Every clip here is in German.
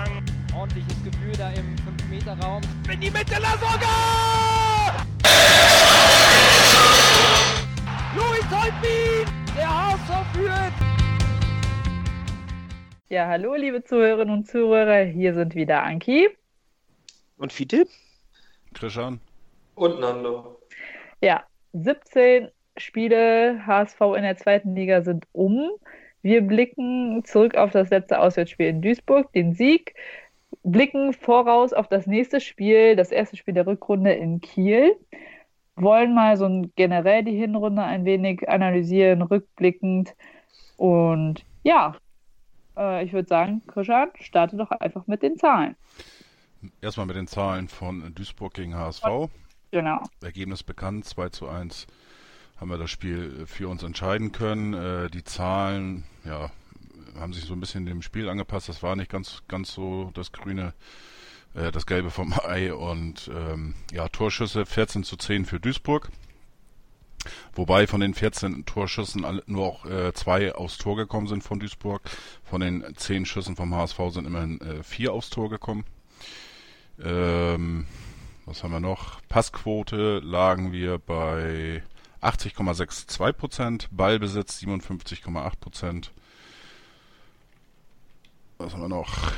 Boateng. Ordentliches Gefühl da im 5-Meter-Raum. In die Mitte, Lasogga! Luis Holtbein, der HSV führt. Ja, hallo liebe Zuhörerinnen und Zuhörer, hier sind wieder Anki. Und Fiete? Krishan. Und Nando. Ja, 17 Spiele HSV in der zweiten Liga sind um. Wir blicken zurück auf das letzte Auswärtsspiel in Duisburg, den Sieg, blicken voraus auf das nächste Spiel, das erste Spiel der Rückrunde in Kiel, wollen mal so generell die Hinrunde ein wenig analysieren, rückblickend. Und ja, äh, ich würde sagen, Krishan, starte doch einfach mit den Zahlen. Erstmal mit den Zahlen von Duisburg gegen HSV. Genau. Ergebnis bekannt, 2 zu 1 haben wir das Spiel für uns entscheiden können. Äh, die Zahlen, ja, haben sich so ein bisschen dem Spiel angepasst. Das war nicht ganz, ganz so das grüne, äh, das gelbe vom Ei und ähm, ja, Torschüsse 14 zu 10 für Duisburg. Wobei von den 14 Torschüssen nur auch äh, zwei aufs Tor gekommen sind von Duisburg. Von den 10 Schüssen vom HSV sind immerhin äh, vier aufs Tor gekommen. Ähm, was haben wir noch? Passquote lagen wir bei 80,62 Prozent, Ballbesitz 57,8 Prozent. Was haben wir noch?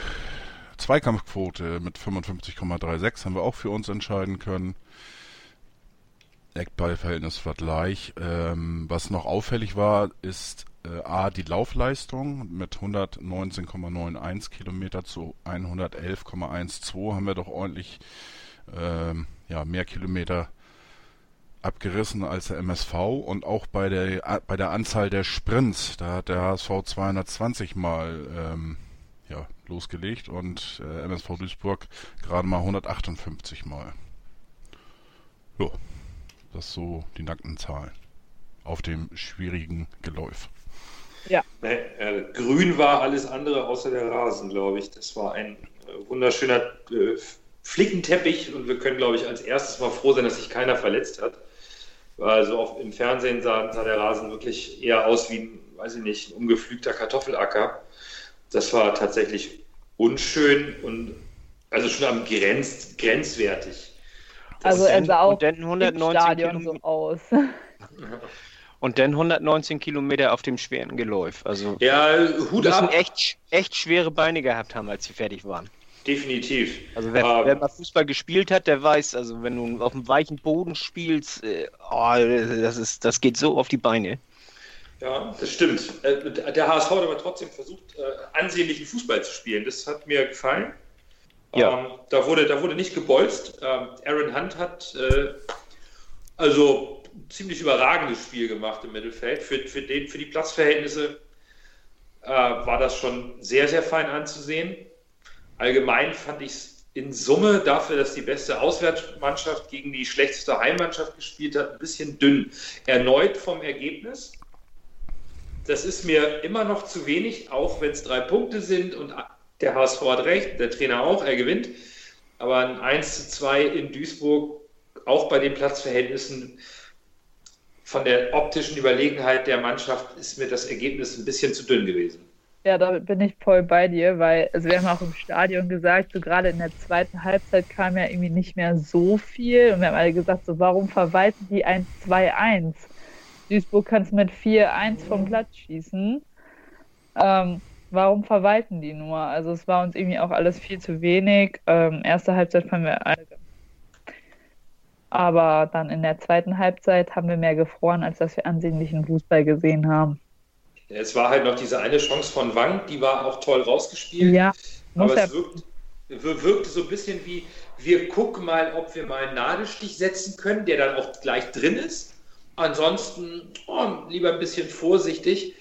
Zweikampfquote mit 55,36 haben wir auch für uns entscheiden können. Eckballverhältnis war gleich. Ähm, was noch auffällig war, ist äh, A, die Laufleistung mit 119,91 Kilometer zu 111,12 haben wir doch ordentlich ähm, ja, mehr Kilometer abgerissen als der MSV und auch bei der bei der Anzahl der Sprints, da hat der HSV 220 mal ähm, ja, losgelegt und äh, MSV Duisburg gerade mal 158 mal. Jo, das so die nackten Zahlen auf dem schwierigen Geläuf. Ja. Nee, äh, grün war alles andere außer der Rasen, glaube ich. Das war ein äh, wunderschöner äh, Flickenteppich und wir können, glaube ich, als erstes mal froh sein, dass sich keiner verletzt hat. Also auch im Fernsehen sah, sah, der Rasen wirklich eher aus wie ein, weiß ich nicht, ein umgepflügter Kartoffelacker. Das war tatsächlich unschön und also schon am Grenz, grenzwertig. Das also er sah auch und dann 119 Stadion so aus. Und dann 119 Kilometer auf dem schweren Geläuf. Also ja, Hut müssen ab. echt, echt schwere Beine gehabt haben, als sie fertig waren. Definitiv. Also wer, ähm, wer, mal Fußball gespielt hat, der weiß, also wenn du auf dem weichen Boden spielst, äh, oh, das, ist, das geht so auf die Beine. Ja, das stimmt. Äh, der HSV hat aber trotzdem versucht, äh, ansehnlichen Fußball zu spielen. Das hat mir gefallen. Ja. Ähm, da, wurde, da wurde nicht gebolzt. Ähm, Aaron Hunt hat äh, also ein ziemlich überragendes Spiel gemacht im Mittelfeld. Für, für, den, für die Platzverhältnisse äh, war das schon sehr, sehr fein anzusehen. Allgemein fand ich es in Summe dafür, dass die beste Auswärtsmannschaft gegen die schlechteste Heimmannschaft gespielt hat, ein bisschen dünn. Erneut vom Ergebnis. Das ist mir immer noch zu wenig, auch wenn es drei Punkte sind und der HSV hat recht, der Trainer auch, er gewinnt. Aber ein 1 zu 2 in Duisburg, auch bei den Platzverhältnissen, von der optischen Überlegenheit der Mannschaft ist mir das Ergebnis ein bisschen zu dünn gewesen. Ja, da bin ich voll bei dir, weil also wir haben auch im Stadion gesagt, so gerade in der zweiten Halbzeit kam ja irgendwie nicht mehr so viel und wir haben alle gesagt, so warum verwalten die 1-2-1? Duisburg kann es mit 4-1 vom Platz schießen. Ähm, warum verwalten die nur? Also es war uns irgendwie auch alles viel zu wenig. Ähm, erste Halbzeit fanden wir alle. Aber dann in der zweiten Halbzeit haben wir mehr gefroren, als dass wir ansehnlichen Fußball gesehen haben. Es war halt noch diese eine Chance von Wang, die war auch toll rausgespielt. Ja, aber es wirkte, wirkte so ein bisschen wie, wir gucken mal, ob wir mal einen Nadelstich setzen können, der dann auch gleich drin ist. Ansonsten oh, lieber ein bisschen vorsichtig.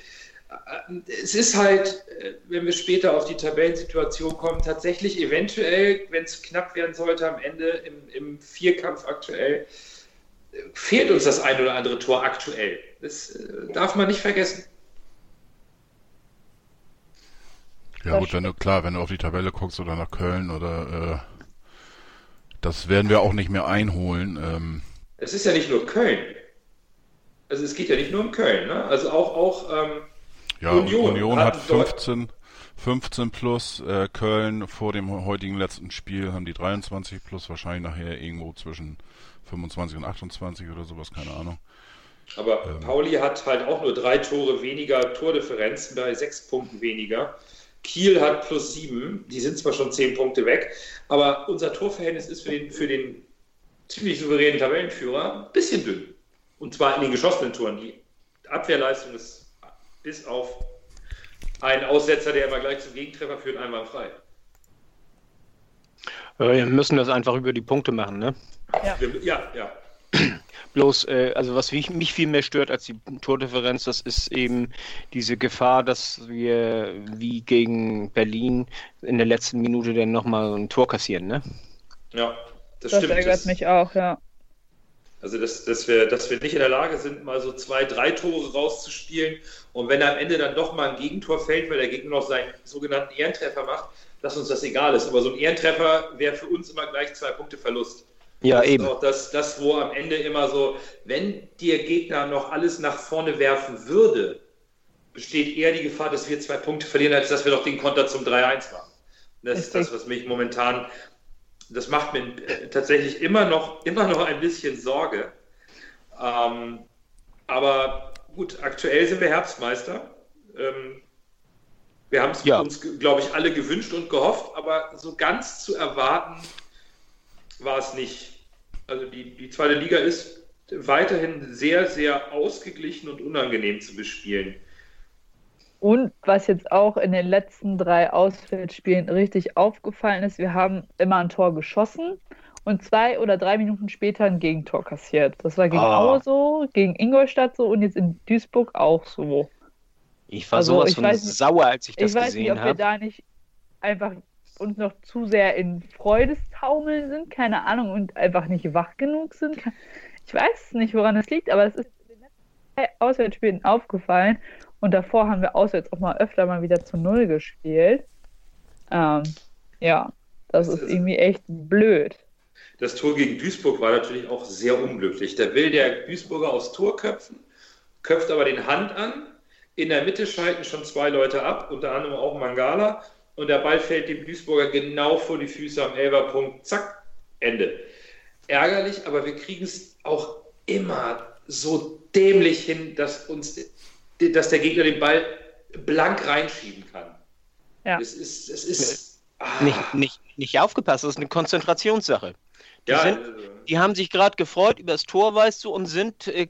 Es ist halt, wenn wir später auf die Tabellensituation kommen, tatsächlich eventuell, wenn es knapp werden sollte am Ende im, im Vierkampf aktuell, fehlt uns das ein oder andere Tor aktuell. Das äh, darf man nicht vergessen. Ja gut, wenn du klar, wenn du auf die Tabelle guckst oder nach Köln oder äh, das werden wir auch nicht mehr einholen. Ähm. Es ist ja nicht nur Köln. Also es geht ja nicht nur um Köln, ne? Also auch auch ähm, ja, Union, Union hat 15, 15 plus. Äh, Köln vor dem heutigen letzten Spiel haben die 23 plus, wahrscheinlich nachher irgendwo zwischen 25 und 28 oder sowas, keine Ahnung. Aber ähm, Pauli hat halt auch nur drei Tore weniger Tordifferenzen bei sechs Punkten weniger. Kiel hat plus sieben, die sind zwar schon zehn Punkte weg, aber unser Torverhältnis ist für den, für den ziemlich souveränen Tabellenführer ein bisschen dünn. Und zwar in den geschossenen Toren. Die Abwehrleistung ist bis auf einen Aussetzer, der immer gleich zum Gegentreffer führt, einwandfrei. Wir müssen das einfach über die Punkte machen, ne? Ja, ja. ja. Bloß, äh, also was mich, mich, viel mehr stört als die Tordifferenz, das ist eben diese Gefahr, dass wir wie gegen Berlin in der letzten Minute dann nochmal ein Tor kassieren, ne? Ja, das, das stimmt. Das ärgert mich auch, ja. Also, dass, dass, wir, dass wir nicht in der Lage sind, mal so zwei, drei Tore rauszuspielen. Und wenn am Ende dann doch mal ein Gegentor fällt, weil der Gegner noch seinen sogenannten Ehrentreffer macht, dass uns das egal ist. Aber so ein Ehrentreffer wäre für uns immer gleich zwei Punkte Verlust. Ja, das eben. Ist auch das, das, wo am Ende immer so, wenn der Gegner noch alles nach vorne werfen würde, besteht eher die Gefahr, dass wir zwei Punkte verlieren, als dass wir doch den Konter zum 3-1 machen. Das ist das, was mich momentan das macht mir tatsächlich immer noch, immer noch ein bisschen Sorge. Ähm, aber gut, aktuell sind wir Herbstmeister. Ähm, wir haben es ja. uns, glaube ich, alle gewünscht und gehofft, aber so ganz zu erwarten war es nicht. Also die, die zweite Liga ist weiterhin sehr, sehr ausgeglichen und unangenehm zu bespielen. Und was jetzt auch in den letzten drei Auswärtsspielen richtig aufgefallen ist, wir haben immer ein Tor geschossen und zwei oder drei Minuten später ein Gegentor kassiert. Das war gegen oh. Aue so, gegen Ingolstadt so und jetzt in Duisburg auch so. Ich war also, sowas ich von weiß, sauer, als ich das gesehen habe. Ich weiß nicht, ob hab. wir da nicht einfach uns noch zu sehr in Freudestaumeln sind, keine Ahnung, und einfach nicht wach genug sind. Ich weiß nicht, woran es liegt, aber es ist in den letzten drei Auswärtsspielen aufgefallen. Und davor haben wir auswärts auch mal öfter mal wieder zu Null gespielt. Ähm, ja, das, das ist, ist irgendwie echt blöd. Das Tor gegen Duisburg war natürlich auch sehr unglücklich. Da will der Duisburger aufs Tor köpfen, köpft aber den Hand an. In der Mitte schalten schon zwei Leute ab, unter anderem auch Mangala. Und der Ball fällt dem Duisburger genau vor die Füße am Elberpunkt. Zack, Ende. Ärgerlich, aber wir kriegen es auch immer so dämlich hin, dass uns dass der Gegner den Ball blank reinschieben kann. Ja. Es ist, es ist ah. nicht, nicht, nicht aufgepasst, das ist eine Konzentrationssache. Die, ja, sind, also, die haben sich gerade gefreut über das Tor, weißt du, und sind äh,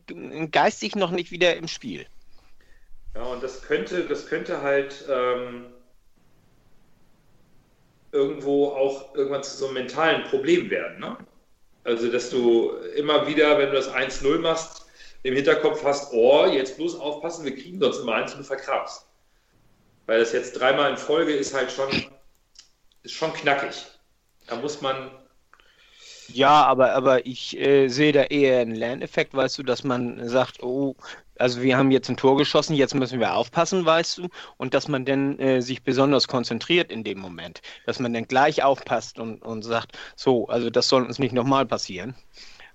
geistig noch nicht wieder im Spiel. Ja, und das könnte, das könnte halt ähm, irgendwo auch irgendwann zu so einem mentalen Problem werden. Ne? Also, dass du immer wieder, wenn du das 1-0 machst, im Hinterkopf hast, oh, jetzt bloß aufpassen, wir kriegen sonst immer eins und du verkrabst. Weil das jetzt dreimal in Folge ist halt schon, ist schon knackig. Da muss man. Ja, aber, aber ich äh, sehe da eher einen Lerneffekt, weißt du, dass man sagt, oh, also wir haben jetzt ein Tor geschossen, jetzt müssen wir aufpassen, weißt du, und dass man dann äh, sich besonders konzentriert in dem Moment, dass man dann gleich aufpasst und, und sagt, so, also das soll uns nicht nochmal passieren.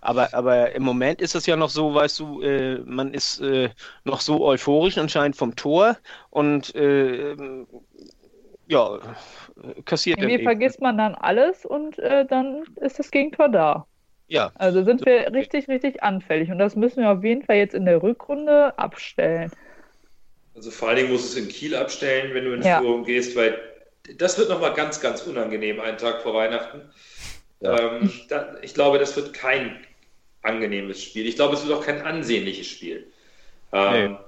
Aber, aber im Moment ist es ja noch so, weißt du, äh, man ist äh, noch so euphorisch anscheinend vom Tor und äh, ja, kassiert Irgendwie vergisst man dann alles und äh, dann ist das Gegentor da. Ja. Also sind wir richtig, richtig anfällig und das müssen wir auf jeden Fall jetzt in der Rückrunde abstellen. Also vor allen Dingen muss es in Kiel abstellen, wenn du in ja. Führung gehst, weil das wird nochmal ganz, ganz unangenehm, einen Tag vor Weihnachten. Ja. Ähm, da, ich glaube, das wird kein angenehmes Spiel. Ich glaube, es wird auch kein ansehnliches Spiel. Ähm, nee.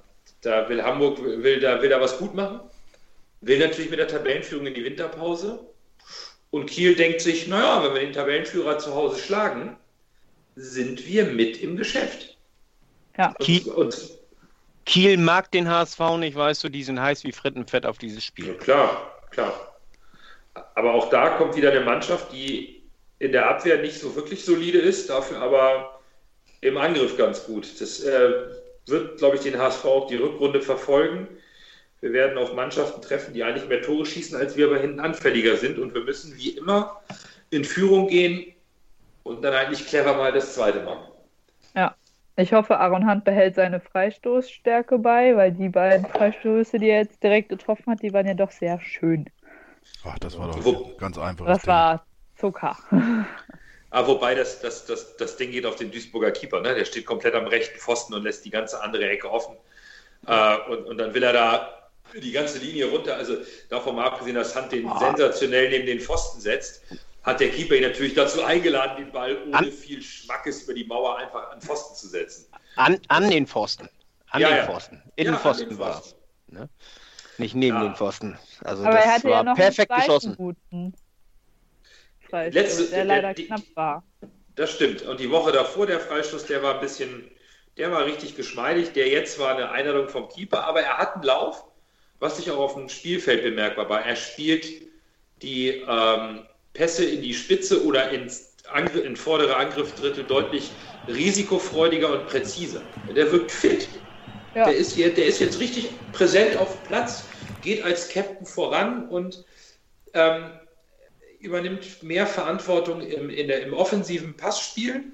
Da will Hamburg will da, will da was gut machen, will natürlich mit der Tabellenführung in die Winterpause. Und Kiel denkt sich, naja, wenn wir den Tabellenführer zu Hause schlagen, sind wir mit im Geschäft. Ja. Und, Kiel, und, Kiel mag den HSV nicht, weißt du, die sind heiß wie Frittenfett auf dieses Spiel. Ja, klar, klar. Aber auch da kommt wieder eine Mannschaft, die in der Abwehr nicht so wirklich solide ist, dafür aber im Angriff ganz gut. Das äh, wird, glaube ich, den HSV auch die Rückrunde verfolgen. Wir werden auf Mannschaften treffen, die eigentlich mehr Tore schießen, als wir aber hinten anfälliger sind. Und wir müssen wie immer in Führung gehen und dann eigentlich clever mal das zweite machen. Ja, Ich hoffe, Aaron Hunt behält seine Freistoßstärke bei, weil die beiden Freistöße, die er jetzt direkt getroffen hat, die waren ja doch sehr schön. Ach, das war doch Wo- ganz einfach. Das war Zucker. Aber wobei das, das, das, das Ding geht auf den Duisburger Keeper, ne? Der steht komplett am rechten Pfosten und lässt die ganze andere Ecke offen. Äh, und, und dann will er da die ganze Linie runter. Also davon mal abgesehen, dass Hand den sensationell neben den Pfosten setzt, hat der Keeper ihn natürlich dazu eingeladen, den Ball ohne An- viel Schmackes über die Mauer einfach an Pfosten zu setzen. An, an den Pfosten. An Ja, den ja. Pfosten. Ja, In den an Pfosten den war es. Ne? Nicht neben Ja. den Pfosten. Also Aber das er war ja noch perfekt geschossen. guten Freistoß, Letzte- der der- leider die- knapp war. Das stimmt. Und die Woche davor, der Freistoß, der war ein bisschen, der war richtig geschmeidig. Der jetzt war eine Einladung vom Keeper, aber er hat einen Lauf, was sich auch auf dem Spielfeld bemerkbar war. Er spielt die ähm, Pässe in die Spitze oder ins Angr in vordere Angriffsdrittel deutlich risikofreudiger und präziser. Der wirkt fit. Ja. Der, ist hier, der ist jetzt richtig präsent auf dem Platz, geht als Captain voran und ähm, übernimmt mehr Verantwortung im, in der, im offensiven Passspiel,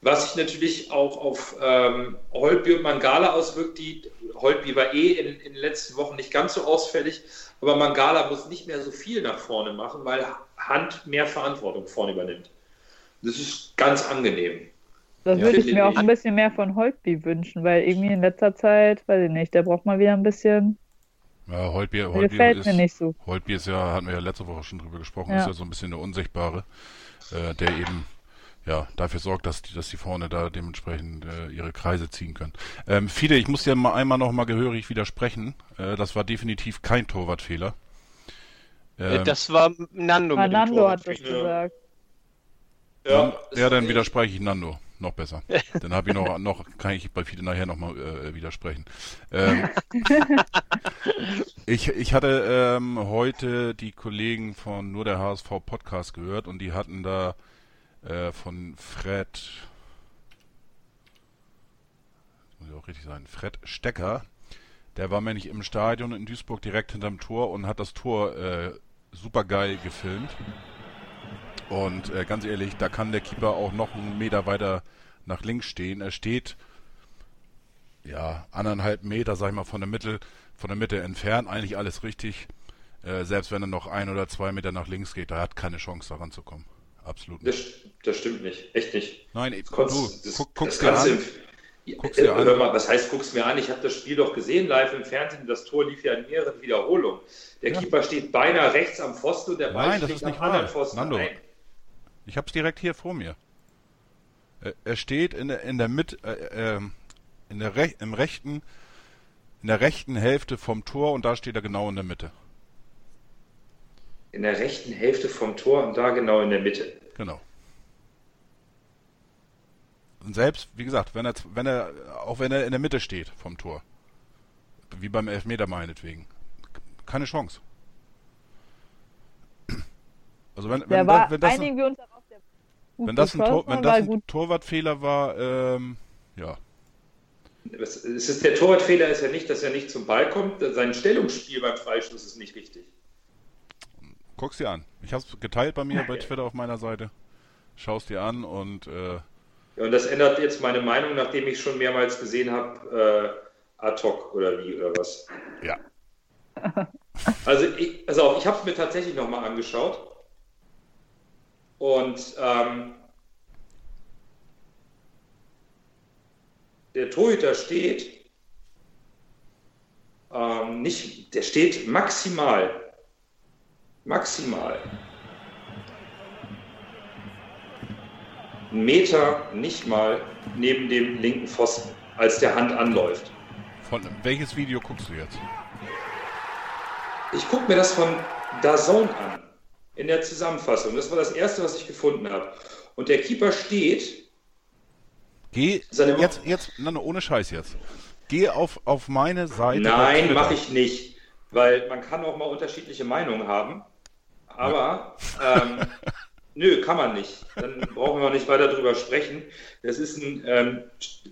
was sich natürlich auch auf ähm, Holtby und Mangala auswirkt. Die, Holtby war eh in, in den letzten Wochen nicht ganz so ausfällig, aber Mangala muss nicht mehr so viel nach vorne machen, weil Hand mehr Verantwortung vorne übernimmt. Das ist ganz angenehm. Das Ja, würde ich mir auch ein bisschen mehr von Holtby wünschen, weil irgendwie in letzter Zeit, weiß ich nicht, der braucht mal wieder ein bisschen, Ja, Holtbier, der Holtbier gefällt ist, mir nicht so. Holtbier ist ja, hatten wir ja letzte Woche schon drüber gesprochen, Ja. ist ja so ein bisschen der Unsichtbare, äh, der eben ja dafür sorgt, dass die, dass die vorne da dementsprechend äh, ihre Kreise ziehen können. Ähm, Fide, ich muss dir mal einmal noch mal gehörig widersprechen. Äh, das war definitiv kein Torwartfehler. Äh, Ähm, Das war Nando mit dem Fernando hat das gesagt. dann, ja, dann widerspreche ich Nando. Noch besser. Dann habe ich noch, noch, kann ich bei Fide nachher nochmal äh, widersprechen. Ähm, ich, ich hatte ähm, heute die Kollegen von Nur der HSV Podcast gehört und die hatten da äh, von Fred, muss ich auch richtig sein, Fred Stecker, der war nämlich im Stadion in Duisburg direkt hinterm Tor und hat das Tor äh, super geil gefilmt. Und äh, ganz ehrlich, da kann der Keeper auch noch einen Meter weiter nach links stehen. Er steht ja anderthalb Meter, sag ich mal, von der Mitte, von der Mitte entfernt. Eigentlich alles richtig. Äh, selbst wenn er noch ein oder zwei Meter nach links geht, er hat keine Chance daran zu kommen. Absolut nicht. Das, das stimmt nicht. Echt nicht. Nein, Das du, konntest- das- guck, das guck's dir kannst an. du im- dir Äh, an. Hör mal, was heißt, guck's mir an? Ich habe das Spiel doch gesehen live im Fernsehen. Das Tor lief ja in mehreren Wiederholungen. Der Ja. Keeper steht beinahe rechts am Pfosten und der Ball Nein, das ist nicht am anderen wahr. Pfosten Nando. ein. Ich hab's direkt hier vor mir. Er, steht in der in der Mitte, äh, ähm, in der Rech im rechten in der rechten Hälfte vom Tor und da steht er genau in der Mitte. In der rechten Hälfte vom Tor und da genau in der Mitte. Genau. Und selbst, wie gesagt, wenn er, wenn er, auch wenn er in der Mitte steht vom Tor, wie beim Elfmeter meinetwegen, keine Chance. Also wenn, wenn, war, wenn das, ein, einigen wir uns darauf, der gut wenn das ein, Tor, wenn das war ein gut. Torwartfehler war, ähm, ja, Es es ist, der Torwartfehler ist ja nicht, dass er nicht zum Ball kommt. Sein Stellungsspiel beim Freistoß ist nicht richtig. Guck's dir an. Ich hab's geteilt bei mir bei Twitter auf meiner Seite. Schau's dir an und äh, Ja, und das ändert jetzt meine Meinung, nachdem ich schon mehrmals gesehen habe, äh, ad hoc oder wie oder was. ja. Also, ich, also ich habe es mir tatsächlich nochmal angeschaut. Und ähm, der Torhüter steht ähm, nicht, der steht maximal, maximal einen Meter nicht mal neben dem linken Pfosten, als der Hand anläuft. Von welches Video guckst du jetzt? Ich gucke mir das von DAZN an, in der Zusammenfassung. Das war das erste, was ich gefunden habe. Und der Keeper steht, Geh Seine- jetzt, jetzt, nein, ohne Scheiß jetzt. Geh auf, auf meine Seite. nein, mache ich nicht, weil man kann auch mal unterschiedliche Meinungen haben. Aber ähm, nö, kann man nicht. Dann brauchen wir auch nicht weiter drüber sprechen. Das ist ein, ähm,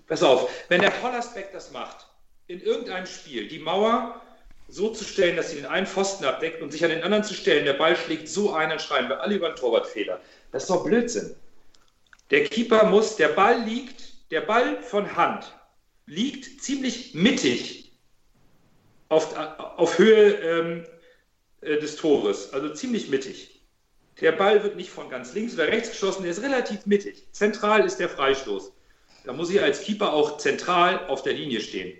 pass auf, wenn der Pollersbeck das macht, in irgendeinem Spiel, die Mauer so zu stellen, dass sie den einen Pfosten abdeckt und sich an den anderen zu stellen, der Ball schlägt so ein, dann schreien wir alle über einen Torwartfehler. Das ist doch Blödsinn. Der Keeper muss, der Ball liegt, der Ball von Hand liegt ziemlich mittig auf, auf Höhe ähm, äh, des Tores, also ziemlich mittig. Der Ball wird nicht von ganz links oder rechts geschossen, der ist relativ mittig. Zentral ist der Freistoß. Da muss ich als Keeper auch zentral auf der Linie stehen,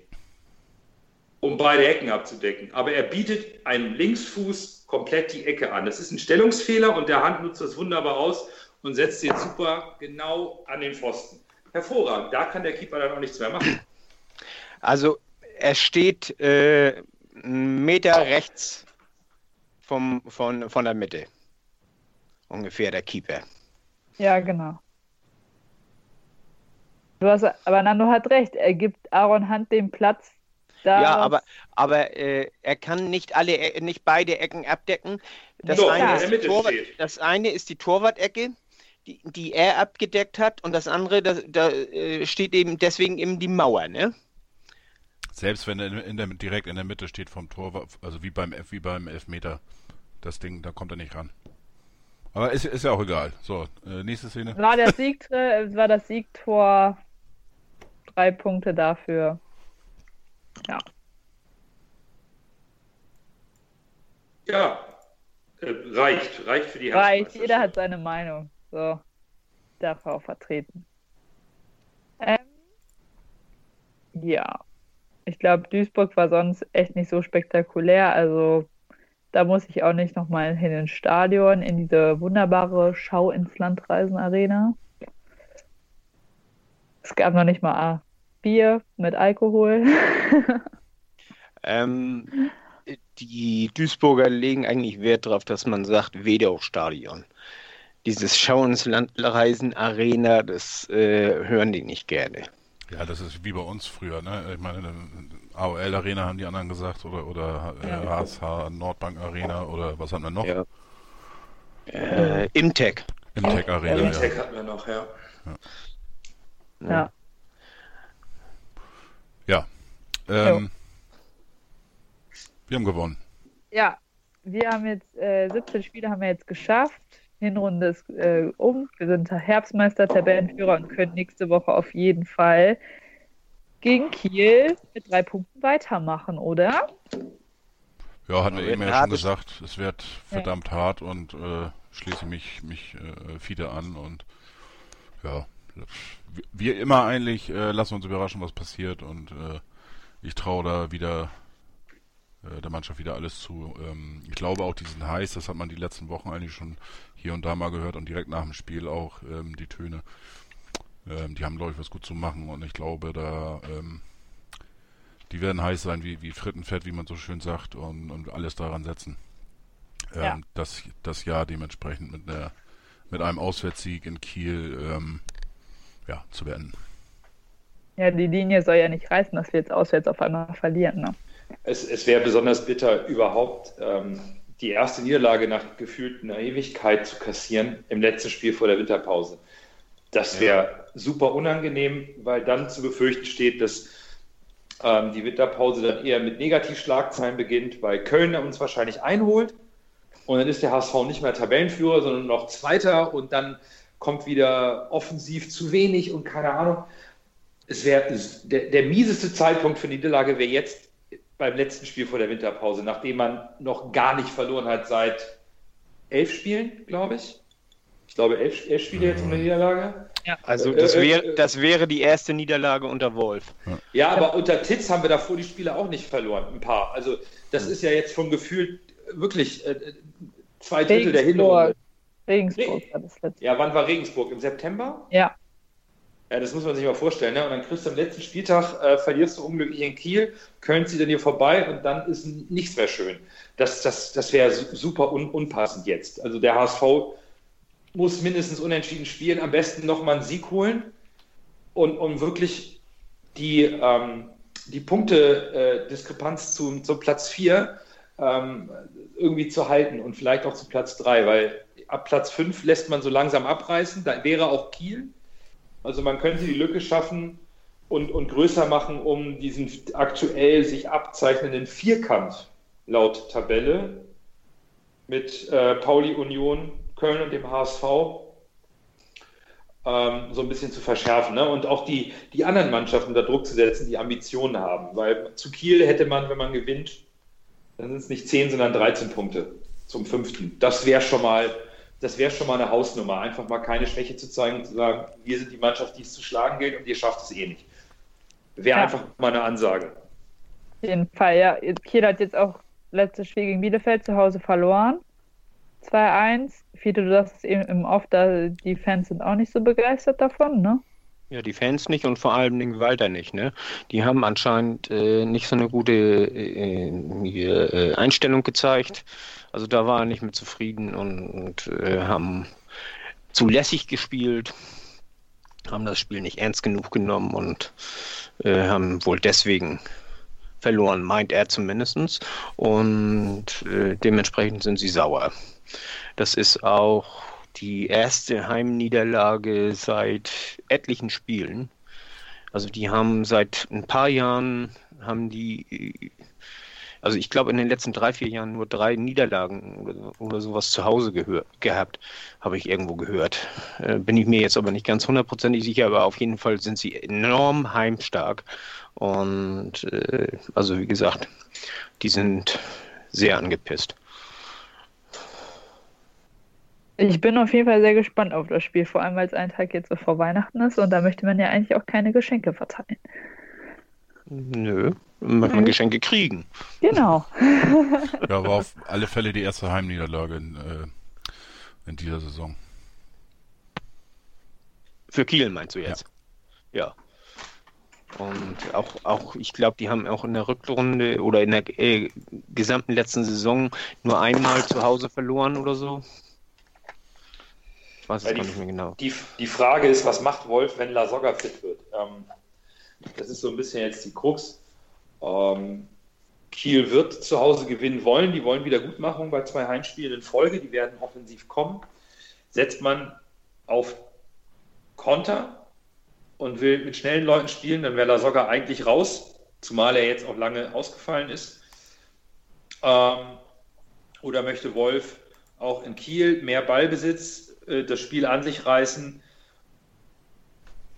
um beide Ecken abzudecken. Aber er bietet einem Linksfuß komplett die Ecke an. Das ist ein Stellungsfehler und der Hand nutzt das wunderbar aus und setzt den super genau an den Pfosten. Hervorragend. Da kann der Keeper dann auch nichts mehr machen. Also er steht äh, einen Meter rechts vom, von, von der Mitte. Ungefähr der Keeper. Ja, genau. Du hast, aber Nando hat recht. Er gibt Aaron Hunt den Platz. Da ja, aber, aber äh, er kann nicht alle, äh, nicht beide Ecken abdecken. Das, Doch, eine, in ist Torwart, das eine ist die Torwart-Ecke, die, die er abgedeckt hat, und das andere, da, da äh, steht eben deswegen eben die Mauer, ne? Selbst wenn er in, in der, direkt in der Mitte steht vom Tor, also wie beim, wie beim Elfmeter, das Ding, da kommt er nicht ran. Aber ist, ist ja auch egal. So, äh, nächste Szene. war, der Sieg, äh, war das Siegtor drei Punkte dafür. Ja. Ja, äh, reicht. Reicht für die Reicht, jeder hat seine Meinung. So, darf er auch vertreten. Ähm, ja, ich glaube, Duisburg war sonst echt nicht so spektakulär. Also da muss ich auch nicht nochmal hin ins Stadion, in diese wunderbare Schau ins Landreisen Arena. Es gab noch nicht mal Bier mit Alkohol. Ähm, die Duisburger legen eigentlich Wert darauf, dass man sagt, Wedau-Stadion. Dieses Schau ins Landreisen Arena, das äh, hören die nicht gerne. Ja, das ist wie bei uns früher, ne? Ich meine, AOL Arena haben die anderen gesagt oder oder äh, Ja. HSH Nordbank Arena oder was haben wir noch? Ja. Äh, Imtech. Imtech Arena, ja. Intec hatten wir noch, ja. Ja. Ja. Ähm, wir haben gewonnen. Ja, wir haben jetzt äh, 17 Spiele haben wir jetzt geschafft. Hinrunde ist äh, um. Wir sind Herbstmeister, Tabellenführer und können nächste Woche auf jeden Fall gegen Kiel mit drei Punkten weitermachen, oder? Ja, hatten wir eben ja schon gesagt, es wird verdammt hart und äh, schließe mich, mich äh, Fiete an und ja, wie- wie immer eigentlich, äh, lassen wir uns überraschen, was passiert und äh, ich traue da wieder äh, der Mannschaft wieder alles zu. Ähm, ich glaube auch, die sind heiß, das hat man die letzten Wochen eigentlich schon hier und da mal gehört und direkt nach dem Spiel auch ähm, die Töne. Ähm, die haben, glaube ich, was gut zu machen und ich glaube, da ähm, die werden heiß sein wie, wie Frittenfett, wie man so schön sagt, und, und alles daran setzen, ähm, Ja. das, das Jahr dementsprechend mit, einer, mit einem Auswärtssieg in Kiel ähm, ja, zu beenden. Ja, die Linie soll ja nicht reißen, dass wir jetzt auswärts auf einmal verlieren. Ne? Es, es wäre besonders bitter, überhaupt ähm, die erste Niederlage nach gefühlt einer Ewigkeit zu kassieren im letzten Spiel vor der Winterpause. Das wäre super unangenehm, weil dann zu befürchten steht, dass ähm, die Winterpause dann eher mit Negativschlagzeilen beginnt, weil Köln uns wahrscheinlich einholt und dann ist der HSV nicht mehr Tabellenführer, sondern noch Zweiter und dann kommt wieder offensiv zu wenig und keine Ahnung. Es wäre der, der mieseste Zeitpunkt für die Niederlage wäre jetzt beim letzten Spiel vor der Winterpause, nachdem man noch gar nicht verloren hat seit elf Spielen, glaube ich. Ich glaube, elf, elf Spiele jetzt ohne Niederlage. Also Äh, das, äh, wär, äh, das wäre die erste Niederlage unter Wolf. Ja, aber unter Titz haben wir davor die Spiele auch nicht verloren, ein paar. Also das ist ja jetzt vom Gefühl wirklich äh, zwei Drittel der Hinrunde. Regensburg war das letzte. Ja, wann war Regensburg? Im September? Ja, Ja, das muss man sich mal vorstellen. Ne? Und dann kriegst du am letzten Spieltag, äh, verlierst du unglücklich in Kiel, Köln zieht an dir vorbei und dann ist nichts mehr schön. Das, das, das wäre su- super un, unpassend jetzt. Also der HSV muss mindestens unentschieden spielen, am besten nochmal einen Sieg holen und, und wirklich die, ähm, die Punkte-Diskrepanz zum, zum Platz 4 ähm, irgendwie zu halten und vielleicht auch zu Platz 3, weil ab Platz 5 lässt man so langsam abreißen. Da wäre auch Kiel. Also man könnte die Lücke schaffen und, und größer machen, um diesen aktuell sich abzeichnenden Vierkampf laut Tabelle mit äh, Pauli Union, Köln und dem HSV ähm, so ein bisschen zu verschärfen ne? und auch die, die anderen Mannschaften unter Druck zu setzen, die Ambitionen haben. Weil zu Kiel hätte man, wenn man gewinnt, dann sind es nicht 10, sondern 13 Punkte zum fünften. Das wäre schon mal, das wäre schon mal eine Hausnummer. Einfach mal keine Schwäche zu zeigen und zu sagen, wir sind die Mannschaft, die es zu schlagen gilt und ihr schafft es eh nicht. Wäre ja. einfach mal eine Ansage. Auf jeden Fall, ja. Kiel hat jetzt auch letztes Spiel gegen Bielefeld zu Hause verloren. 2-1. Fiete, du sagst es eben da die Fans sind auch nicht so begeistert davon, ne? Ja, die Fans nicht und vor allem den Walter nicht, ne? Die haben anscheinend äh, nicht so eine gute äh, äh, Einstellung gezeigt. Also da war er nicht mit zufrieden und, und äh, haben zu lässig gespielt, haben das Spiel nicht ernst genug genommen und äh, haben wohl deswegen verloren, meint er zumindest. Und äh, dementsprechend sind sie sauer. Das ist auch die erste Heimniederlage seit etlichen Spielen. Also die haben seit ein paar Jahren haben die, also ich glaube in den letzten drei, vier Jahren nur drei Niederlagen oder, oder sowas zu Hause gehör, gehabt, habe ich irgendwo gehört. Äh, bin ich mir jetzt aber nicht ganz hundertprozentig sicher, aber auf jeden Fall sind sie enorm heimstark. Und äh, also wie gesagt, die sind sehr angepisst. Ich bin auf jeden Fall sehr gespannt auf das Spiel, vor allem weil es ein Tag jetzt so vor Weihnachten ist und da möchte man ja eigentlich auch keine Geschenke verteilen. Nö, möchte man Geschenke kriegen. Genau. ja, war auf alle Fälle die erste Heimniederlage in, äh, in dieser Saison. Für Kiel meinst du jetzt? Ja. ja. Und auch, auch ich glaube, die haben auch in der Rückrunde oder in der äh, gesamten letzten Saison nur einmal zu Hause verloren oder so. Weiß es gar nicht mehr genau. Die, die Frage ist, was macht Wolf, wenn La Soga fit wird? Ähm, das ist so ein bisschen jetzt die Krux. Ähm, Kiel wird zu Hause gewinnen wollen. Die wollen Wiedergutmachung bei zwei Heimspielen in Folge. Die werden offensiv kommen. Setzt man auf Konter und will mit schnellen Leuten spielen, dann wäre La Soga eigentlich raus, zumal er jetzt auch lange ausgefallen ist. Ähm, oder möchte Wolf auch in Kiel mehr Ballbesitz, äh, das Spiel an sich reißen?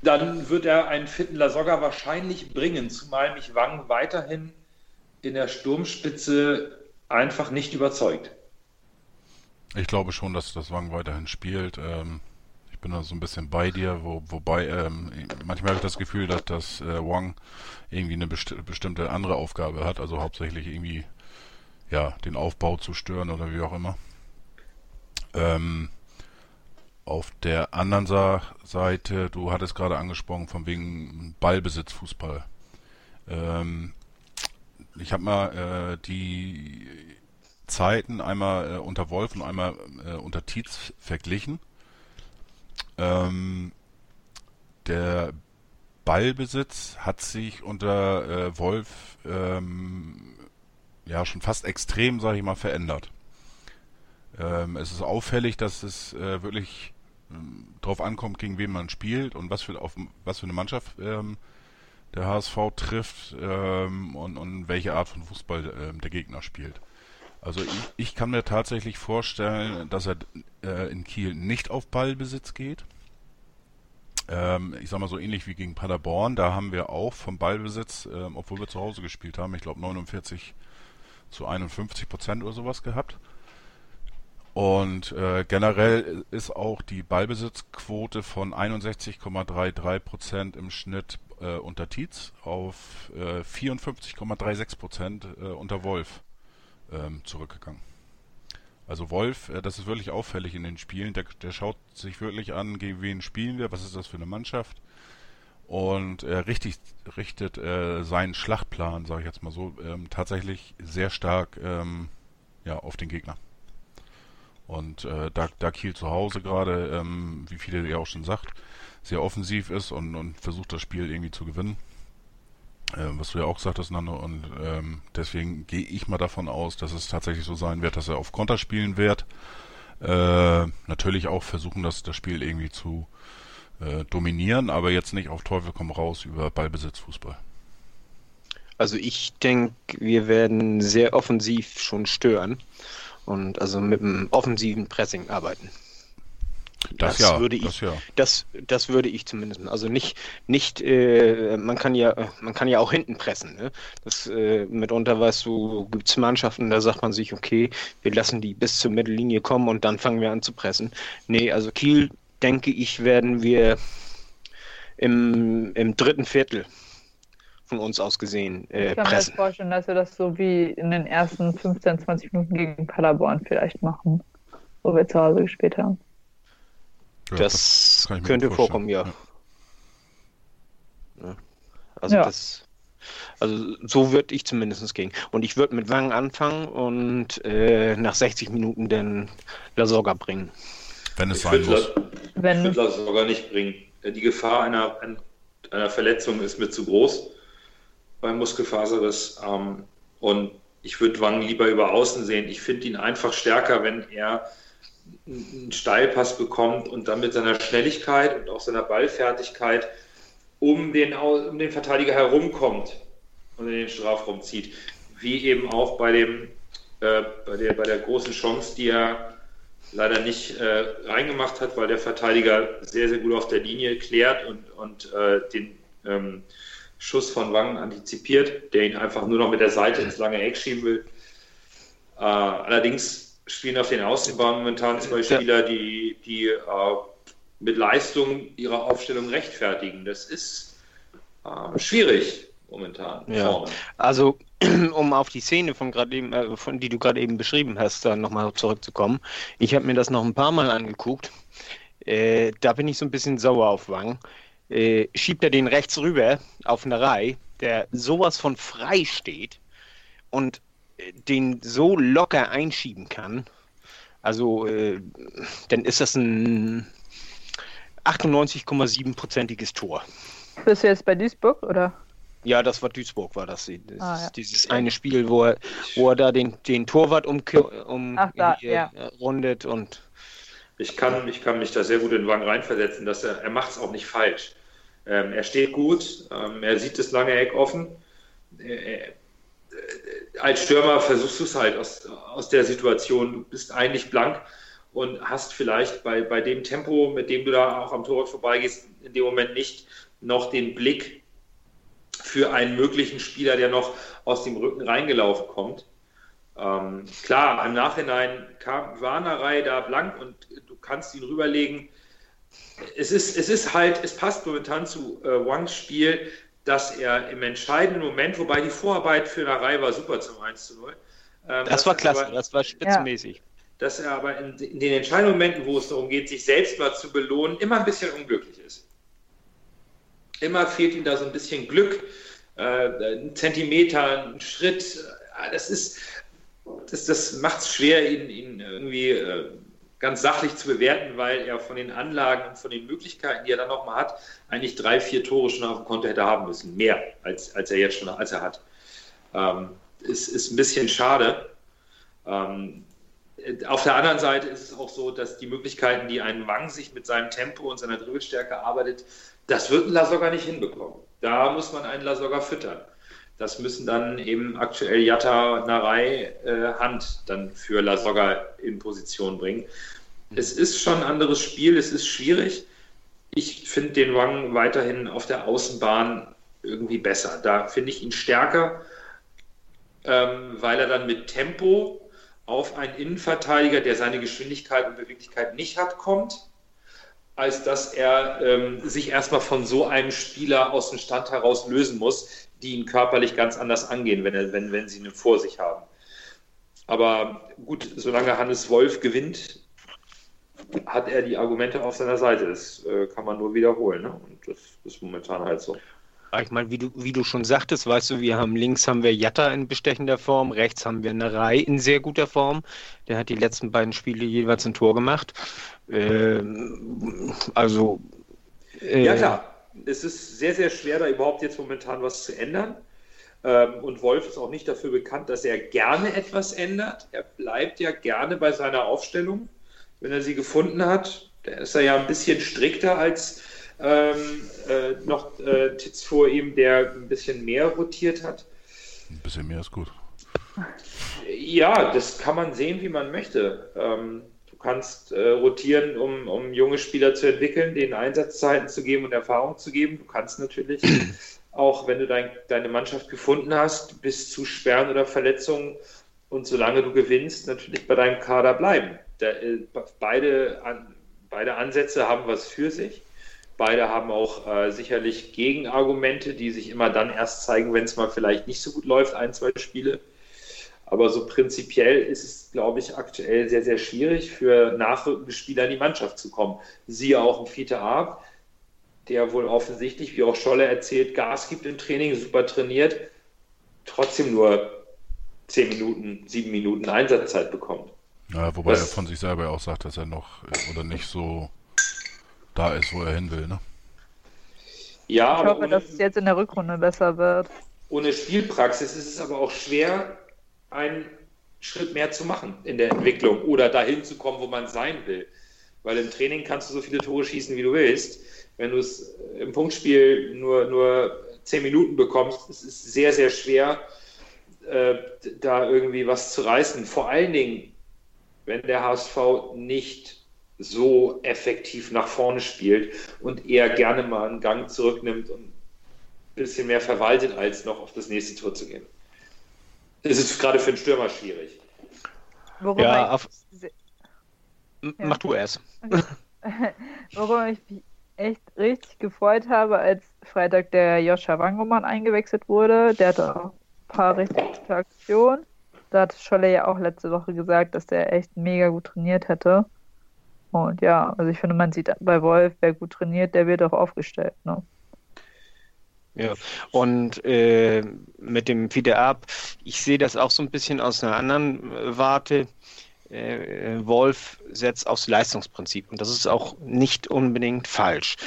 Dann wird er einen fitten La Soga wahrscheinlich bringen, zumal mich Wang weiterhin in der Sturmspitze einfach nicht überzeugt. Ich glaube schon, dass das Wang weiterhin spielt. Ähm, bin da so ein bisschen bei dir, wo, wobei ähm, manchmal habe ich das Gefühl, dass das äh, Wang irgendwie eine besti bestimmte andere Aufgabe hat, also hauptsächlich irgendwie ja den Aufbau zu stören oder wie auch immer. Ähm, auf der anderen Seite, du hattest gerade angesprochen, von wegen Ballbesitz Fußball. Ähm, ich habe mal äh, die Zeiten einmal äh, unter Wolf und einmal äh, unter Tietz verglichen. Ähm, der Ballbesitz hat sich unter äh, Wolf ähm, ja schon fast extrem, sage ich mal, verändert. Ähm, es ist auffällig, dass es äh, wirklich drauf ankommt, gegen wen man spielt und was für, auf, was für eine Mannschaft ähm, der HSV trifft ähm, und, und welche Art von Fußball ähm, der Gegner spielt. Also ich, ich kann mir tatsächlich vorstellen, dass er äh, in Kiel nicht auf Ballbesitz geht. Ähm, ich sag mal so ähnlich wie gegen Paderborn, da haben wir auch vom Ballbesitz, äh, obwohl wir zu Hause gespielt haben, ich glaube 49 zu 51 Prozent oder sowas gehabt. Und äh, generell ist auch die Ballbesitzquote von 61,33 Prozent im Schnitt äh, unter Tietz auf äh, 54,36 Prozent äh, unter Wolf ähm, zurückgegangen. Also Wolf, äh, das ist wirklich auffällig in den Spielen. Der, der schaut sich wirklich an, gegen wen spielen wir, was ist das für eine Mannschaft. Und er richtig, richtet äh, seinen Schlachtplan, sage ich jetzt mal so, ähm, tatsächlich sehr stark ähm, ja, auf den Gegner. Und äh, da, da Kiel zu Hause gerade, ähm, wie viele ja auch schon sagt, sehr offensiv ist und, und versucht das Spiel irgendwie zu gewinnen, äh, was du ja auch gesagt hast, Nando, und ähm, deswegen gehe ich mal davon aus, dass es tatsächlich so sein wird, dass er auf Konter spielen wird. Äh, natürlich auch versuchen, das, das Spiel irgendwie zu äh, dominieren, aber jetzt nicht auf Teufel komm raus über Ballbesitzfußball. Also ich denke, wir werden sehr offensiv schon stören und also mit einem offensiven Pressing arbeiten. Das, Das ja, würde ich- das ja. Das, das würde ich zumindest. Also nicht, nicht, äh, man kann ja, man kann ja auch hinten pressen. Ne? Das äh, mitunter weißt du, gibt es Mannschaften, da sagt man sich, okay, wir lassen die bis zur Mittellinie kommen und dann fangen wir an zu pressen. Nee, also Kiel, denke ich, werden wir im, im dritten Viertel von uns aus gesehen äh, Ich kann mir jetzt pressen. vorstellen, dass wir das so wie in den ersten 15, 20 Minuten gegen Paderborn vielleicht machen, wo wir zu Hause gespielt haben. ja Das ich mir könnte vorkommen, ja. Also Ja. das, also so würde ich zumindest gehen. Und ich würde mit Wang anfangen und äh, nach 60 Minuten den Lasogga bringen. Wenn es Ich sein würde muss. das, ich Wenn, würd das sogar nicht bringen. Die Gefahr einer, einer Verletzung ist mir zu groß beim Muskelfaserriss. Ähm, und ich würde Wang lieber über außen sehen. Ich finde ihn einfach stärker, wenn er einen Steilpass bekommt und dann mit seiner Schnelligkeit und auch seiner Ballfertigkeit um den, um den Verteidiger herumkommt und in den Strafraum zieht. Wie eben auch bei, dem, äh, bei, der, bei der großen Chance, die er leider nicht äh, reingemacht hat, weil der Verteidiger sehr, sehr gut auf der Linie klärt und, und äh, den ähm, Schuss von Wang antizipiert, der ihn einfach nur noch mit der Seite ins lange Eck schieben will. Äh, allerdings spielen auf den Außenbahnen momentan zwei. Spieler, die, die äh, mit Leistung ihre Aufstellung rechtfertigen. Das ist äh, schwierig momentan. Ja. vorne. Also um auf die Szene von gerade eben, äh, von die du gerade eben beschrieben hast, dann nochmal zurückzukommen. Ich habe mir das noch ein paar Mal angeguckt. Äh, da bin ich so ein bisschen sauer auf Wang. Äh, schiebt er den rechts rüber auf eine Reihe, der sowas von frei steht und äh, den so locker einschieben Also, äh, dann ist das ein 98,7-prozentiges Tor. bist du jetzt bei Duisburg oder? Ja, das war Duisburg, war das. das Ah, ist ja. Dieses eine Spiel, wo er, wo er da den, den Torwart um, um Ach, da, hier, ja. äh, rundet und Ich kann, ich kann mich da sehr gut in Wang reinversetzen, dass er, er macht es auch nicht falsch. Ähm, er steht gut, ähm, er sieht das lange Eck offen. Äh, äh, als Stürmer versuchst du es halt aus, aus der Situation. Du bist eigentlich blank und hast vielleicht bei, bei dem Tempo, mit dem du da auch am Torwart vorbeigehst, in dem Moment nicht noch den Blick für einen möglichen Spieler, der noch aus dem Rücken reingelaufen kommt. Ähm, klar, im Nachhinein kam Warnerei da blank und du kannst ihn rüberlegen. Es ist, es ist halt, es passt momentan zu äh, Wangs Spiel, dass er im entscheidenden Moment, wobei die Vorarbeit für Narei war super zum 1 zu 0. Ähm, das war klasse, aber- das war spitzenmäßig. dass er aber in, in den entscheidenden Momenten, wo es darum geht, sich selbst mal zu belohnen, immer ein bisschen unglücklich ist. Immer fehlt ihm da so ein bisschen Glück, äh, ein Zentimeter, ein Schritt. Äh, Das ist, das, das macht es schwer, ihn, ihn irgendwie äh, ganz sachlich zu bewerten, weil er von den Anlagen und von den Möglichkeiten, die er dann nochmal hat, eigentlich drei, vier Tore schon auf dem Konto hätte haben müssen. Mehr, als, als er jetzt schon als er hat. Ähm, ist, ist ein bisschen schade. Ähm, auf der anderen Seite ist es auch so, dass die Möglichkeiten, die ein Wang sich mit seinem Tempo und seiner Dribbelstärke arbeitet, das wird ein Lasogga nicht hinbekommen. Da muss man einen Lasogga füttern. Das müssen dann eben aktuell Jatta, Narei, äh, Hand dann für Lasogga in Position bringen. Es ist schon ein anderes Spiel, es ist schwierig. Ich finde den Wang weiterhin auf der Außenbahn irgendwie besser. Da finde ich ihn stärker, ähm, weil er dann mit Tempo auf einen Innenverteidiger, der seine Geschwindigkeit und Beweglichkeit nicht hat, kommt, als dass er ähm, sich erstmal von so einem Spieler aus dem Stand heraus lösen muss, die ihn körperlich ganz anders angehen, wenn, er, wenn, wenn sie ihn vor sich haben. Aber gut, solange Hannes Wolf gewinnt, hat er die Argumente auf seiner Seite. Das äh, kann man nur wiederholen. Ne? Und das ist momentan halt so. Ich meine, wie du, wie du schon sagtest, weißt du, wir haben links haben wir Jatta in bestechender Form, rechts haben wir eine Reihe in sehr guter Form. Der hat die letzten beiden Spiele jeweils ein Tor gemacht. Ähm, also äh, Ja, klar. Es ist sehr, sehr schwer, da überhaupt jetzt momentan was zu ändern. Ähm, und Wolf ist auch nicht dafür bekannt, dass er gerne etwas ändert. Er bleibt ja gerne bei seiner Aufstellung, wenn er sie gefunden hat. Da ist er ja ein bisschen strikter als ähm, äh, noch äh, Titz vor ihm, der ein bisschen mehr rotiert hat. Ein bisschen mehr ist gut. Ja, das kann man sehen, wie man möchte. Ähm, kannst äh, rotieren, um, um junge Spieler zu entwickeln, denen Einsatzzeiten zu geben und Erfahrung zu geben. Du kannst natürlich auch, wenn du dein, deine Mannschaft gefunden hast, bis zu Sperren oder Verletzungen und solange du gewinnst, natürlich bei deinem Kader bleiben. Da, äh, beide, an, beide Ansätze haben was für sich. Beide haben auch äh, sicherlich Gegenargumente, die sich immer dann erst zeigen, wenn es mal vielleicht nicht so gut läuft, ein, zwei Spiele. Aber so prinzipiell ist es, glaube ich, aktuell sehr, sehr schwierig für nachrückende Spieler in die Mannschaft zu kommen. Siehe auch ein Fiete Arp, der wohl offensichtlich, wie auch Scholle erzählt, Gas gibt im Training, super trainiert, trotzdem nur 10 Minuten, 7 Minuten Einsatzzeit bekommt. Ja, wobei das, er von sich selber auch sagt, dass er noch oder nicht so da ist, wo er hin will, ne? Ja, ich hoffe, ohne, dass es jetzt in der Rückrunde besser wird. Ohne Spielpraxis ist es aber auch schwer, einen Schritt mehr zu machen in der Entwicklung oder dahin zu kommen, wo man sein will. Weil im Training kannst du so viele Tore schießen, wie du willst. Wenn du es im Punktspiel nur, nur 10 Minuten bekommst, ist es sehr, sehr schwer, äh, da irgendwie was zu reißen. Vor allen Dingen, wenn der HSV nicht so effektiv nach vorne spielt und eher gerne mal einen Gang zurücknimmt und ein bisschen mehr verwaltet, als noch auf das nächste Tor zu gehen. Es ist gerade für einen Stürmer schwierig. Worum ja, auf... Mach du erst. Okay. Worum ich mich echt richtig gefreut habe, als Freitag der Joscha Wangoman eingewechselt wurde. Der hatte auch ein paar richtig gute Aktionen. Da hat Scholle ja auch letzte Woche gesagt, dass der echt mega gut trainiert hätte. Und ja, also ich finde, man sieht bei Wolf, wer gut trainiert, der wird auch aufgestellt. Ne? Ja, und äh, mit dem Fiete-Ab, ich sehe das auch so ein bisschen aus einer anderen äh, Warte. Äh, Wolf setzt aufs Leistungsprinzip und das ist auch nicht unbedingt falsch.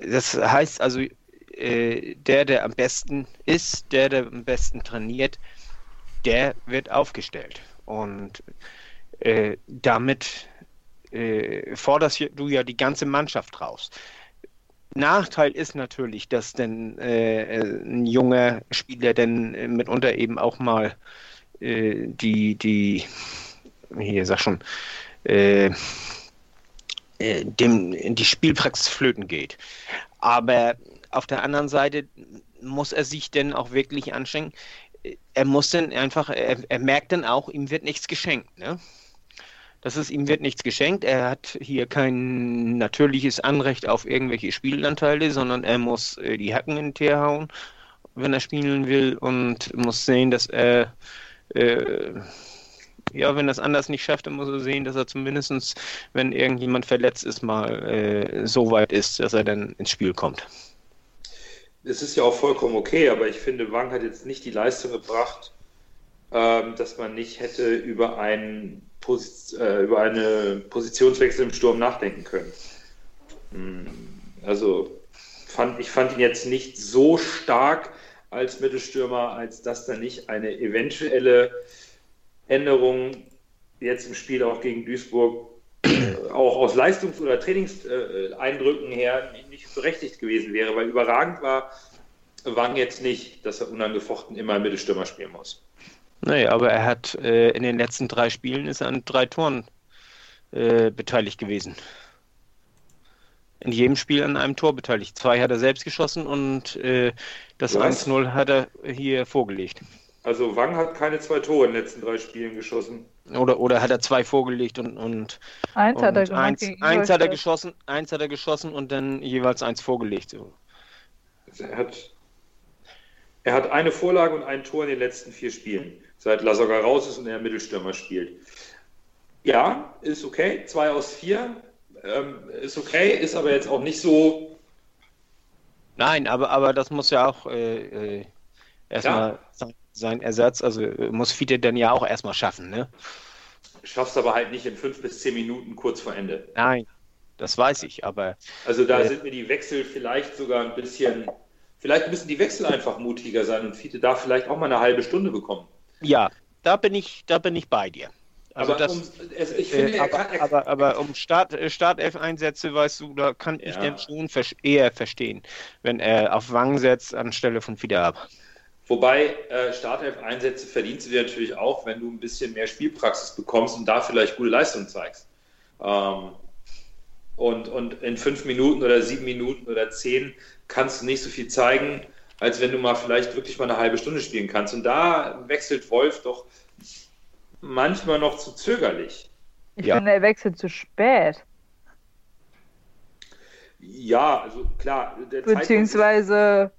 Das heißt also, äh, der, der am besten ist, der, der am besten trainiert, der wird aufgestellt. Und äh, damit äh, forderst du ja die ganze Mannschaft raus. Nachteil ist natürlich, dass denn äh, ein junger Spieler dann mitunter eben auch mal äh, die, die, hier sag schon, äh, äh dem, die Spielpraxis flöten geht. Aber auf der anderen Seite muss er sich denn auch wirklich anstrengen. Er muss dann einfach, er, er merkt dann auch, ihm wird nichts geschenkt. Ne? Das ist, ihm wird nichts geschenkt. Er hat hier kein natürliches Anrecht auf irgendwelche Spielanteile, sondern er muss äh, die Hacken in den Teer hauen, wenn er spielen will und muss sehen, dass er äh, ja, wenn er es anders nicht schafft, dann muss er sehen, dass er zumindest, wenn irgendjemand verletzt ist, mal äh, so weit ist, dass er dann ins Spiel kommt. Es ist ja auch vollkommen okay, aber ich finde, Wang hat jetzt nicht die Leistung gebracht, ähm, dass man nicht hätte über einen Posi äh, über eine Positionswechsel im Sturm nachdenken können. Hm, also fand, ich fand ihn jetzt nicht so stark als Mittelstürmer, als dass da nicht eine eventuelle Änderung jetzt im Spiel auch gegen Duisburg äh, auch aus Leistungs- oder Trainingseindrücken her nicht berechtigt gewesen wäre, weil überragend war Wang jetzt nicht, dass er unangefochten immer Mittelstürmer spielen muss. Nee, aber er hat äh, in den letzten drei Spielen ist er an drei Toren äh, beteiligt gewesen. In jedem Spiel an einem Tor beteiligt. Zwei hat er selbst geschossen und äh, das 1-0 hat er hier vorgelegt. Also Wang hat keine zwei Tore in den letzten drei Spielen geschossen. Oder, oder hat er zwei vorgelegt und, und, eins, und hat, er eins, eins hat er geschossen, eins hat er geschossen und dann jeweils eins vorgelegt. So. Also er hat, er hat eine Vorlage und ein Tor in den letzten vier Spielen seit Lasogga raus ist und er Mittelstürmer spielt. Ja, ist okay. Zwei aus vier ähm, ist okay, ist aber jetzt auch nicht so. Nein, aber, aber das muss ja auch äh, äh, erstmal sein, sein, Ersatz. Also äh, muss Fiete dann ja auch erstmal schaffen, ne? Schaffst aber halt nicht in fünf bis zehn Minuten kurz vor Ende. Nein, das weiß ich, aber. Also da äh, sind mir die Wechsel vielleicht sogar ein bisschen. Vielleicht müssen die Wechsel einfach mutiger sein und Fiete darf vielleicht auch mal eine halbe Stunde bekommen. Ja, da bin ich, da bin ich bei dir. Also aber, das, um, also finde, äh, aber, kann, aber, aber, um Start, äh, Startelf-Einsätze, weißt du, da kann ich ja. den schon eher verstehen, wenn er auf Wang setzt anstelle von Fiederab. Wobei äh, Startelf-Einsätze verdienst du dir natürlich auch, wenn du ein bisschen mehr Spielpraxis bekommst und da vielleicht gute Leistung zeigst. Ähm, und, und in fünf Minuten oder sieben Minuten oder zehn kannst du nicht so viel zeigen, als wenn du mal vielleicht wirklich mal eine halbe Stunde spielen kannst. Und da wechselt Wolf doch manchmal noch zu zögerlich. Ich Ja. finde, er wechselt zu spät. Ja, also klar. Beziehungsweise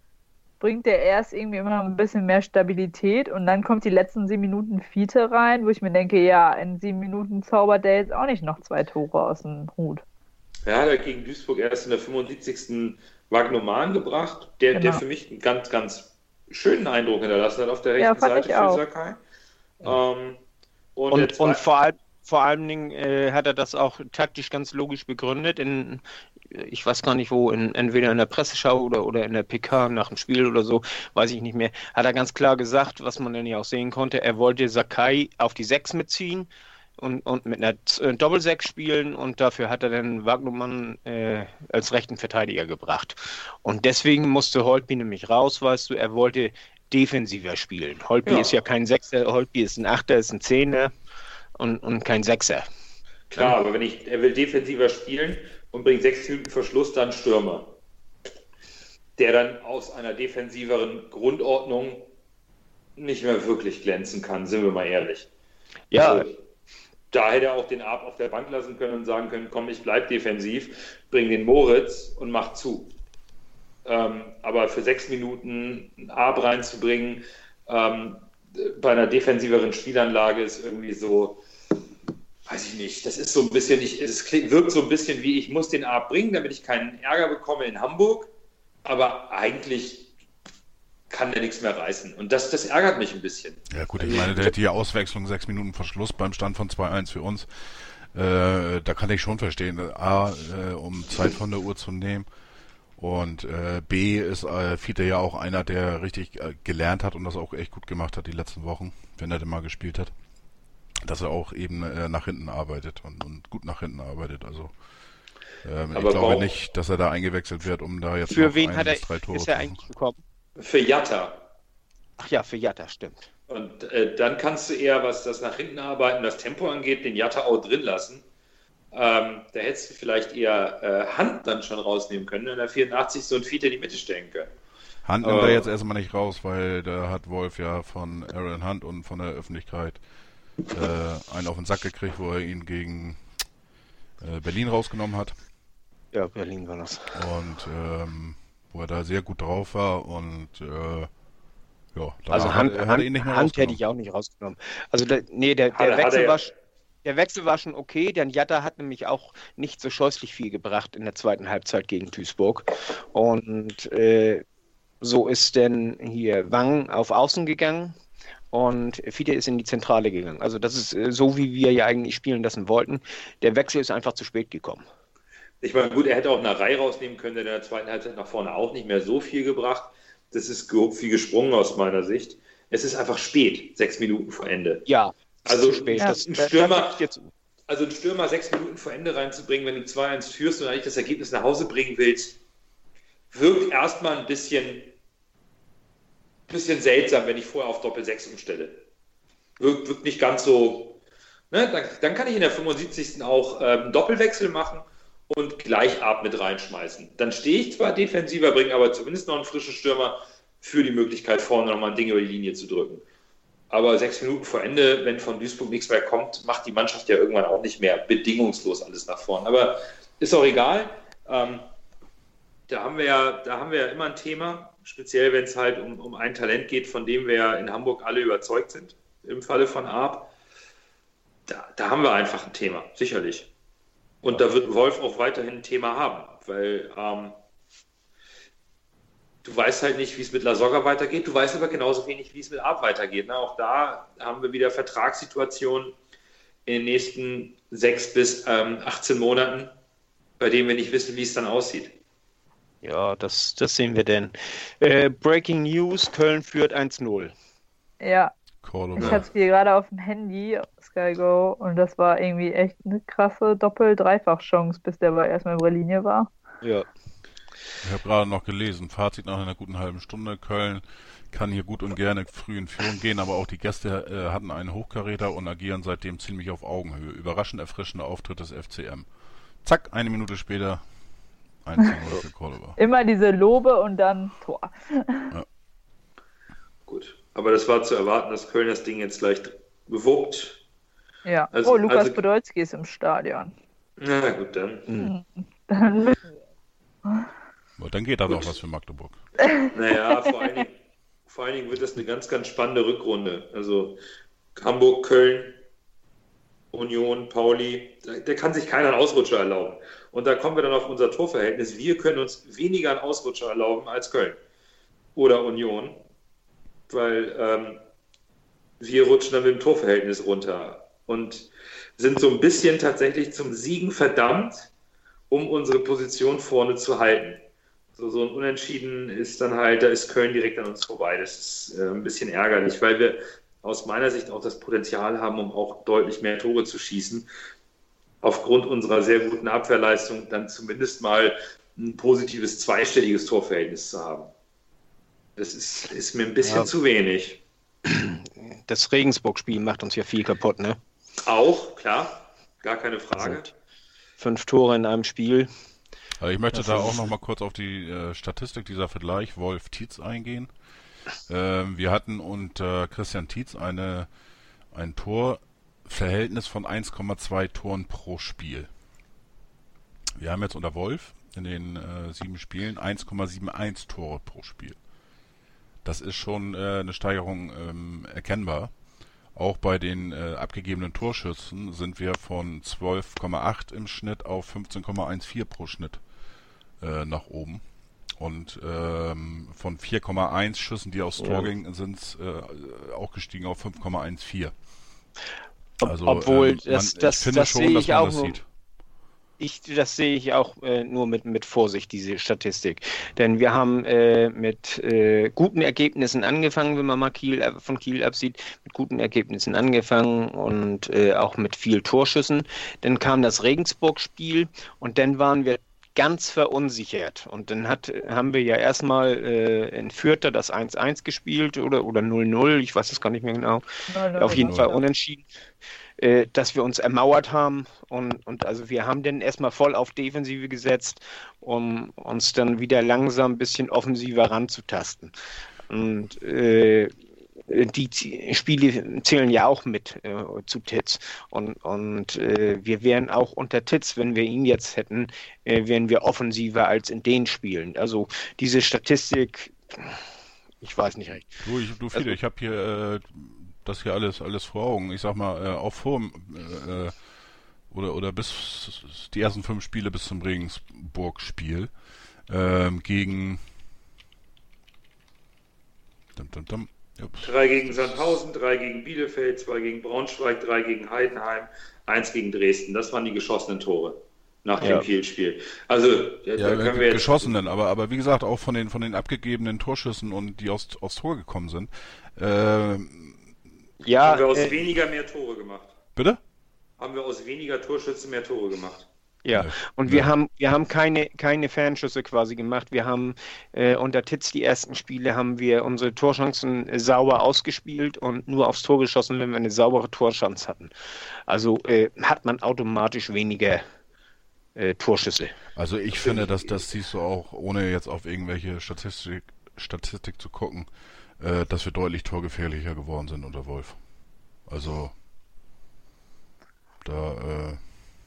bringt er erst irgendwie immer ein bisschen mehr Stabilität und dann kommt die letzten sieben Minuten Fiete rein, wo ich mir denke, ja, in sieben Minuten zaubert der jetzt auch nicht noch zwei Tore aus dem Hut. Ja, hat er gegen Duisburg erst in der 75. Wagnoman gebracht, der, der Genau. für mich einen ganz, ganz schönen Eindruck hinterlassen hat auf der Ja, rechten fand Seite ich für. Sakai. Ähm, und, der Und, und vor, allem, vor allen Dingen äh, hat er das auch taktisch ganz logisch begründet. In, ich weiß gar nicht wo, in, entweder in der Presseschau oder, oder in der PK nach dem Spiel oder so, weiß ich nicht mehr, hat er ganz klar gesagt, was man dann ja auch sehen konnte, er wollte Sakai auf die Sechs mitziehen und, und mit einer äh, Doppelsechs spielen und dafür hat er dann Wagnermann äh, als rechten Verteidiger gebracht. Und deswegen musste Holtby nämlich raus, weißt du, er wollte defensiver spielen. Holtby Ja. ist ja kein Sechser, Holtby ist ein Achter, ist ein Zehner und, und kein Sechser. Klar, aber wenn ich, er will defensiver spielen und bringt sechs Minuten Verschluss, dann Stürmer. Der dann aus einer defensiveren Grundordnung nicht mehr wirklich glänzen kann, sind wir mal ehrlich. Ja, Also, da hätte er auch den Ab auf der Bank lassen können und sagen können, komm, ich bleib defensiv, bring den Moritz und mach zu. Ähm, aber für sechs Minuten Ab reinzubringen, ähm, bei einer defensiveren Spielanlage ist irgendwie so, weiß ich nicht, das ist so ein bisschen, ich, es wirkt so ein bisschen wie, ich muss den Ab bringen, damit ich keinen Ärger bekomme in Hamburg, aber eigentlich kann der nichts mehr reißen. Und das, das ärgert mich ein bisschen. Ja gut, ich meine, der, die Auswechslung sechs Minuten Verschluss beim Stand von 2-1 für uns, äh, da kann ich schon verstehen. A, äh, um Zeit von der Uhr zu nehmen. Und äh, B ist äh, Fiete ja auch einer, der richtig äh, gelernt hat und das auch echt gut gemacht hat die letzten Wochen, wenn er denn mal gespielt hat. Dass er auch eben äh, nach hinten arbeitet und, und gut nach hinten arbeitet. Also ähm, ich glaube warum- nicht, dass er da eingewechselt wird, um da jetzt für noch wen ein hat er, drei Tore ist er eigentlich gekommen? Für Jatta. Ach ja, für Jatta, stimmt. Und äh, dann kannst du eher, was das nach hinten arbeiten, das Tempo angeht, den Jatta auch drin lassen. Ähm, da hättest du vielleicht eher äh, Hand dann schon rausnehmen können, in der 84 so ein Fiete in die Mitte stellen können. Hand nimmt Äh. er jetzt erstmal nicht raus, weil da hat Wolf ja von Aaron Hunt und von der Öffentlichkeit äh, einen auf den Sack gekriegt, wo er ihn gegen äh, Berlin rausgenommen hat. Ja, Berlin war das. Und ähm, wo er da sehr gut drauf war und äh, ja, da Also hat, Hand, er hat Hand, ihn nicht mehr Hand hätte rausgenommen. ich auch nicht rausgenommen. Also der, nee, der, Hat der er- hat Wechsel er- war der Wechsel war schon okay, denn Jatta hat nämlich auch nicht so scheußlich viel gebracht in der zweiten Halbzeit gegen Duisburg. Und äh, so ist denn hier Wang auf Außen gegangen und Fiete ist in die Zentrale gegangen. Also das ist äh, so, wie wir ja eigentlich spielen lassen wollten. Der Wechsel ist einfach zu spät gekommen. Ich meine, gut, er hätte auch eine Reihe rausnehmen können, der in der zweiten Halbzeit nach vorne auch nicht mehr so viel gebracht. Das ist viel gesprungen aus meiner Sicht. Es ist einfach spät, sechs Minuten vor Ende. Ja, Also spät. Das, ein Stürmer-. Also einen Stürmer sechs Minuten vor Ende reinzubringen, wenn du 2-1 führst und eigentlich das Ergebnis nach Hause bringen willst, wirkt erstmal ein bisschen, bisschen seltsam, wenn ich vorher auf Doppel 6 umstelle. Wirkt, wirkt nicht ganz so. Ne? Dann, dann kann ich in der 75. auch ähm, einen Doppelwechsel machen und gleich ab mit reinschmeißen. Dann stehe ich zwar defensiver, bringe aber zumindest noch einen frischen Stürmer für die Möglichkeit, vorne nochmal ein Ding über die Linie zu drücken. Aber sechs Minuten vor Ende, wenn von Duisburg nichts mehr kommt, macht die Mannschaft ja irgendwann auch nicht mehr bedingungslos alles nach vorne. Aber ist auch egal. Ähm, da haben wir ja, da haben wir ja immer ein Thema, speziell wenn es halt um, um ein Talent geht, von dem wir ja in Hamburg alle überzeugt sind, im Falle von Arp. Da, da haben wir einfach ein Thema, sicherlich. Und da wird Wolf auch weiterhin ein Thema haben, weil ähm, du weißt halt nicht, wie es mit La Soga weitergeht. Du weißt aber genauso wenig, wie es mit Arp weitergeht. Ne? Auch da haben wir wieder Vertragssituationen in den nächsten sechs bis ähm, 18 Monaten, bei denen wir nicht wissen, wie es dann aussieht. Ja, das, das sehen wir denn. Äh, Breaking News: Köln führt 1-0. Ja, Cordoba. ich hatte es hier gerade auf dem Handy, Sky Go, und das war irgendwie echt eine krasse Doppel-Dreifach-Chance, bis der bei erstmal über Linie war. Ja. Ich habe gerade noch gelesen, Fazit nach einer guten halben Stunde. Köln kann hier gut und gerne früh in Führung gehen, aber auch die Gäste äh, hatten einen Hochkaräter und agieren seitdem ziemlich auf Augenhöhe. Überraschend erfrischender Auftritt des FCM. Zack, eine Minute später 1 für Cordoba. Immer diese Lobe und dann Tor. Ja. Gut, aber das war zu erwarten, dass Köln das Ding jetzt leicht bewuppt. Ja. Also, oh, Lukas also, Podolski ist im Stadion. Na gut, dann. Mhm. Dann müssen wir. Dann geht da noch was für Magdeburg. Naja, vor allen, Dingen, vor allen Dingen wird das eine ganz, ganz spannende Rückrunde. Also Hamburg, Köln, Union, Pauli, da, kann sich keiner einen Ausrutscher erlauben. Und da kommen wir dann auf unser Torverhältnis. Wir können uns weniger einen Ausrutscher erlauben als Köln oder Union, weil ähm, wir rutschen dann mit dem Torverhältnis runter und sind so ein bisschen tatsächlich zum Siegen verdammt, um unsere Position vorne zu halten. So, so ein Unentschieden ist dann halt, da ist Köln direkt an uns vorbei. Das ist äh, ein bisschen ärgerlich, weil wir aus meiner Sicht auch das Potenzial haben, um auch deutlich mehr Tore zu schießen. Aufgrund unserer sehr guten Abwehrleistung dann zumindest mal ein positives zweistelliges Torverhältnis zu haben. Das ist, ist mir ein bisschen ja. zu wenig. Das Regensburg-Spiel macht uns ja viel kaputt, ne? Auch, klar, gar keine Frage. Also, fünf Tore in einem Spiel. Also ich möchte da auch noch mal kurz auf die äh, Statistik dieser Vergleich Wolf-Tietz eingehen. Ähm, wir hatten unter Christian Tietz eine, ein Torverhältnis von 1,2 Toren pro Spiel. Wir haben jetzt unter Wolf in den äh, sieben Spielen 1,71 Tore pro Spiel. Das ist schon äh, eine Steigerung ähm, erkennbar. Auch bei den äh, abgegebenen Torschüssen sind wir von 12,8 im Schnitt auf 15,14 pro Schnitt äh, nach oben. Und ähm, von 4,1 Schüssen, die aufs Tor ja. gingen, sind es äh, auch gestiegen auf 5,14. Also, Obwohl, ähm, man, das, das, ich finde das schon, dass man das sieht ich, das sehe ich auch äh, nur mit, mit Vorsicht, diese Statistik. Denn wir haben äh, mit äh, guten Ergebnissen angefangen, wenn man mal Kiel, äh, von Kiel absieht, mit guten Ergebnissen angefangen und äh, auch mit viel Torschüssen. Dann kam das Regensburg-Spiel und dann waren wir ganz verunsichert. Und dann hat, haben wir ja erstmal äh, in Fürther das 1-1 gespielt oder, oder 0-0, ich weiß es gar nicht mehr genau. Nein, nein, Auf jeden Fall unentschieden. Äh, dass wir uns ermauert haben und, und also wir haben dann erstmal voll auf Defensive gesetzt, um uns dann wieder langsam ein bisschen offensiver ranzutasten. Und äh, die Spiele zählen ja auch mit äh, zu Titz. Und, und äh, wir wären auch unter Titz, wenn wir ihn jetzt hätten, äh, wären wir offensiver als in den Spielen. Also diese Statistik, ich weiß nicht recht. Du, ich, du Fiete, also, ich habe hier äh, das hier alles, alles vor Augen. Ich sag mal, äh, auch vor äh, oder, oder bis die ersten fünf Spiele bis zum Regensburg-Spiel ähm, gegen dum, dum, dum, Drei gegen Sandhausen, drei gegen Bielefeld, zwei gegen Braunschweig, drei gegen Heidenheim, eins gegen Dresden. Das waren die geschossenen Tore nach dem ja. Kielspiel. Also ja, da können wir jetzt geschossenen, aber aber wie gesagt auch von den von den abgegebenen Torschüssen und die aus aus Tor gekommen sind. Äh, ja, haben wir aus äh, weniger mehr Tore gemacht. Bitte? Haben wir aus weniger Torschützen mehr Tore gemacht. Ja, und wir ja. haben wir haben keine keine Fernschüsse quasi gemacht. Wir haben äh, unter Titz die ersten Spiele haben wir unsere Torchancen äh, sauber ausgespielt und nur aufs Tor geschossen, wenn wir eine saubere Torchance hatten. Also äh, hat man automatisch weniger äh, Torschüsse. Also ich finde, dass das siehst du auch, ohne jetzt auf irgendwelche Statistik Statistik zu gucken, äh, dass wir deutlich torgefährlicher geworden sind unter Wolf. Also da. Äh,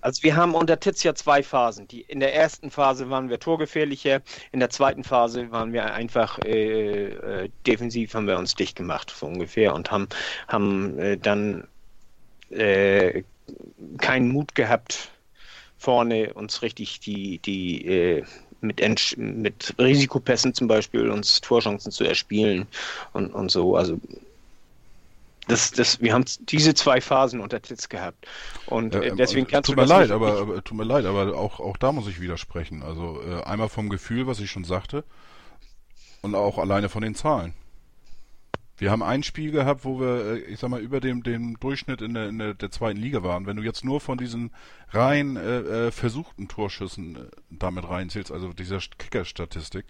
also wir haben unter Titz ja zwei Phasen. Die, in der ersten Phase waren wir torgefährlicher, in der zweiten Phase waren wir einfach äh, äh, defensiv, haben wir uns dicht gemacht, so ungefähr, und haben, haben äh, dann äh, keinen Mut gehabt, vorne uns richtig die, die äh, mit, mit Risikopässen zum Beispiel uns Torchancen zu erspielen und, und so. Also das, das, wir haben diese zwei Phasen unter Titz gehabt. Und äh, deswegen kannst tut du mir leid, aber, aber, tut mir leid, aber auch, auch da muss ich widersprechen. Also äh, einmal vom Gefühl, was ich schon sagte, und auch alleine von den Zahlen. Wir haben ein Spiel gehabt, wo wir, äh, ich sag mal, über dem, dem Durchschnitt in der, in der, der zweiten Liga waren. Wenn du jetzt nur von diesen rein äh, äh versuchten Torschüssen äh, damit reinzählst, also dieser Kicker-Statistik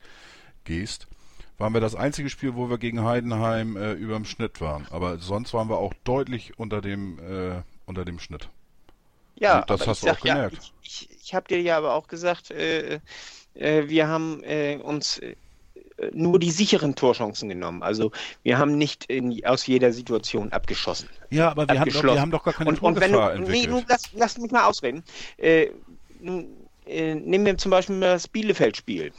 gehst, waren wir das einzige Spiel, wo wir gegen Heidenheim äh, über dem Schnitt waren. Aber sonst waren wir auch deutlich unter dem, äh, unter dem Schnitt. Ja, Und das aber hast ich du auch ja, gemerkt. Ich, ich, ich habe dir ja aber auch gesagt, äh, wir haben äh, uns nur die sicheren Torchancen genommen. Also wir haben nicht in, aus jeder Situation abgeschossen. Ja, aber wir haben, doch, wir haben doch gar keine Und, und wenn du, Torgefahr nee, entwickelt. nun, lass, lass mich mal ausreden. Äh, nun, äh, nehmen wir zum Beispiel mal das Bielefeld-Spiel.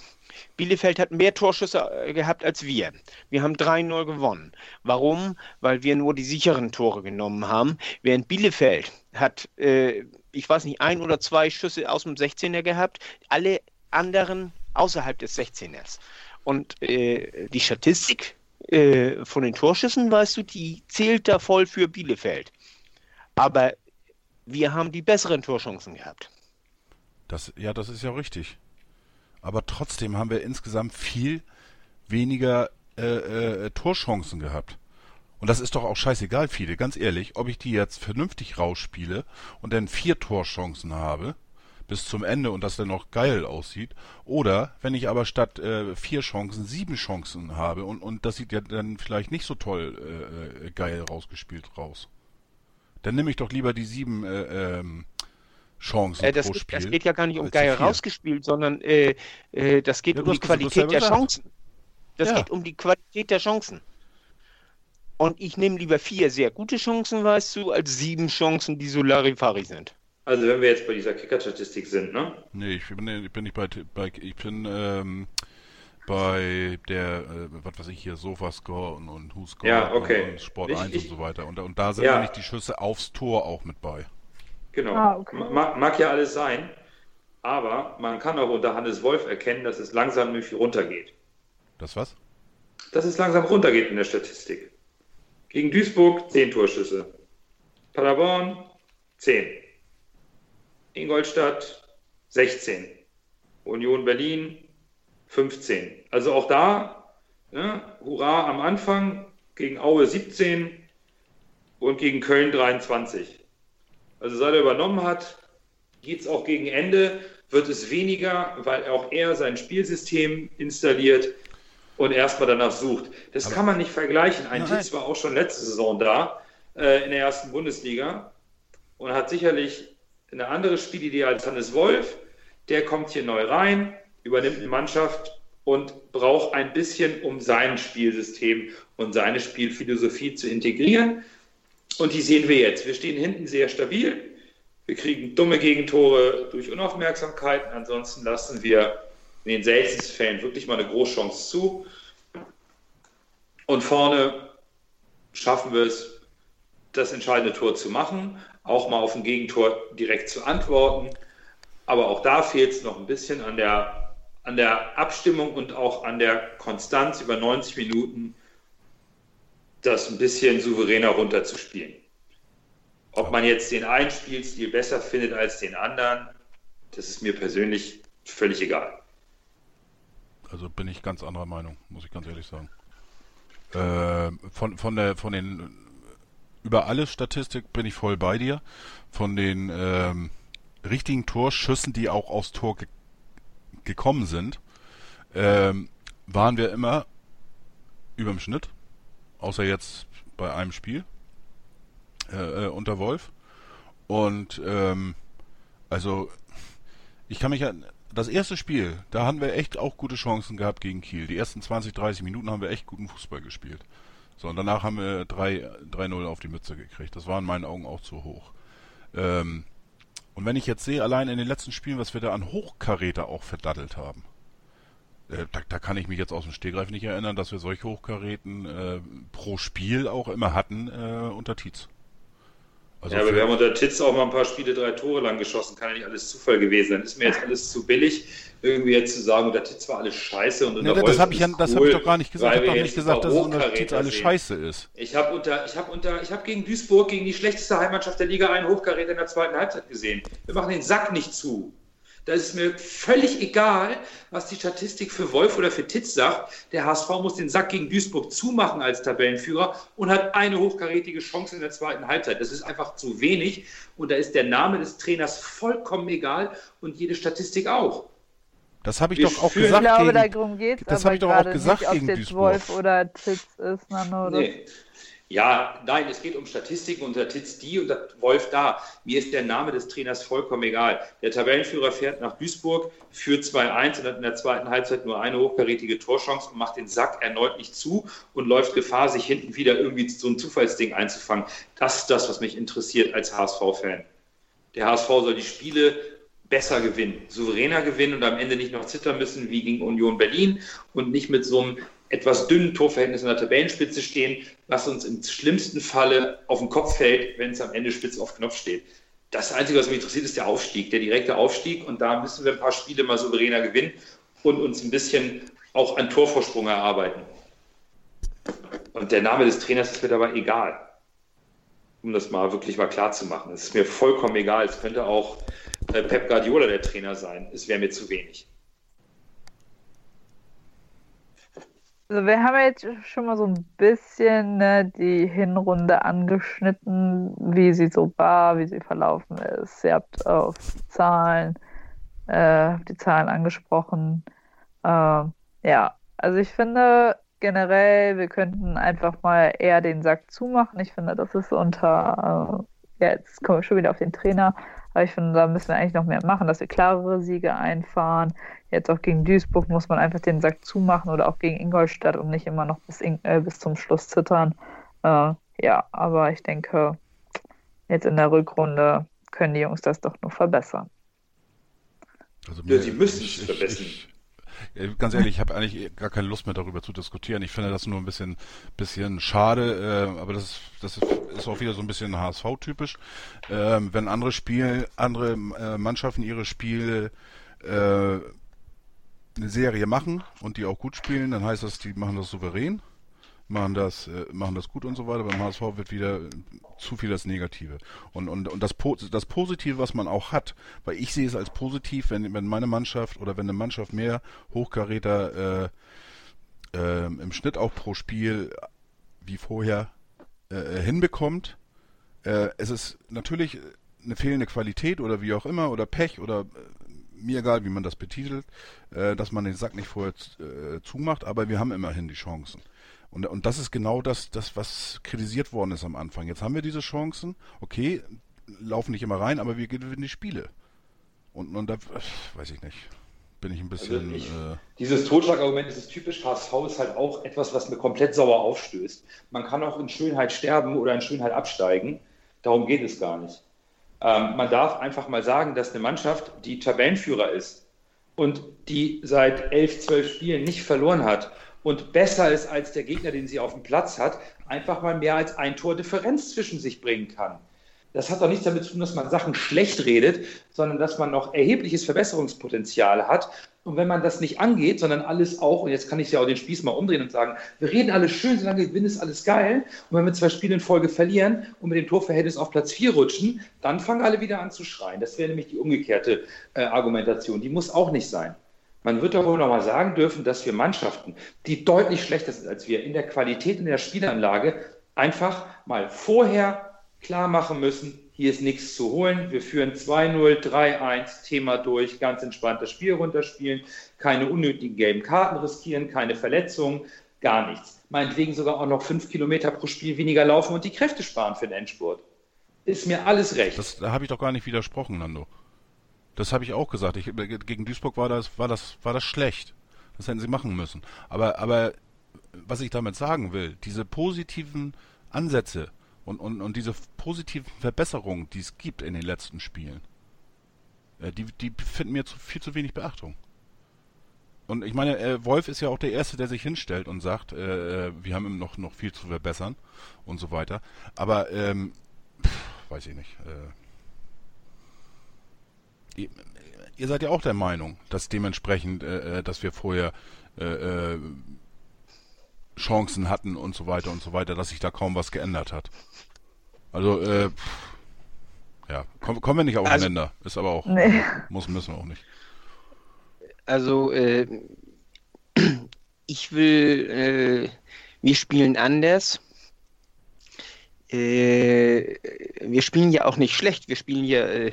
Bielefeld hat mehr Torschüsse äh, gehabt als wir. Wir haben 3-0 gewonnen. Warum? Weil wir nur die sicheren Tore genommen haben. Während Bielefeld hat, äh, ich weiß nicht, ein oder zwei Schüsse aus dem 16er gehabt, alle anderen außerhalb des 16ers. Und äh, die Statistik äh, von den Torschüssen, weißt du, die zählt da voll für Bielefeld. Aber wir haben die besseren Torchancen gehabt. Das, ja, das ist ja richtig. Aber trotzdem haben wir insgesamt viel weniger äh, äh, Torchancen gehabt. Und das ist doch auch scheißegal, viele, ganz ehrlich, ob ich die jetzt vernünftig rausspiele und dann vier Torchancen habe bis zum Ende und das dann noch geil aussieht, oder wenn ich aber statt äh, vier Chancen sieben Chancen habe und, und das sieht ja dann vielleicht nicht so toll äh, äh, geil rausgespielt raus. Dann nehme ich doch lieber die sieben äh, ähm, Chancen Äh, das, pro geht, Spiel. das geht ja gar nicht um geil rausgespielt, sondern äh, äh, das geht Ja, um die Qualität der. Chancen. Das Ja. geht um die Qualität der Chancen. Und ich nehme lieber vier sehr gute Chancen, weißt du, als sieben Chancen, die so Larifari sind. Also wenn wir jetzt bei dieser Kicker-Statistik sind, ne? Nee, ich bin, ich bin nicht bei, bei ich bin ähm, bei der, äh, was weiß ich hier, Sofascore und, und WhoScore Ja, okay. und, und Sport Ich- 1 ich- und so weiter. Und, da- und da sind Ja. nämlich die Schüsse aufs Tor auch mit bei. Genau. Ah, okay. Ma- mag, ja alles sein, aber man kann auch unter Hannes Wolf erkennen, dass es langsam irgendwie runtergeht. Das was? Dass es langsam runtergeht in der Statistik. Gegen Duisburg 10 Torschüsse. Paderborn 10. Ingolstadt 16. Union Berlin 15. Also auch da, ne, hurra am Anfang, gegen Aue 17 und gegen Köln 23. Also seit er übernommen hat, geht es auch gegen Ende, wird es weniger, weil auch er sein Spielsystem installiert und erstmal danach sucht. Das kann man nicht vergleichen. Ein. Titz war auch schon letzte Saison da äh, in der ersten Bundesliga und hat sicherlich eine andere Spielidee als Hannes Wolf. Der kommt hier neu rein, übernimmt eine Mannschaft und braucht ein bisschen, um sein Spielsystem und seine Spielphilosophie zu integrieren. Und die sehen wir jetzt. Wir stehen hinten sehr stabil. Wir kriegen dumme Gegentore durch Unaufmerksamkeiten. Ansonsten lassen wir in den seltensten Fällen wirklich mal eine Großchance zu. Und vorne schaffen wir es, das entscheidende Tor zu machen, auch mal auf ein Gegentor direkt zu antworten. Aber auch da fehlt es noch ein bisschen an der, an der Abstimmung und auch an der Konstanz über 90 Minuten, das ein bisschen souveräner runterzuspielen. Ob man jetzt den einen Spielstil besser findet als den anderen, das ist mir persönlich völlig egal. Also bin ich ganz anderer Meinung, muss ich ganz ehrlich sagen. Äh, von, von der, von den über alles Statistik bin ich voll bei dir. Von den ähm, richtigen Torschüssen, die auch aufs Tor ge gekommen sind, ähm, waren wir immer über dem Schnitt. Außer jetzt bei einem Spiel äh, äh, unter Wolf. Und ähm, also ich kann mich an das erste Spiel, da haben wir echt auch gute Chancen gehabt gegen Kiel. Die ersten 20, 30 Minuten haben wir echt guten Fußball gespielt. So, und danach haben wir 3-0 auf die Mütze gekriegt. Das war in meinen Augen auch zu hoch. Ähm, und wenn ich jetzt sehe, allein in den letzten Spielen, was wir da an Hochkaräter auch verdattelt haben, äh, da, da kann ich mich jetzt aus dem Stegreif nicht erinnern, dass wir solche Hochkaräten äh, pro Spiel auch immer hatten äh, unter Tietz. Also ja, aber wir haben unter Titz auch mal ein paar Spiele drei Tore lang geschossen. Kann ja nicht alles Zufall gewesen sein. Ist mir jetzt alles zu billig, irgendwie jetzt zu sagen, unter Titz war alles scheiße und unter Nee, das habe ich, ja, das cool, hab ich doch gar nicht gesagt. Ich habe doch nicht gesagt, dass unter Hochkaräter alles sehen. scheiße ist. Ich habe unter, ich habe unter, ich habe gegen Duisburg, gegen die schlechteste Heimmannschaft der Liga, einen Hochkaräter in der zweiten Halbzeit gesehen. Wir machen den Sack nicht zu. Da ist es mir völlig egal, was die Statistik für Wolf oder für Titz sagt. Der HSV muss den Sack gegen Duisburg zumachen als Tabellenführer und hat eine hochkarätige Chance in der zweiten Halbzeit. Das ist einfach zu wenig und da ist der Name des Trainers vollkommen egal und jede Statistik auch. Das habe ich doch auch gesagt. Ich glaube, gegen, darum geht Das habe ich doch auch gesagt nicht, gegen ob jetzt Wolf oder Titz ist, Nano. Nee. Ja, nein, es geht um Statistiken und der Titz die und Wolf da. Mir ist der Name des Trainers vollkommen egal. Der Tabellenführer fährt nach Duisburg, führt 2-1 und hat in der zweiten Halbzeit nur eine hochkarätige Torchance und macht den Sack erneut nicht zu und läuft Gefahr, sich hinten wieder irgendwie so ein Zufallsding einzufangen. Das ist das, was mich interessiert als HSV-Fan. Der HSV soll die Spiele besser gewinnen, souveräner gewinnen und am Ende nicht noch zittern müssen wie gegen Union Berlin und nicht mit so einem etwas dünnen Torverhältnis an der Tabellenspitze stehen, was uns im schlimmsten Falle auf den Kopf fällt, wenn es am Ende spitz auf Knopf steht. Das Einzige, was mich interessiert, ist der Aufstieg, der direkte Aufstieg. Und da müssen wir ein paar Spiele mal souveräner gewinnen und uns ein bisschen auch an Torvorsprung erarbeiten. Und der Name des Trainers ist mir dabei egal. Um das mal wirklich mal klar zu machen. Es ist mir vollkommen egal. Es könnte auch äh, Pep Guardiola der Trainer sein. Es wäre mir zu wenig. Also wir haben jetzt schon mal so ein bisschen ne, die Hinrunde angeschnitten, wie sie so war, wie sie verlaufen ist. Ihr habt auf Zahlen, äh, die Zahlen angesprochen. Äh, ja, also ich finde generell, wir könnten einfach mal eher den Sack zumachen. Ich finde, das ist unter, äh, ja, jetzt kommen wir schon wieder auf den Trainer, aber ich finde, da müssen wir eigentlich noch mehr machen, dass wir klarere Siege einfahren. Jetzt auch gegen Duisburg muss man einfach den Sack zumachen oder auch gegen Ingolstadt und nicht immer noch bis, äh, bis zum Schluss zittern. Äh, ja, aber ich denke, jetzt in der Rückrunde können die Jungs das doch nur verbessern. Also mir, ja, sie müssen es verbessern. Ich, Ganz ehrlich, ich habe eigentlich gar keine Lust mehr darüber zu diskutieren. Ich finde das nur ein bisschen, bisschen schade, äh, aber das, ist, das ist auch wieder so ein bisschen HSV-typisch. Ähm, wenn andere Spiele, andere äh, Mannschaften ihre Spiele äh, eine Serie machen und die auch gut spielen, dann heißt das, die machen das souverän machen das, äh, machen das gut und so weiter. Beim HSV wird wieder zu viel das Negative. Und, und, und das, das Positive, was man auch hat, weil ich sehe es als positiv, wenn, wenn meine Mannschaft oder wenn eine Mannschaft mehr Hochkaräter äh, äh, im Schnitt auch pro Spiel wie vorher äh, hinbekommt. Äh, es ist natürlich eine fehlende Qualität oder wie auch immer oder Pech oder äh, mir egal, wie man das betitelt, äh, dass man den Sack nicht vorher äh, zumacht, aber wir haben immerhin die Chancen. Und, und das ist genau das, das, was kritisiert worden ist am Anfang. Jetzt haben wir diese Chancen, okay, laufen nicht immer rein, aber wir gewinnen die Spiele. Und, und da weiß ich nicht. Bin ich ein bisschen. Also ich, äh, dieses Totschlagargument ist typisch. HSV ist halt auch etwas, was mir komplett sauer aufstößt. Man kann auch in Schönheit sterben oder in Schönheit absteigen. Darum geht es gar nicht. Ähm, man darf einfach mal sagen, dass eine Mannschaft, die Tabellenführer ist und die seit elf, zwölf Spielen nicht verloren hat und besser ist als der Gegner, den sie auf dem Platz hat, einfach mal mehr als ein Tor Differenz zwischen sich bringen kann. Das hat doch nichts damit zu tun, dass man Sachen schlecht redet, sondern dass man noch erhebliches Verbesserungspotenzial hat. Und wenn man das nicht angeht, sondern alles auch, und jetzt kann ich ja auch den Spieß mal umdrehen und sagen, wir reden alles schön, solange wir gewinnen, ist alles geil. Und wenn wir zwei Spiele in Folge verlieren und mit dem Torverhältnis auf Platz 4 rutschen, dann fangen alle wieder an zu schreien. Das wäre nämlich die umgekehrte äh, Argumentation. Die muss auch nicht sein. Man wird doch wohl noch mal sagen dürfen, dass wir Mannschaften, die deutlich schlechter sind als wir, in der Qualität in der Spielanlage einfach mal vorher klar machen müssen, hier ist nichts zu holen. Wir führen 2-0, 3-1, Thema durch, ganz entspannt das Spiel runterspielen, keine unnötigen gelben Karten riskieren, keine Verletzungen, gar nichts. Meinetwegen sogar auch noch fünf Kilometer pro Spiel weniger laufen und die Kräfte sparen für den Endspurt. Ist mir alles recht. Das, da habe ich doch gar nicht widersprochen, Nando. Das habe ich auch gesagt. Ich, gegen Duisburg war das, war das, war das schlecht. Das hätten sie machen müssen. Aber, aber was ich damit sagen will, diese positiven Ansätze und, und, und diese positiven Verbesserungen, die es gibt in den letzten Spielen, äh, die, die finden mir zu, viel zu wenig Beachtung. Und ich meine, äh, Wolf ist ja auch der Erste, der sich hinstellt und sagt, äh, äh wir haben noch, noch viel zu verbessern und so weiter. Aber, ähm, pff, weiß ich nicht. Äh, ihr seid ja auch der Meinung, dass dementsprechend, äh, dass wir vorher Chancen hatten und so weiter und so weiter, dass sich da kaum was geändert hat. Also, äh, ja, komm, kommen wir nicht also aufeinander. Also, ist aber auch, nee. muss, müssen wir auch nicht. Also, äh, ich will, äh, wir spielen anders. Äh, wir spielen ja auch nicht schlecht. Wir spielen ja äh,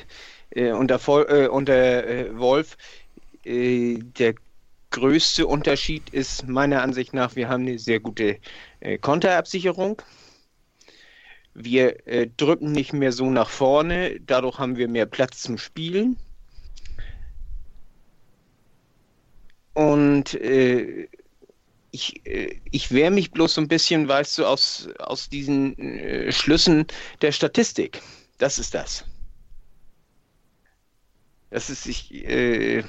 äh, unter, Vol äh, unter äh, Wolf äh, der größte Unterschied ist meiner Ansicht nach, wir haben eine sehr gute Konterabsicherung. Wir äh, drücken nicht mehr so nach vorne, dadurch haben wir mehr Platz zum Spielen. Und äh, ich, äh, ich wehre mich bloß so ein bisschen, weißt du, aus, aus diesen äh, Schlüssen der Statistik. Das ist das. Das ist ich. Äh,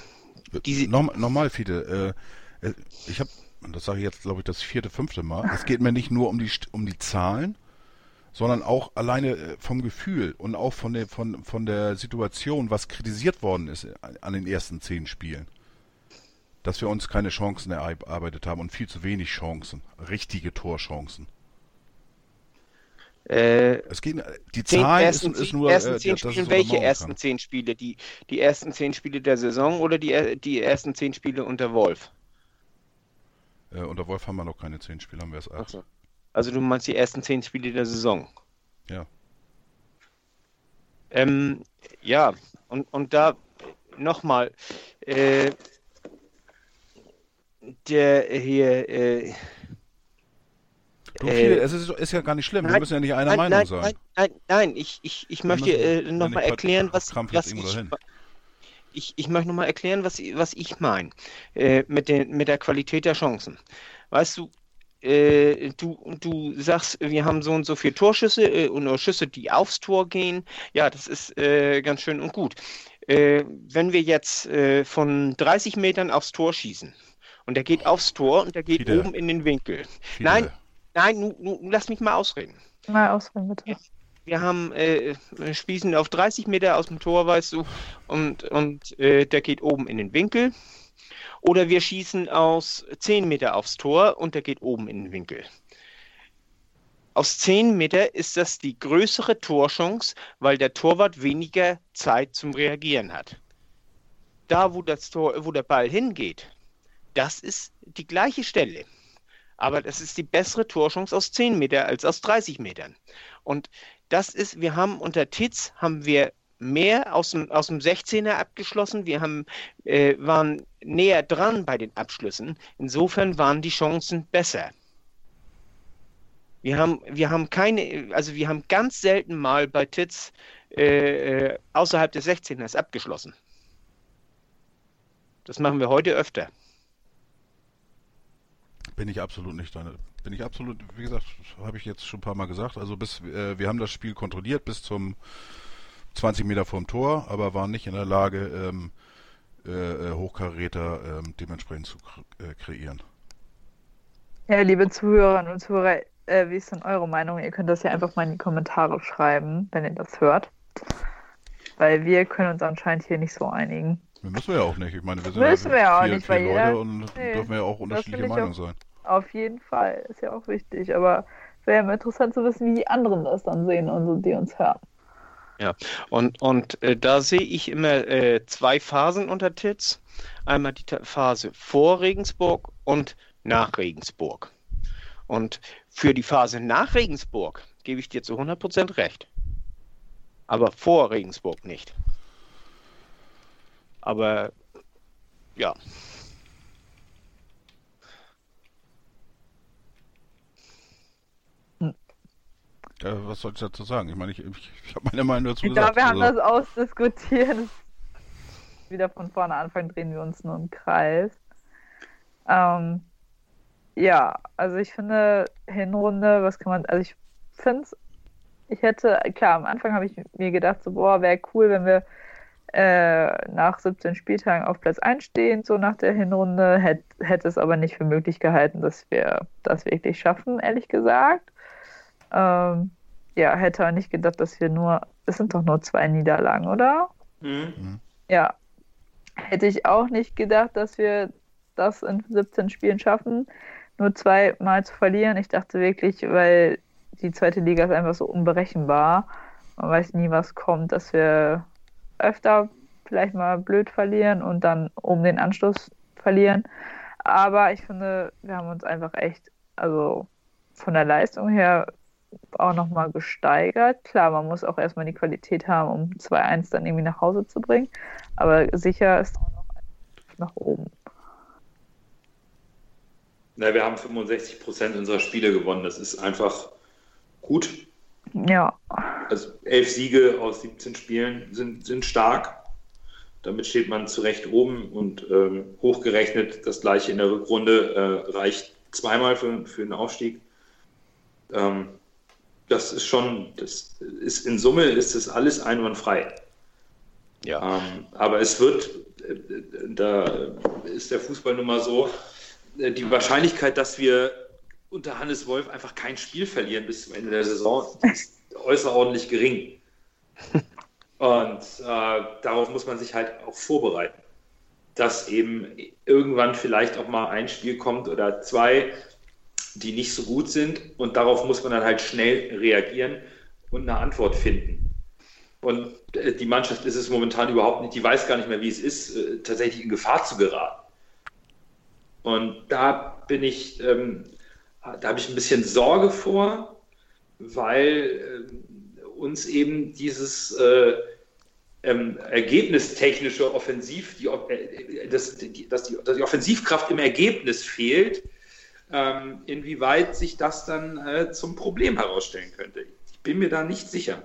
diese Normal, Fiete. Äh, äh, ich habe, das sage ich jetzt, glaube ich, das vierte, fünfte Mal. Es geht mir nicht nur um die um die Zahlen, sondern auch alleine äh, vom Gefühl und auch von der von von der Situation, was kritisiert worden ist an den ersten zehn Spielen dass wir uns keine Chancen erarbeitet haben und viel zu wenig Chancen, richtige Torchancen. Äh, es geht, die Zahl ist, ist, nur. Ersten äh, zehn Spiele, welche ersten kann. zehn Spiele? Die, die ersten zehn Spiele der Saison oder die, die ersten zehn Spiele unter Wolf? Äh, unter Wolf haben wir noch keine zehn Spiele, haben wir erst acht. So. Also du meinst die ersten zehn Spiele der Saison? Ja. Ähm, ja, und, und da nochmal, äh, der hier. Äh, du, viele, äh, es ist, ist, ja gar nicht schlimm, nein, wir müssen ja nicht einer nein, Meinung nein, sein. Nein, nein, nein, ich, ich, ich möchte äh, nochmal erklären, was, was ich, ich, ich möchte nochmal erklären, was, was ich meine äh, mit, mit der Qualität der Chancen. Weißt du, äh, du, du sagst, wir haben so und so viele Torschüsse äh, und Schüsse, die aufs Tor gehen. Ja, das ist äh, ganz schön und gut. Äh, wenn wir jetzt äh, von 30 Metern aufs Tor schießen, und der geht aufs Tor und der geht Fide. oben in den Winkel. Fide. Nein, nein, nu, nu, lass mich mal ausreden. Mal ausreden, bitte. Wir haben äh, Spießen auf 30 Meter aus dem Tor, weißt du, und, und äh, der geht oben in den Winkel. Oder wir schießen aus 10 Meter aufs Tor und der geht oben in den Winkel. Aus 10 Meter ist das die größere Torchance, weil der Torwart weniger Zeit zum Reagieren hat. Da, wo, das Tor, wo der Ball hingeht, das ist die gleiche Stelle. Aber das ist die bessere Torchance aus 10 Meter als aus 30 Metern. Und das ist, wir haben unter Titz haben wir mehr aus dem, aus dem 16er abgeschlossen. Wir haben, äh, waren näher dran bei den Abschlüssen. Insofern waren die Chancen besser. Wir haben, wir haben keine, also wir haben ganz selten mal bei Titz äh, äh außerhalb des 16ers abgeschlossen. Das machen wir heute öfter. Bin ich absolut nicht deine. Bin ich absolut, wie gesagt, habe ich jetzt schon ein paar Mal gesagt. Also bis äh, wir haben das Spiel kontrolliert bis zum 20 Meter vorm Tor, aber waren nicht in der Lage, ähm, äh, äh Hochkaräter ähm, dementsprechend zu äh, kreieren. Ja, liebe Zuhörerinnen und Zuhörer, äh, wie ist denn eure Meinung? Ihr könnt das ja einfach mal in die Kommentare schreiben, wenn ihr das hört. Weil wir können uns anscheinend hier nicht so einigen. Müssen wir ja auch nicht. Ich meine, wir sind Müssen wir ja auch nicht, vier Leute jeder... und nee, dürfen ja auch unterschiedliche Meinungen sein. Auf jeden Fall, ist ja auch wichtig. Aber wäre ja interessant zu wissen, wie die anderen das dann sehen und so, die uns hören. Ja, und, und äh, da sehe ich immer äh, zwei Phasen unter Titz. Einmal die Phase vor Regensburg und nach Regensburg. Und für die Phase nach Regensburg gebe ich dir zu 100% recht. Aber vor Regensburg nicht. Aber ja. Ja, was soll ich dazu sagen? Ich meine, ich, ich, ich habe meine Meinung dazu ich gesagt. Ich glaube, wir also. haben das ausdiskutiert. Wieder von vorne anfangen, drehen wir uns nur im Kreis. Ähm, ja, also ich finde, Hinrunde, was kann man, also ich finde es, ich hätte, klar, am Anfang habe ich mir gedacht, so, boah, wäre cool, wenn wir äh, nach 17 Spieltagen auf Platz 1 stehen, so nach der Hinrunde. Hätte hätt es aber nicht für möglich gehalten, dass wir das wirklich schaffen, ehrlich gesagt. Ähm, ja, hätte auch nicht gedacht, dass wir nur, es sind doch nur zwei Niederlagen, oder? Mhm. mhm. Ja. Hätte ich auch nicht gedacht, dass wir das in 17 Spielen schaffen, nur zweimal zu verlieren. Ich dachte wirklich, weil die zweite Liga ist einfach so unberechenbar. Man weiß nie, was kommt, dass wir öfter vielleicht mal blöd verlieren und dann um den Anschluss verlieren. Aber ich finde, wir haben uns einfach echt, also von der Leistung her auch nochmal gesteigert. Klar, man muss auch erstmal die Qualität haben, um 2-1 dann irgendwie nach Hause zu bringen. Aber sicher ist auch noch nach oben. Na, wir haben 65 Prozent unserer Spiele gewonnen. Das ist einfach gut. Ja. Also elf Siege aus 17 Spielen sind, sind stark. Damit steht man zu Recht oben und ähm, hochgerechnet das gleiche in der Rückrunde äh, reicht zweimal für, für den Aufstieg. Ähm, das ist schon, das ist in Summe ist das alles einwandfrei. Ja. Ähm, aber es wird, äh, da ist der Fußball nun mal so, äh, die Wahrscheinlichkeit, dass wir unter Hannes Wolf einfach kein Spiel verlieren bis zum Ende der Saison, ist äußerordentlich gering. Und äh, darauf muss man sich halt auch vorbereiten, dass eben irgendwann vielleicht auch mal ein Spiel kommt oder zwei, die nicht so gut sind. Und darauf muss man dann halt schnell reagieren und eine Antwort finden. Und äh, die Mannschaft ist es momentan überhaupt nicht, die weiß gar nicht mehr, wie es ist, äh, tatsächlich in Gefahr zu geraten. Und da bin ich, ähm, da habe ich ein bisschen Sorge vor, weil äh, uns eben dieses äh, ähm, ergebnistechnische Offensiv, die, äh, das, die, dass, die, dass die Offensivkraft im Ergebnis fehlt ähm, inwieweit sich das dann äh, zum Problem herausstellen könnte. Ich bin mir da nicht sicher.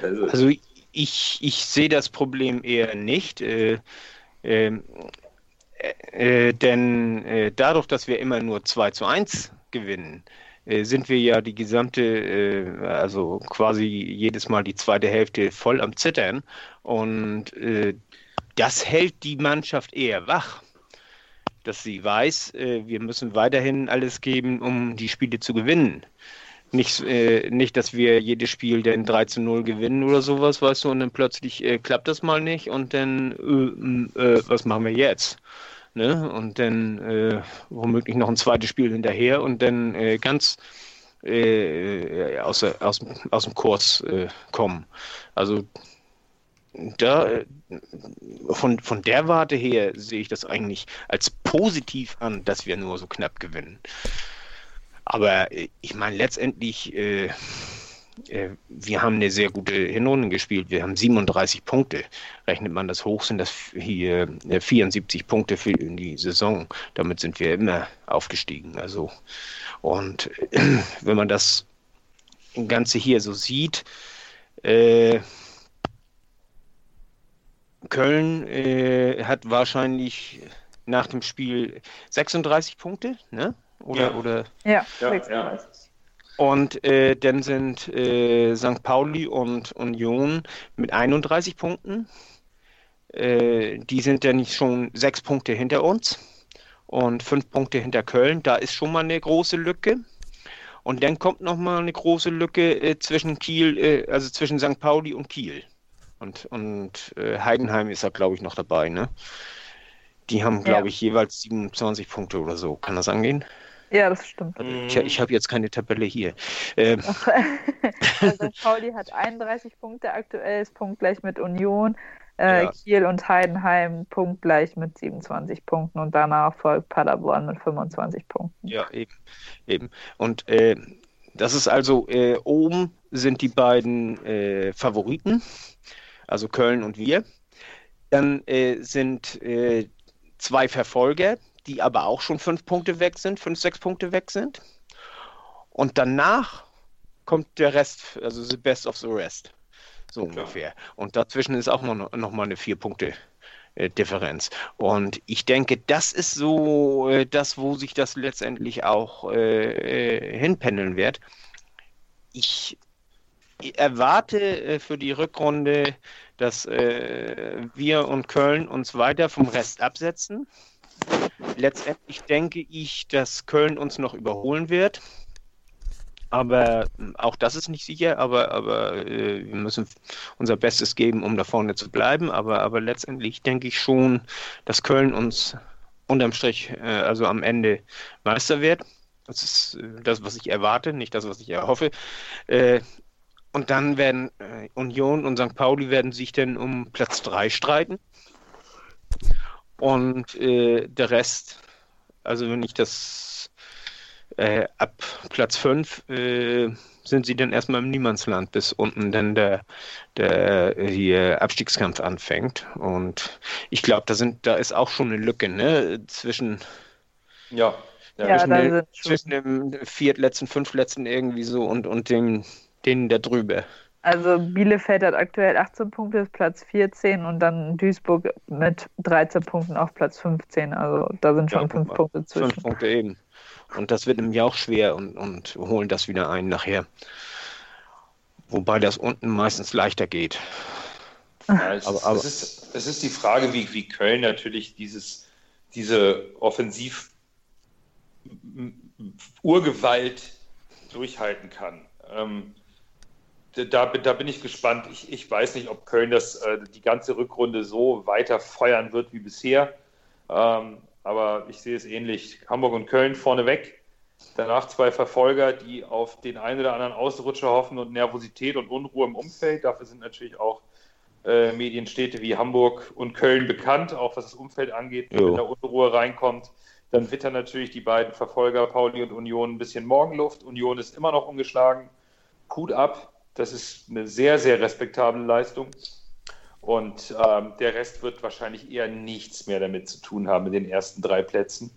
Also, also ich, ich sehe das Problem eher nicht. Äh, ähm, äh, äh, denn dadurch, dass wir immer nur 2 zu 1 gewinnen, sind wir ja die gesamte, also quasi jedes Mal die zweite Hälfte voll am Zittern. Und das hält die Mannschaft eher wach dass sie weiß, äh, wir müssen weiterhin alles geben, um die Spiele zu gewinnen. Nicht, äh, nicht, dass wir jedes Spiel dann 3 zu 0 gewinnen oder sowas, weißt du, und dann plötzlich äh, klappt das mal nicht und dann, äh, äh, was machen wir jetzt? Ne? Und dann äh, womöglich noch ein zweites Spiel hinterher und dann ganz aus, aus, aus dem Kurs kommen. Also da, äh, von, von der Warte her sehe ich das eigentlich als positiv an, dass wir nur so knapp gewinnen. Aber äh, ich meine, letztendlich, äh, äh, wir haben eine sehr gute Hinrunde gespielt. Wir haben 37 Punkte. Rechnet man das hoch, sind das hier 74 äh, Punkte für die Saison. Damit sind wir immer aufgestiegen. Also, und äh, wenn man das Ganze hier so sieht, äh, Köln äh, hat wahrscheinlich nach dem Spiel 36 Punkte, ne? Oder, ja. oder? Ja, 36. Und äh, dann sind äh, St. Pauli und Union mit 31 Punkten. Äh, die sind dann schon sechs Punkte hinter uns und fünf Punkte hinter Köln. Da ist schon mal eine große Lücke. Und dann kommt noch mal eine große Lücke äh, zwischen Kiel, äh, also zwischen St. Pauli und Kiel. Und, und äh, Heidenheim ist da, glaube ich, noch dabei, ne? Die haben, glaube ja. ich, jeweils 27 Punkte oder so. Kann das angehen? Ja, das stimmt. Ich, ich habe jetzt keine Tabelle hier. Ähm. also Pauli hat 31 Punkte aktuell, ist punktgleich mit Union. Äh, ja. Kiel und Heidenheim punktgleich mit 27 Punkten und danach folgt Paderborn mit 25 Punkten. Ja, eben. eben. Und äh, das ist also, äh, oben sind die beiden äh, Favoriten also Köln und wir. Dann äh, sind äh, zwei Verfolger, die aber auch schon fünf Punkte weg sind, fünf, sechs Punkte weg sind. Und danach kommt der Rest, also the best of the rest. So ungefähr. Und dazwischen ist auch noch, noch mal eine vier Punkte äh, Differenz. Und ich denke, das ist so äh, das, wo sich das letztendlich auch äh, äh hinpendeln wird. Ich erwarte äh, für die Rückrunde, dass äh, wir und Köln uns weiter vom Rest absetzen. Letztendlich denke ich, dass Köln uns noch überholen wird. Aber hm, auch das ist nicht sicher, aber, aber äh, wir müssen unser Bestes geben, um da vorne zu bleiben. Aber, aber letztendlich denke ich schon, dass Köln uns unterm Strich, äh, also am Ende Meister wird. Das ist äh, das, was ich erwarte, nicht das, was ich erhoffe. Äh, und dann werden äh, Union und St. Pauli werden sich dann um Platz 3 streiten. Und äh, der Rest, also wenn ich das äh, ab Platz 5, äh, sind sie dann erstmal im Niemandsland, bis unten dann der, der hier Abstiegskampf anfängt. Und ich glaube, da sind, da ist auch schon eine Lücke, ne? Zwischen ja. Ja, zwischen, den, sind zwischen dem viertletzten, fünftletzten irgendwie so und, und dem, denen da drüber. Also Bielefeld hat aktuell 18 Punkte, ist Platz 14 und dann Duisburg mit 13 Punkten auf Platz 15. Also da sind schon Ja, fünf guck mal. Punkte zwischen. Fünf Punkte eben. Und das wird nämlich auch schwer und, und holen das wieder ein nachher. Wobei das unten meistens leichter geht. Ja, es, Aber- ist, aber- es, ist, es ist die Frage, wie, wie Köln natürlich dieses, diese Offensiv Urgewalt durchhalten kann. Ähm, da, da bin ich gespannt. Ich, ich weiß nicht, ob Köln das äh, die ganze Rückrunde so weiter feuern wird wie bisher. Ähm, aber ich sehe es ähnlich. Hamburg und Köln vorneweg. Danach zwei Verfolger, die auf den einen oder anderen Ausrutscher hoffen und Nervosität und Unruhe im Umfeld. Dafür sind natürlich auch äh, Medienstädte wie Hamburg und Köln bekannt, auch was das Umfeld angeht. Jo. Wenn da Unruhe reinkommt, dann wittern natürlich die beiden Verfolger, Pauli und Union, ein bisschen Morgenluft. Union ist immer noch ungeschlagen. Hut ab. Das ist eine sehr, sehr respektable Leistung. Und ähm, der Rest wird wahrscheinlich eher nichts mehr damit zu tun haben mit den ersten drei Plätzen.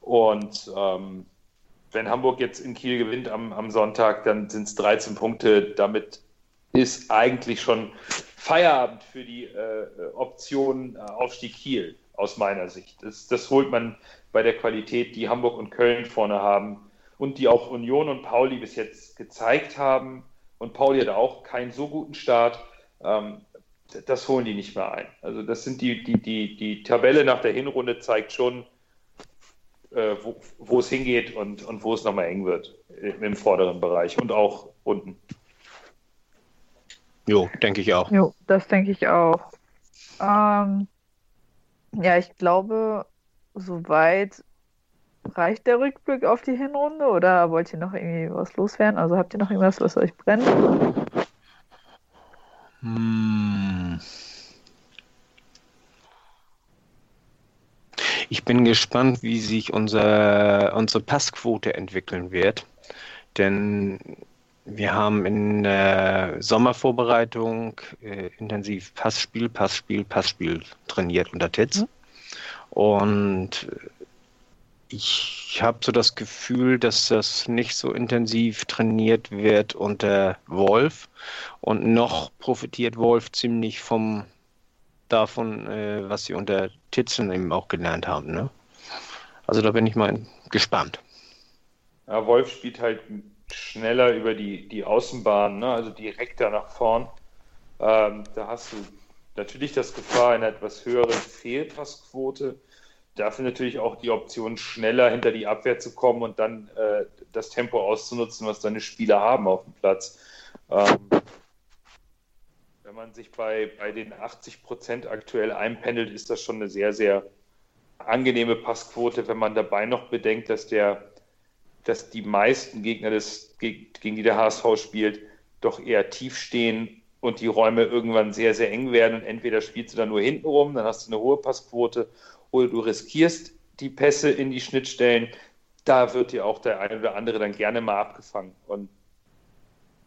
Und ähm, wenn Hamburg jetzt in Kiel gewinnt am, am Sonntag, dann sind es 13 Punkte. Damit ist eigentlich schon Feierabend für die äh, Option äh, Aufstieg Kiel aus meiner Sicht. Das, das holt man bei der Qualität, die Hamburg und Köln vorne haben und die auch Union und Pauli bis jetzt gezeigt haben. Und Pauli hat auch keinen so guten Start. Ähm, das holen die nicht mehr ein. Also das sind die, die, die, die Tabelle nach der Hinrunde zeigt schon, äh, wo, wo es hingeht und, und wo es nochmal eng wird im, im vorderen Bereich und auch unten. Jo, denke ich auch. Jo, das denke ich auch. Ähm, ja, ich glaube, soweit reicht der Rückblick auf die Hinrunde oder wollt ihr noch irgendwie was loswerden? Also habt ihr noch irgendwas, was euch brennt? Hm. Ich bin gespannt, wie sich unser, unsere Passquote entwickeln wird. Denn wir haben in der Sommervorbereitung äh, intensiv Passspiel, Passspiel, Passspiel trainiert unter Titz. Und ich habe so das Gefühl, dass das nicht so intensiv trainiert wird unter Wolf. Und noch profitiert Wolf ziemlich vom davon, äh, was sie unter Titzen eben auch gelernt haben. Ne? Also da bin ich mal gespannt. Ja, Wolf spielt halt schneller über die, die Außenbahn, ne? also direkter nach vorn. Ähm, da hast du natürlich das Gefahr einer etwas höheren Fehlpassquote. Dafür natürlich auch die Option, schneller hinter die Abwehr zu kommen und dann äh, das Tempo auszunutzen, was deine Spieler haben auf dem Platz. Ähm, wenn man sich bei, bei den 80 Prozent aktuell einpendelt, ist das schon eine sehr, sehr angenehme Passquote, wenn man dabei noch bedenkt, dass der dass die meisten Gegner, des, gegen die der HSV spielt, doch eher tief stehen und die Räume irgendwann sehr, sehr eng werden und entweder spielst du dann nur hinten rum, dann hast du eine hohe Passquote oder du riskierst die Pässe in die Schnittstellen. Da wird dir auch der eine oder andere dann gerne mal abgefangen. Und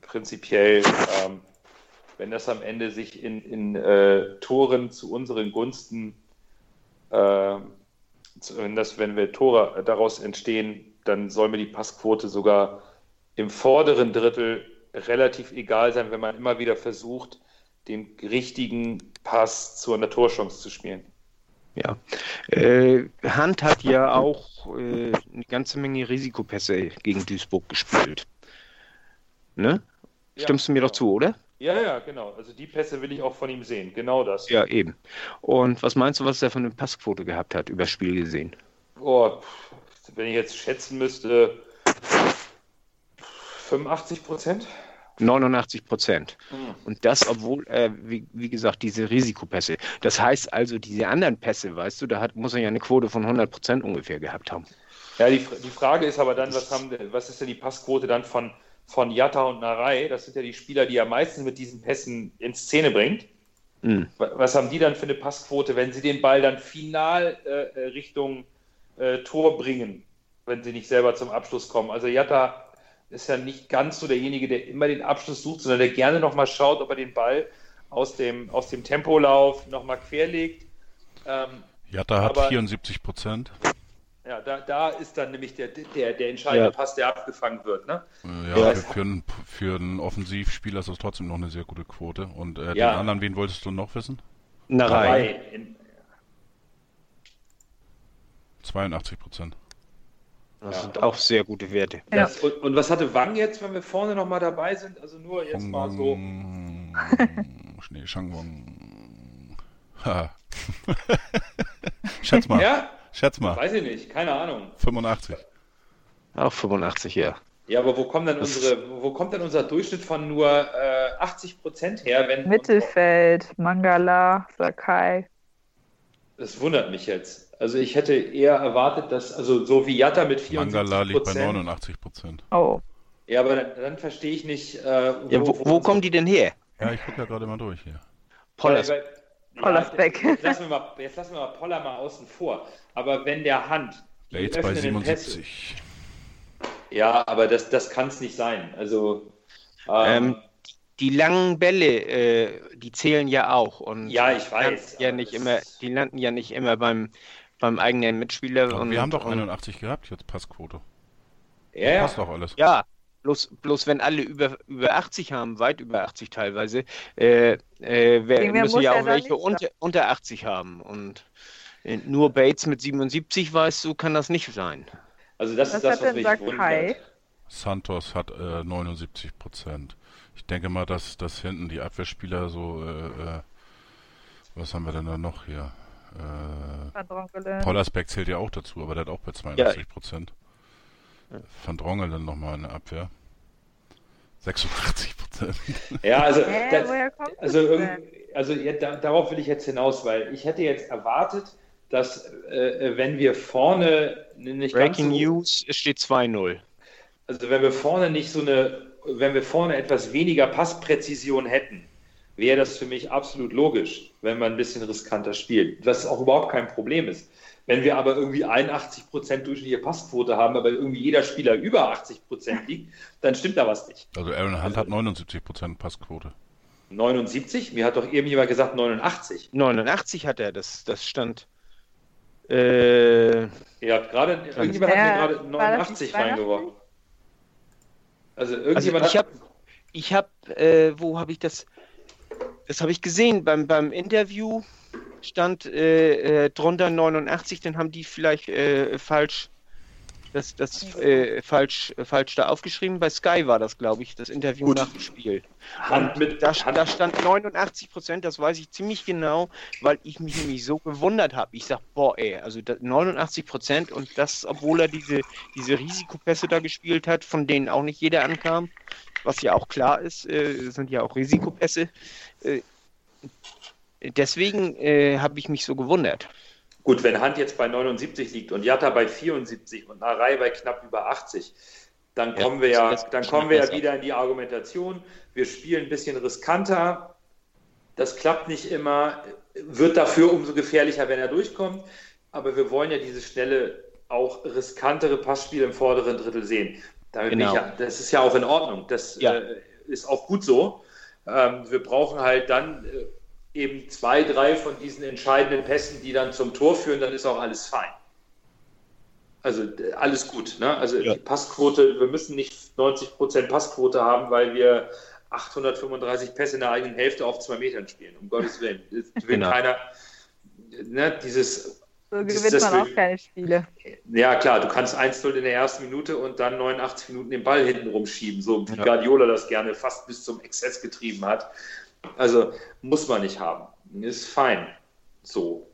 prinzipiell, ähm, wenn das am Ende sich in, in äh, Toren zu unseren Gunsten, äh, wenn, das, wenn wir Tore daraus entstehen, dann soll mir die Passquote sogar im vorderen Drittel relativ egal sein, wenn man immer wieder versucht, den richtigen Pass zu einer Torchance zu spielen. Ja. Äh, Hand hat ja auch äh, eine ganze Menge Risikopässe gegen Duisburg gespielt. Ne? Stimmst du mir doch zu, oder? Ja, ja, genau. Also die Pässe will ich auch von ihm sehen. Genau das. Ja, eben. Und was meinst du, was er von eine Passquote gehabt hat, übers Spiel gesehen? Oh, wenn ich jetzt schätzen müsste, 85 Prozent? 89 Prozent. Und das, obwohl, äh, wie, wie, gesagt, diese Risikopässe. Das heißt also, diese anderen Pässe, weißt du, da hat, muss er ja eine Quote von 100 Prozent ungefähr gehabt haben. Ja, die, die Frage ist aber dann, was, haben, was ist denn die Passquote dann von, von Jatta und Narei? Das sind ja die Spieler, die er meistens mit diesen Pässen in Szene bringt. Mhm. Was haben die dann für eine Passquote, wenn sie den Ball dann final äh, Richtung äh, Tor bringen, wenn sie nicht selber zum Abschluss kommen? Also Jatta ist ja nicht ganz so derjenige, der immer den Abschluss sucht, sondern der gerne nochmal schaut, ob er den Ball aus dem, aus dem Tempolauf nochmal querlegt. Ähm, Jatta hat aber, 74 Prozent. Ja, da, da ist dann nämlich der, der, der entscheidende ja. Pass, der abgefangen wird. Ne? Ja, ja für, einen, für einen Offensivspieler ist das trotzdem noch eine sehr gute Quote. Und äh, ja. den anderen, wen wolltest du noch wissen? Narei. 82 Prozent. Das ja. sind auch sehr gute Werte. Ja. Und, und, was hatte Wang jetzt, wenn wir vorne nochmal dabei sind? Also nur jetzt Hong mal so. Schnee, Shangwang. Schätz mal. Ja? Schätz mal. Weiß ich nicht, keine Ahnung. 85. Auch 85, ja. Ja, aber wo kommt denn unsere, wo kommt denn unser Durchschnitt von nur äh, 80 Prozent her, wenn Mittelfeld, Mangala, Sakai. Das wundert mich jetzt. Also ich hätte eher erwartet, dass also so wie Jatta mit 74 Mangala liegt bei 89 Prozent. Oh. Ja, aber dann, dann verstehe ich nicht. Äh, wo, ja, wo, wo kommen die denn her? Ja, ich gucke ja gerade mal durch hier. Pollers. Ja, Pollersbeck. Ja, jetzt, lassen wir mal, jetzt lassen wir mal Poller mal außen vor. Aber wenn der Hand. Bates bei 77. Pässe, ja, aber das, das kann es nicht sein. Also. Ähm, ähm, die langen Bälle, äh, die zählen ja auch. Und ja, ich weiß. Ja nicht immer, die landen ja nicht immer beim, beim eigenen Mitspieler. Und, wir haben doch 81 gehabt, jetzt Passquote. Ja, ja. Passt doch alles. Ja, bloß, bloß wenn alle über, über 80 haben, weit über 80 teilweise, äh, äh, wer, müssen ja auch welche unter, unter 80 haben. Und äh, nur Bates mit 77, weißt du, kann das nicht sein. Also das was ist das, was mich wundert. Santos hat äh, 79 Prozent. Ich denke mal, dass, dass hinten die Abwehrspieler so, äh, äh, was haben wir denn da noch hier? Äh, Pollersbeck zählt ja auch dazu, aber der hat auch bei 82 Prozent. Ja. Van Drongel dann nochmal in der Abwehr. 86 Prozent. Ja, also, das, also, also ja, da, darauf will ich jetzt hinaus, weil ich hätte jetzt erwartet, dass äh, wenn wir vorne nicht Breaking so, News, es steht 2-0. Also wenn wir vorne nicht so eine, wenn wir vorne etwas weniger Passpräzision hätten, wäre das für mich absolut logisch, wenn man ein bisschen riskanter spielt. Was auch überhaupt kein Problem ist. Wenn wir aber irgendwie 81 Prozent durchschnittliche Passquote haben, aber irgendwie jeder Spieler über 80 Prozent liegt, dann stimmt da was nicht. Also Aaron Hunt also, hat 79 Prozent Passquote. 79? Mir hat doch irgendjemand gesagt 89. 89 hat er, das, das stand. Äh, Ihr habt gerade, irgendjemand äh, hat mir gerade 89 reingeworfen. Also irgendjemand also ich habe, hab, äh, wo habe ich das? Das habe ich gesehen beim, beim Interview stand äh, äh drunter 89, dann haben die vielleicht äh, falsch das, das äh, falsch, falsch da aufgeschrieben. Bei Sky war das, glaube ich, das Interview Gut. nach dem Spiel. Hand mit, da, da, stand 89 Prozent, das weiß ich ziemlich genau, weil ich mich nämlich so gewundert habe. Ich sage, boah, ey, also 89 Prozent und das, obwohl er diese, diese Risikopässe da gespielt hat, von denen auch nicht jeder ankam, was ja auch klar ist, äh, sind ja auch Risikopässe. Äh, deswegen äh, habe ich mich so gewundert. Gut, wenn Hand jetzt bei 79 liegt und Jatta bei 74 und Narei bei knapp über 80, dann kommen ja, wir ja, dann kommen wir ja wieder in die Argumentation. Wir spielen ein bisschen riskanter. Das klappt nicht immer, wird dafür umso gefährlicher, wenn er durchkommt. Aber wir wollen ja diese schnelle, auch riskantere Passspiele im vorderen Drittel sehen. Genau. Ja, das ist ja auch in Ordnung. Das ja. äh, ist auch gut so. Ähm, wir brauchen halt dann äh, eben zwei, drei von diesen entscheidenden Pässen, die dann zum Tor führen, dann ist auch alles fein. Also alles gut. Ne? Also ja. die Passquote, wir müssen nicht 90% Passquote haben, weil wir 835 Pässe in der eigenen Hälfte auf zwei Metern spielen. Um Gottes Willen. Will genau. keiner ne, dieses. So gewinnt das, man auch keine Spiele. Ja, klar, du kannst 1-0 in der ersten Minute und dann 89 Minuten den Ball hinten rumschieben, so wie ja. Guardiola das gerne fast bis zum Exzess getrieben hat. Also muss man nicht haben. Ist fein. So.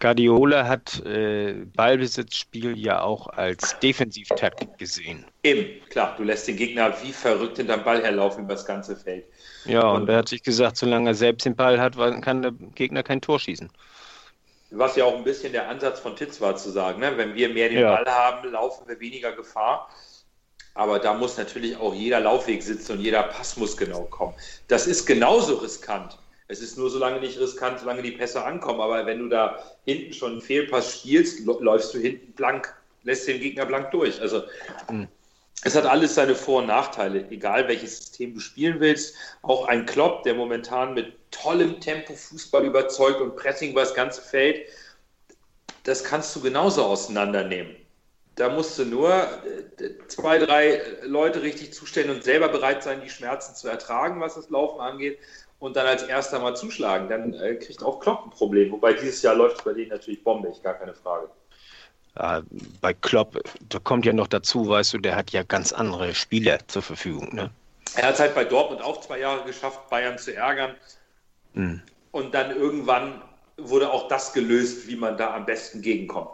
Guardiola hat äh, Ballbesitzspiel ja auch als Defensivtaktik gesehen. Eben, klar, du lässt den Gegner wie verrückt hinterm Ball herlaufen über das ganze Feld. Ja, und, und er hat sich gesagt, solange er selbst den Ball hat, kann der Gegner kein Tor schießen. Was ja auch ein bisschen der Ansatz von Titz war zu sagen, ne? wenn wir mehr den ja. Ball haben, laufen wir weniger Gefahr. Aber da muss natürlich auch jeder Laufweg sitzen und jeder Pass muss genau kommen. Das ist genauso riskant. Es ist nur so lange nicht riskant, solange die Pässe ankommen. Aber wenn du da hinten schon einen Fehlpass spielst, läufst du hinten blank. lässt den Gegner blank durch. Also mhm. Es hat alles seine Vor- und Nachteile, egal welches System du spielen willst. Auch ein Klopp, der momentan mit tollem Tempo Fußball überzeugt und Pressing über das ganze Feld, das kannst du genauso auseinandernehmen. Da musst du nur äh, zwei, drei Leute richtig zustellen und selber bereit sein, die Schmerzen zu ertragen, was das Laufen angeht, und dann als erster mal zuschlagen. Dann äh, kriegt auch Klopp ein Problem. Wobei dieses Jahr läuft es bei denen natürlich bombig, gar keine Frage. Ja, bei Klopp, da kommt ja noch dazu, weißt du, der hat ja ganz andere Spieler zur Verfügung. Ne? Er hat es halt bei Dortmund auch zwei Jahre geschafft, Bayern zu ärgern. Mhm. Und dann irgendwann wurde auch das gelöst, wie man da am besten gegenkommt.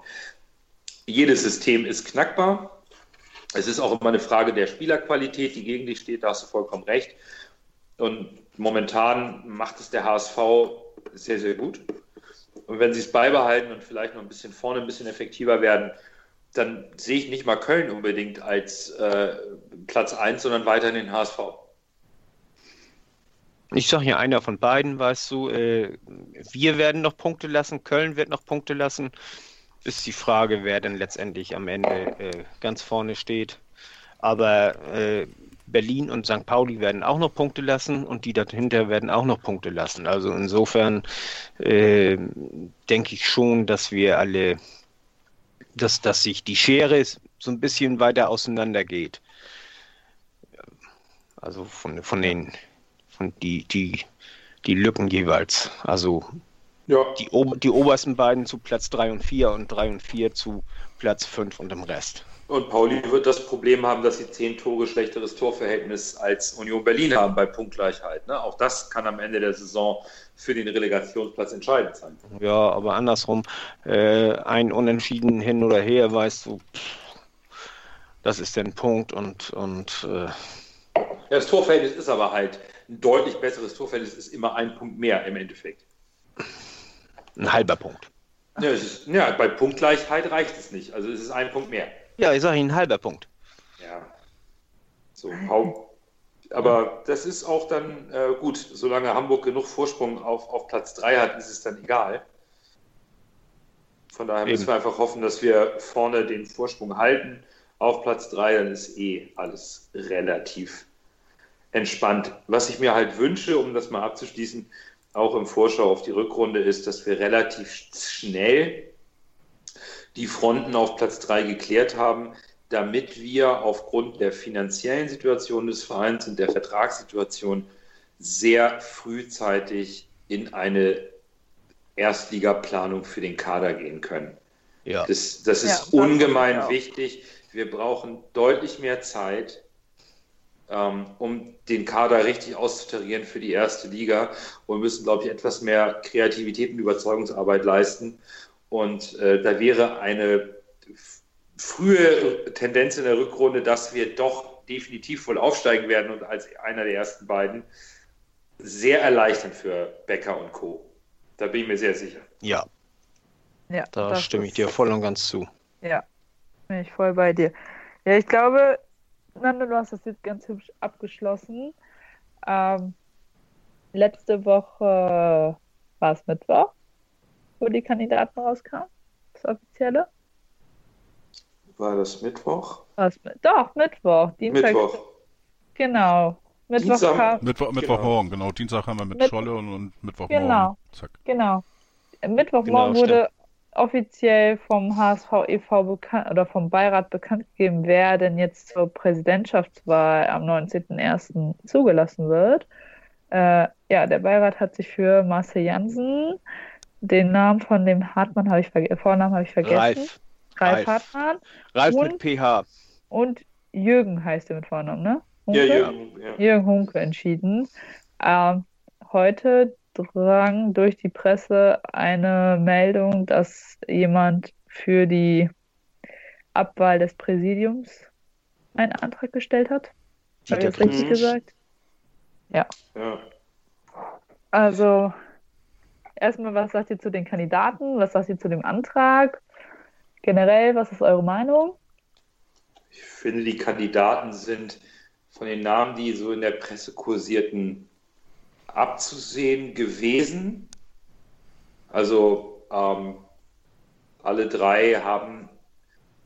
Jedes System ist knackbar. Es ist auch immer eine Frage der Spielerqualität, die gegen dich steht, da hast du vollkommen recht. Und momentan macht es der HSV sehr, sehr gut. Und wenn sie es beibehalten und vielleicht noch ein bisschen vorne ein bisschen effektiver werden, dann sehe ich nicht mal Köln unbedingt als äh, Platz 1, sondern weiterhin den HSV. Ich sage hier einer von beiden, weißt du, äh, wir werden noch Punkte lassen, Köln wird noch Punkte lassen. Ist die Frage, wer denn letztendlich am Ende äh, ganz vorne steht. Aber äh, Berlin und St. Pauli werden auch noch Punkte lassen und die dahinter werden auch noch Punkte lassen. Also insofern äh, denke ich schon, dass wir alle, dass, dass sich die Schere so ein bisschen weiter auseinander geht. Also von, von den und die, die, die Lücken jeweils. Also ja. die, die obersten beiden zu Platz 3 und 4 und 3 und 4 zu Platz 5 und dem Rest. Und Pauli wird das Problem haben, dass sie zehn Tore schlechteres Torverhältnis als Union Berlin haben bei Punktgleichheit. Ne? Auch das kann am Ende der Saison für den Relegationsplatz entscheidend sein. Ja, aber andersrum, äh, ein Unentschieden hin oder her, weißt du, das ist der Punkt und, und äh, ja, das Torverhältnis ist aber halt ein deutlich besseres Torverhältnis ist immer ein Punkt mehr im Endeffekt. Ein halber Punkt. Ja, ist, ja, bei Punktgleichheit reicht es nicht. Also es ist ein Punkt mehr. Ja, ich sage Ihnen ein halber Punkt. Ja. So, aber das ist auch dann äh, gut. Solange Hamburg genug Vorsprung auf, auf Platz 3 hat, ist es dann egal. Von daher Eben. müssen wir einfach hoffen, dass wir vorne den Vorsprung halten auf Platz 3. Dann ist eh alles relativ entspannt. Was ich mir halt wünsche, um das mal abzuschließen, auch im Vorschau auf die Rückrunde, ist, dass wir relativ schnell die Fronten auf Platz 3 geklärt haben, damit wir aufgrund der finanziellen Situation des Vereins und der Vertragssituation sehr frühzeitig in eine Erstligaplanung für den Kader gehen können. Ja. Das, das ist ja, ungemein wichtig. Wir brauchen deutlich mehr Zeit ähm, um den Kader richtig auszutarieren für die erste Liga. Und wir müssen, glaube ich, etwas mehr Kreativität und Überzeugungsarbeit leisten. Und äh, da wäre eine frühe Tendenz in der Rückrunde, dass wir doch definitiv voll aufsteigen werden und als einer der ersten beiden sehr erleichternd für Becker und Co. Da bin ich mir sehr sicher. Ja. Ja, da stimme ich dir voll und ganz zu. Ja, bin ich voll bei dir. Ja, ich glaube, Nando, du hast das jetzt ganz hübsch abgeschlossen. Ähm, letzte Woche war es Mittwoch, wo die Kandidaten rauskamen, das offizielle. War das Mittwoch? Was, Doch, Mittwoch. Dienstag. Mittwoch. Genau. Mittwoch, Dienstag, Mittwoch, Mittwochmorgen, genau. genau. Dienstag haben wir mit, mit Scholle und, und Mittwochmorgen. Genau. Zack. Genau. Mittwochmorgen genau, wurde offiziell vom HSV e.V. bekannt oder vom Beirat bekannt gegeben, wer denn jetzt zur Präsidentschaftswahl am 19.01. zugelassen wird. Äh, ja, der Beirat hat sich für Marcel Jansen, den Namen von dem Hartmann habe ich vergessen, Vornamen habe ich vergessen. Ralf. Ralf, Ralf. Hartmann. Ralf und, mit PH. Und Jürgen heißt er mit Vornamen, ne? Hunke? Ja, Jürgen. Ja. Jürgen Hunke entschieden. Ähm, heute drang durch die Presse eine Meldung, dass jemand für die Abwahl des Präsidiums einen Antrag gestellt hat. Habe ich das richtig gesagt? Ja. ja. Also, erstmal, was sagt ihr zu den Kandidaten? Was sagt ihr zu dem Antrag? Generell, was ist eure Meinung? Ich finde, die Kandidaten sind von den Namen, die so in der Presse kursierten, abzusehen gewesen. Also ähm, alle drei haben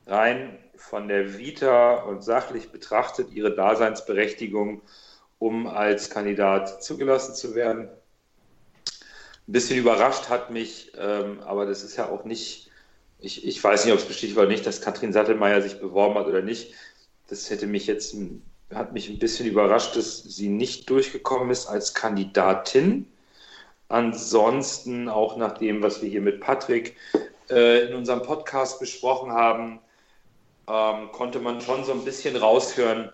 rein von der Vita und sachlich betrachtet ihre Daseinsberechtigung, um als Kandidat zugelassen zu werden. Ein bisschen überrascht hat mich, ähm, aber das ist ja auch nicht, ich, ich weiß nicht, ob es bestätigt war oder nicht, dass Katrin Sattelmeier sich beworben hat oder nicht. Das hätte mich jetzt, hat mich ein bisschen überrascht, dass sie nicht durchgekommen ist als Kandidatin. Ansonsten, auch nach dem, was wir hier mit Patrick äh, in unserem Podcast besprochen haben, ähm, konnte man schon so ein bisschen raushören,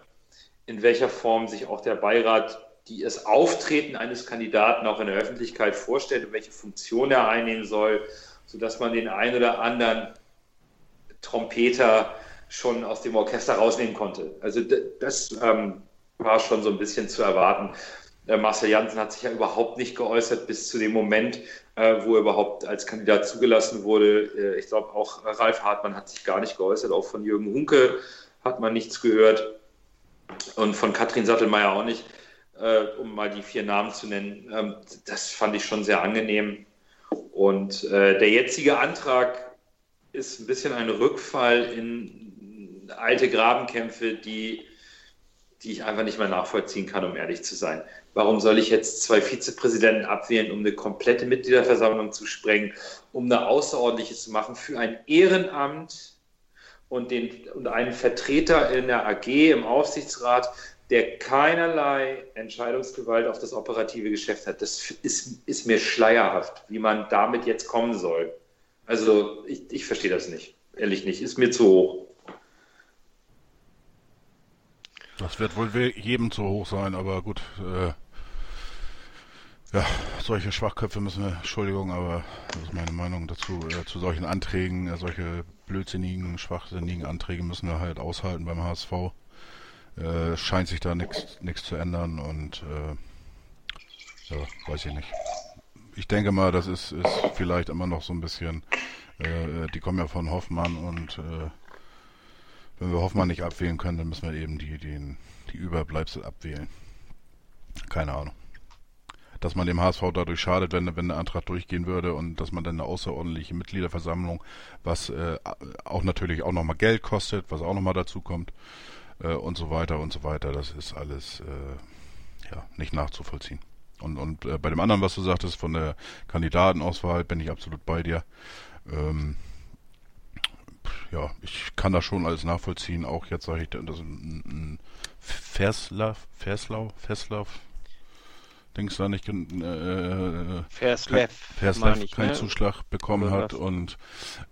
in welcher Form sich auch der Beirat die das Auftreten eines Kandidaten auch in der Öffentlichkeit vorstellt und welche Funktion er einnehmen soll, sodass man den einen oder anderen Trompeter schon aus dem Orchester rausnehmen konnte. Also das ähm, war schon so ein bisschen zu erwarten. Äh, Marcel Janssen hat sich ja überhaupt nicht geäußert bis zu dem Moment, äh, wo er überhaupt als Kandidat zugelassen wurde. Äh, ich glaube, auch Ralf Hartmann hat sich gar nicht geäußert. Auch von Jürgen Hunke hat man nichts gehört und von Katrin Sattelmeier auch nicht, äh, um mal die vier Namen zu nennen. Ähm, das fand ich schon sehr angenehm. Und äh, der jetzige Antrag ist ein bisschen ein Rückfall in alte Grabenkämpfe, die, die ich einfach nicht mehr nachvollziehen kann, um ehrlich zu sein. Warum soll ich jetzt zwei Vizepräsidenten abwählen, um eine komplette Mitgliederversammlung zu sprengen, um eine außerordentliche zu machen für ein Ehrenamt und, den, und einen Vertreter in der AG im Aufsichtsrat, der keinerlei Entscheidungsgewalt auf das operative Geschäft hat. Das ist, ist mir schleierhaft, wie man damit jetzt kommen soll. Also ich, ich verstehe das nicht. Ehrlich nicht. Ist mir zu hoch. Das wird wohl jedem zu hoch sein, aber gut. Äh, ja, solche Schwachköpfe müssen wir, Entschuldigung, aber das ist meine Meinung dazu, äh, zu solchen Anträgen, äh, solche blödsinnigen, schwachsinnigen Anträge müssen wir halt aushalten beim HSV. Äh, scheint sich da nichts zu ändern und äh, ja, weiß ich nicht. Ich denke mal, das ist, ist vielleicht immer noch so ein bisschen, äh, die kommen ja von Hoffmann und äh, wenn wir Hoffmann nicht abwählen können, dann müssen wir eben die, die, die Überbleibsel abwählen. Keine Ahnung. Dass man dem HSV dadurch schadet, wenn, wenn der Antrag durchgehen würde und dass man dann eine außerordentliche Mitgliederversammlung, was äh, auch natürlich auch nochmal Geld kostet, was auch nochmal dazu kommt äh, und so weiter und so weiter, das ist alles äh, ja, nicht nachzuvollziehen. Und, und äh, bei dem anderen, was du sagtest, von der Kandidatenauswahl, bin ich absolut bei dir. Ähm, ja, ich kann das schon alles nachvollziehen. Auch jetzt sage ich, dass ein, ein Verslav, Verslau, Verslav, Dings da nicht, äh, Verslev, Verslev keinen ne? Zuschlag bekommen hat und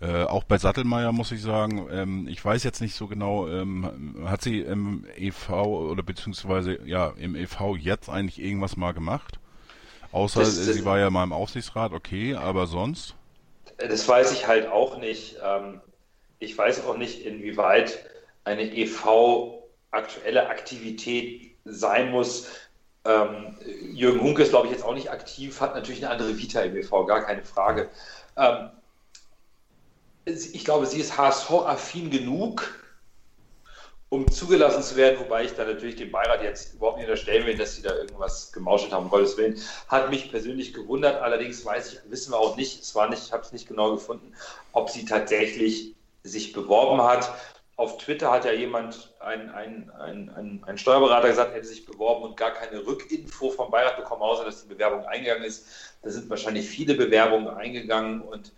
äh, auch bei Sattelmeier muss ich sagen, ähm, ich weiß jetzt nicht so genau, ähm, hat sie im EV oder beziehungsweise ja im EV jetzt eigentlich irgendwas mal gemacht? Außer das, das, sie war ja mal im Aufsichtsrat, okay, aber sonst? Das weiß ich halt auch nicht. Ähm, ich weiß auch nicht, inwieweit eine EV aktuelle Aktivität sein muss. Ähm, Jürgen Hunke ist, glaube ich, jetzt auch nicht aktiv, hat natürlich eine andere Vita im EV, gar keine Frage. Ähm, ich glaube, sie ist HSV-affin genug, um zugelassen zu werden, wobei ich da natürlich dem Beirat jetzt überhaupt nicht unterstellen will, dass sie da irgendwas gemauschelt haben, um Gottes Willen. Hat mich persönlich gewundert, allerdings weiß ich, wissen wir auch nicht, es war nicht, ich habe es nicht genau gefunden, ob sie tatsächlich sich beworben hat. Auf Twitter hat ja jemand, ein, ein, ein, ein, Steuerberater gesagt, hätte sich beworben und gar keine Rückinfo vom Beirat bekommen, außer dass die Bewerbung eingegangen ist. Da sind wahrscheinlich viele Bewerbungen eingegangen und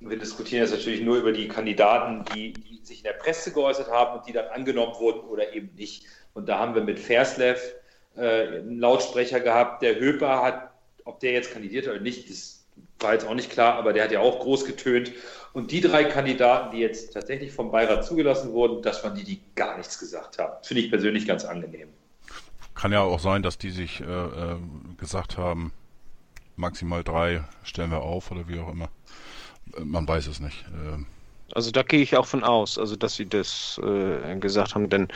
wir diskutieren jetzt natürlich nur über die Kandidaten, die, die, sich in der Presse geäußert haben und die dann angenommen wurden oder eben nicht. Und da haben wir mit Verslev äh, einen Lautsprecher gehabt. Der Höper hat, ob der jetzt kandidiert oder nicht, das war jetzt auch nicht klar, aber der hat ja auch groß getönt. Und die drei Kandidaten, die jetzt tatsächlich vom Beirat zugelassen wurden, das waren die, die gar nichts gesagt haben. Das finde ich persönlich ganz angenehm. Kann ja auch sein, dass die sich äh, äh, gesagt haben, maximal drei stellen wir auf oder wie auch immer. Äh, man weiß es nicht. Äh, also da gehe ich auch von aus, also dass sie das äh, gesagt haben, denn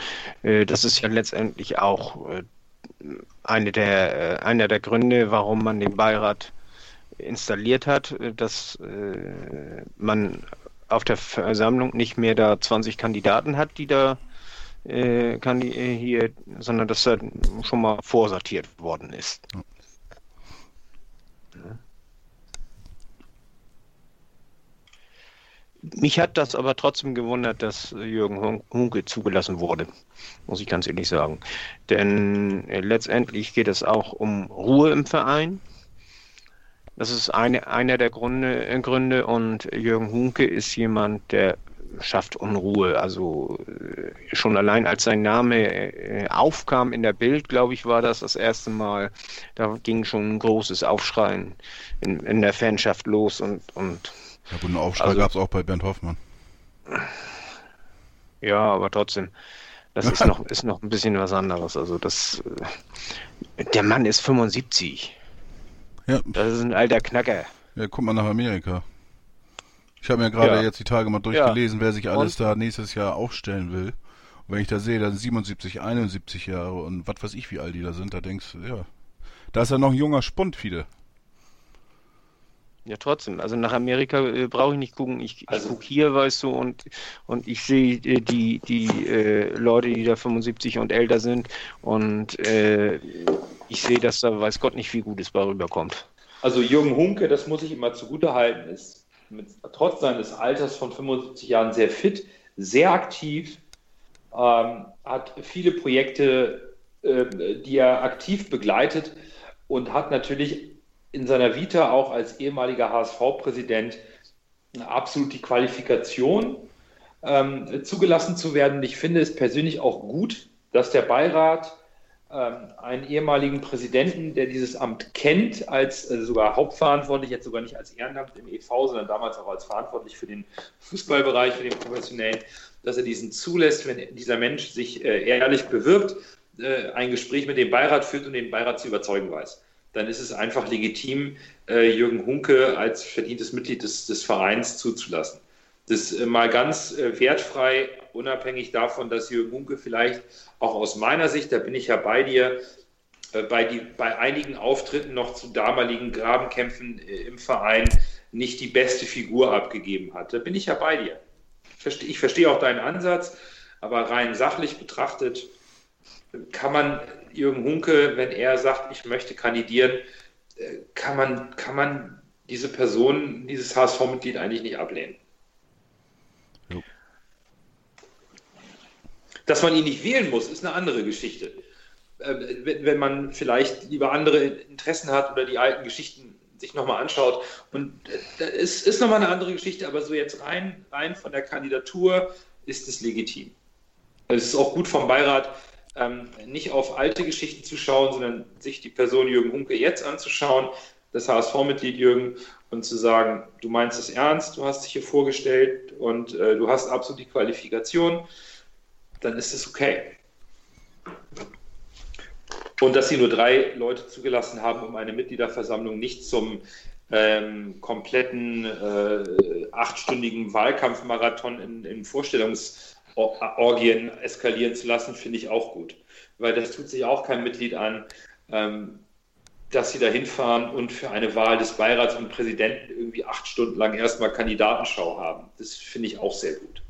äh, das ist ja letztendlich auch äh, eine der, äh, einer der Gründe, warum man den Beirat installiert hat, äh, dass äh, man auf der Versammlung nicht mehr da 20 Kandidaten hat, die da äh, äh, hier, sondern dass da schon mal vorsortiert worden ist. Ja. mich hat das aber trotzdem gewundert, dass Jürgen Hunke zugelassen wurde, muss ich ganz ehrlich sagen. Denn äh, letztendlich geht es auch um Ruhe im Verein. Das ist eine, einer der Gründe, Gründe und Jürgen Hunke ist jemand, der schafft Unruhe. Also äh, schon allein als sein Name äh, aufkam in der Bild, glaube ich, war das das erste Mal. Da ging schon ein großes Aufschreien in, in der Fanschaft los und, und ja, gut, einen Aufschrei also, gab es auch bei Bernd Hoffmann. Ja, aber trotzdem, das ist noch, ist noch ein bisschen was anderes. Also das, äh, der Mann ist 75. Ja. Das ist ein alter Knacker. Ja, guck mal nach Amerika. Ich habe mir gerade ja. jetzt die Tage mal durchgelesen, ja. wer sich alles und? da nächstes Jahr aufstellen will. Und wenn ich da sehe, da sind 77, 71 Jahre und was weiß ich, wie alt die da sind, da denkst du, ja, da ist ja noch ein junger Spund, viele. Ja, trotzdem. Also nach Amerika äh, brauche ich nicht gucken. Ich, also, ich gucke hier, weißt du, und, und ich sehe äh, die, die äh, Leute, die da 75 und älter sind. Und äh, ich sehe, dass da weiß Gott nicht, wie gut es bei rüberkommt. Also Jürgen Hunke, das muss ich immer zugute halten, ist mit, trotz seines Alters von 75 Jahren sehr fit, sehr aktiv, ähm, hat viele Projekte, äh, die er aktiv begleitet und hat natürlich in seiner Vita auch als ehemaliger HSV-Präsident absolut die Qualifikation, ähm, zugelassen zu werden. Ich finde es persönlich auch gut, dass der Beirat ähm, einen ehemaligen Präsidenten, der dieses Amt kennt, als äh, sogar hauptverantwortlich, jetzt sogar nicht als Ehrenamt im EV, sondern damals auch als verantwortlich für den Fußballbereich, für den professionellen, dass er diesen zulässt, wenn dieser Mensch sich äh, ehrlich bewirbt, äh, ein Gespräch mit dem Beirat führt und den Beirat zu überzeugen weiß dann ist es einfach legitim, äh, Jürgen Hunke als verdientes Mitglied des, des Vereins zuzulassen. Das äh, mal ganz äh, wertfrei, unabhängig davon, dass Jürgen Hunke vielleicht auch aus meiner Sicht, da bin ich ja bei dir, bei, die, bei einigen Auftritten noch zu damaligen Grabenkämpfen im Verein nicht die beste Figur abgegeben hat. Da bin ich ja bei dir. Ich verstehe, ich verstehe auch deinen Ansatz, aber rein sachlich betrachtet kann man Jürgen Hunke, wenn er sagt, ich möchte kandidieren, äh, kann man, kann man diese Person, dieses HSV-Mitglied eigentlich nicht ablehnen. Jo. Dass man ihn nicht wählen muss, ist eine andere Geschichte. Ähm, wenn man vielleicht lieber andere Interessen hat oder die alten Geschichten sich nochmal anschaut. Und es ist nochmal eine andere Geschichte, aber so jetzt rein, rein von der Kandidatur ist es legitim. Es ist auch gut vom Beirat, ähm, nicht auf alte Geschichten zu schauen, sondern sich die Person Jürgen Hunke jetzt anzuschauen, das HSV-Mitglied Jürgen, und zu sagen, du meinst es ernst, du hast dich hier vorgestellt und äh, du hast absolut die Qualifikation, dann ist es okay. Und dass sie nur drei Leute zugelassen haben, um eine Mitgliederversammlung nicht zum ähm, kompletten äh, achtstündigen Wahlkampfmarathon in, in Vorstellungs- Orgien eskalieren zu lassen, finde ich auch gut. Weil das tut sich auch kein Mitglied an, ähm, dass sie da hinfahren und für eine Wahl des Beirats und Präsidenten irgendwie acht Stunden lang erstmal Kandidatenschau haben. Das finde ich auch sehr gut.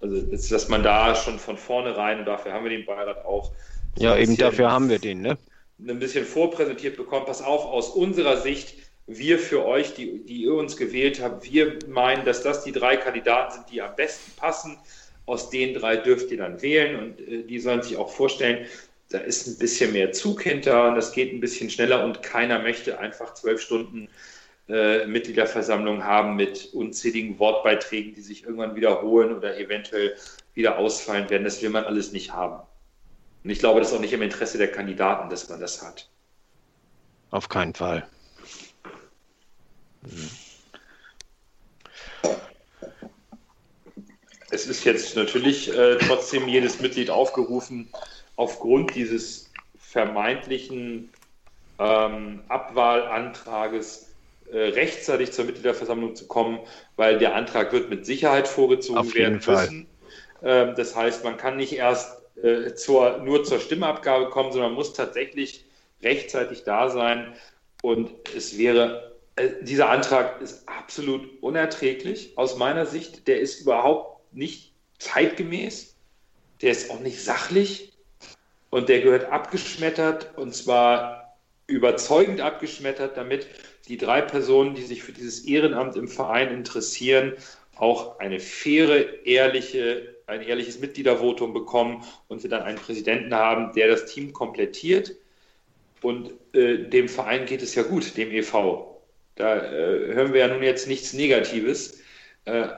Also, dass, dass man da schon von vornherein, und dafür haben wir den Beirat auch. Ja, eben dafür haben wir den, ne? Ein bisschen vorpräsentiert bekommen. Pass auf, aus unserer Sicht, wir für euch, die, die ihr uns gewählt habt, wir meinen, dass das die drei Kandidaten sind, die am besten passen aus den drei dürft ihr dann wählen und äh, die sollen sich auch vorstellen, da ist ein bisschen mehr Zug hinter und das geht ein bisschen schneller und keiner möchte einfach zwölf Stunden äh, Mitgliederversammlung haben mit unzähligen Wortbeiträgen, die sich irgendwann wiederholen oder eventuell wieder ausfallen werden. Das will man alles nicht haben. Und ich glaube, das ist auch nicht im Interesse der Kandidaten, dass man das hat. Auf keinen Fall. Mhm. Es ist jetzt natürlich äh, trotzdem jedes Mitglied aufgerufen, aufgrund dieses vermeintlichen ähm, Abwahlantrages äh, rechtzeitig zur Mitgliederversammlung zu kommen, weil der Antrag wird mit Sicherheit vorgezogen Auf werden müssen. Ähm, das heißt, man kann nicht erst äh, zur, nur zur Stimmabgabe kommen, sondern muss tatsächlich rechtzeitig da sein. Und es wäre, äh, dieser Antrag ist absolut unerträglich aus meiner Sicht. Der ist überhaupt nicht zeitgemäß, der ist auch nicht sachlich und der gehört abgeschmettert und zwar überzeugend abgeschmettert, damit die drei Personen, die sich für dieses Ehrenamt im Verein interessieren, auch eine faire, ehrliche, ein ehrliches Mitgliedervotum bekommen und wir dann einen Präsidenten haben, der das Team komplettiert. Und äh, dem Verein geht es ja gut, dem EV. Da äh, hören wir ja nun jetzt nichts Negatives. Äh,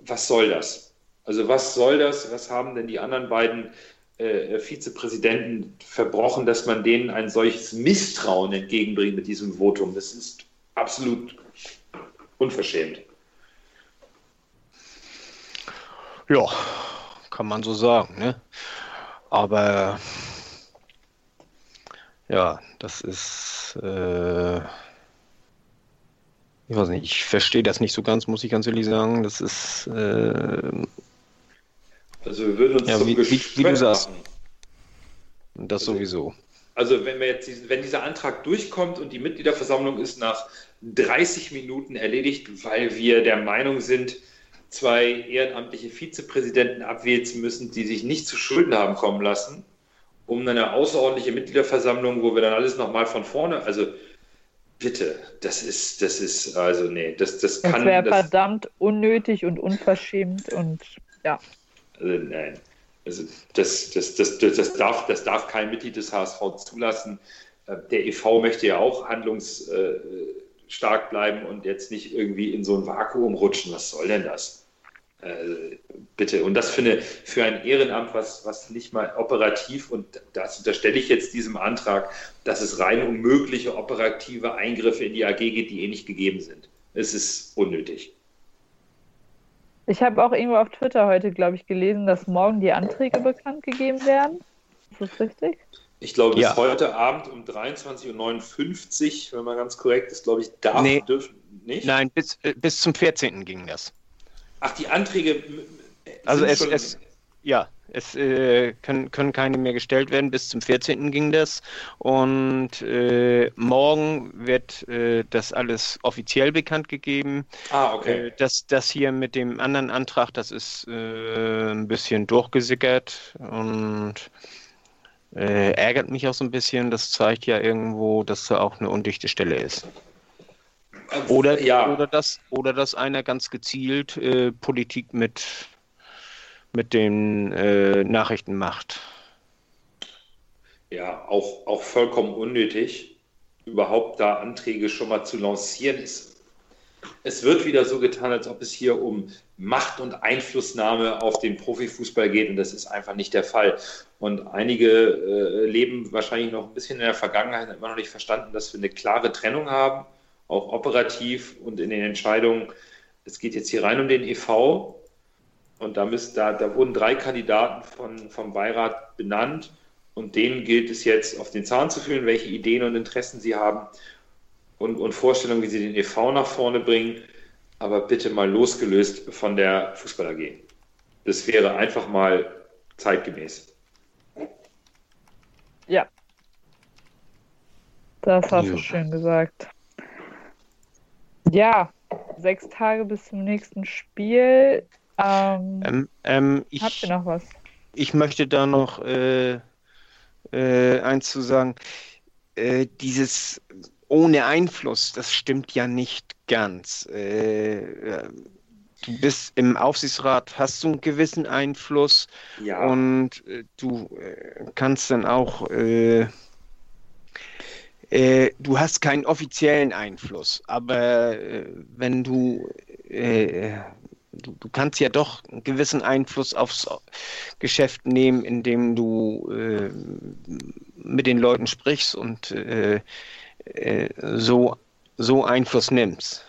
was soll das? Also was soll das? Was haben denn die anderen beiden äh, Vizepräsidenten verbrochen, dass man denen ein solches Misstrauen entgegenbringt mit diesem Votum? Das ist absolut unverschämt. Ja, kann man so sagen. Ne? Aber ja, das ist. Äh, ich weiß nicht, ich verstehe das nicht so ganz, muss ich ganz ehrlich sagen. Das ist. Äh, also wir würden uns ja, zum wie, wie, wie du sagst. machen. Das Also- sowieso. Also wenn wir jetzt diesen, wenn dieser Antrag durchkommt und die Mitgliederversammlung ist nach 30 Minuten erledigt, weil wir der Meinung sind, zwei ehrenamtliche Vizepräsidenten abwählen zu müssen, die sich nicht zu Schulden haben kommen lassen, um eine außerordentliche Mitgliederversammlung, wo wir dann alles nochmal von vorne, also bitte, das ist, das ist, also nee, das, das Das kann, wäre das, verdammt unnötig und unverschämt und ja. Also, nein. Also das, das, das, das, darf, das darf kein Mitglied des HSV zulassen. Äh, Der e.V. möchte ja auch handlungsstark bleiben und jetzt nicht irgendwie in so ein Vakuum rutschen. Was soll denn das? Äh, bitte. Und das für, eine, für ein Ehrenamt, was, was nicht mal operativ, und das unterstelle ich jetzt diesem Antrag, dass es rein um mögliche operative Eingriffe in die AG geht, die eh nicht gegeben sind. Es ist unnötig. Ich habe auch irgendwo auf Twitter heute, glaube ich, gelesen, dass morgen die Anträge bekannt gegeben werden. Ist das richtig? Ich glaube, bis Ja. heute Abend um 23.59 Uhr, wenn man ganz korrekt ist, glaube ich, darf, Nee. dürfen nicht. Nein, bis, äh, bis zum 14. ging das. Ach, die Anträge. Also es, schon- es ja, es äh, können, können keine mehr gestellt werden. Bis zum 14. ging das. Und äh, morgen wird äh, das alles offiziell bekannt gegeben. Ah, okay. Äh, das, das hier mit dem anderen Antrag, das ist äh, ein bisschen durchgesickert und äh, ärgert mich auch so ein bisschen. Das zeigt ja irgendwo, dass da auch eine undichte Stelle ist. Oder, ja, oder, dass, oder dass einer ganz gezielt Politik mit, mit den äh, Nachrichten macht. ja auch, auch vollkommen unnötig, überhaupt da Anträge schon mal zu lancieren. Es, es wird wieder so getan, als ob es hier um Macht und Einflussnahme auf den Profifußball geht und das ist einfach nicht der Fall. Und einige äh, leben wahrscheinlich noch ein bisschen in der Vergangenheit, immer noch nicht verstanden, dass wir eine klare Trennung haben, auch operativ und in den Entscheidungen. Es geht jetzt hier rein um den EV und da, müssen, da, da wurden drei Kandidaten von, vom Beirat benannt und denen gilt es jetzt auf den Zahn zu fühlen, welche Ideen und Interessen sie haben und, und Vorstellungen, wie sie den EV nach vorne bringen. Aber bitte mal losgelöst von der Fußball AG. Das wäre einfach mal zeitgemäß. Ja. Das hast du Jo. schön gesagt. Ja, sechs Tage bis zum nächsten Spiel. Ähm, Ähm, ähm, ich, habt ihr noch was? ich möchte da noch äh, äh, eins zu sagen. Äh, dieses ohne Einfluss, das stimmt ja nicht ganz. Äh, äh, du bist im Aufsichtsrat, hast du einen gewissen Einfluss Ja, und äh, du äh, kannst dann auch, äh, äh, du hast keinen offiziellen Einfluss, aber äh, wenn du, äh, du, du kannst ja doch einen gewissen Einfluss aufs Geschäft nehmen, indem du äh, mit den Leuten sprichst und äh, äh, so, so Einfluss nimmst.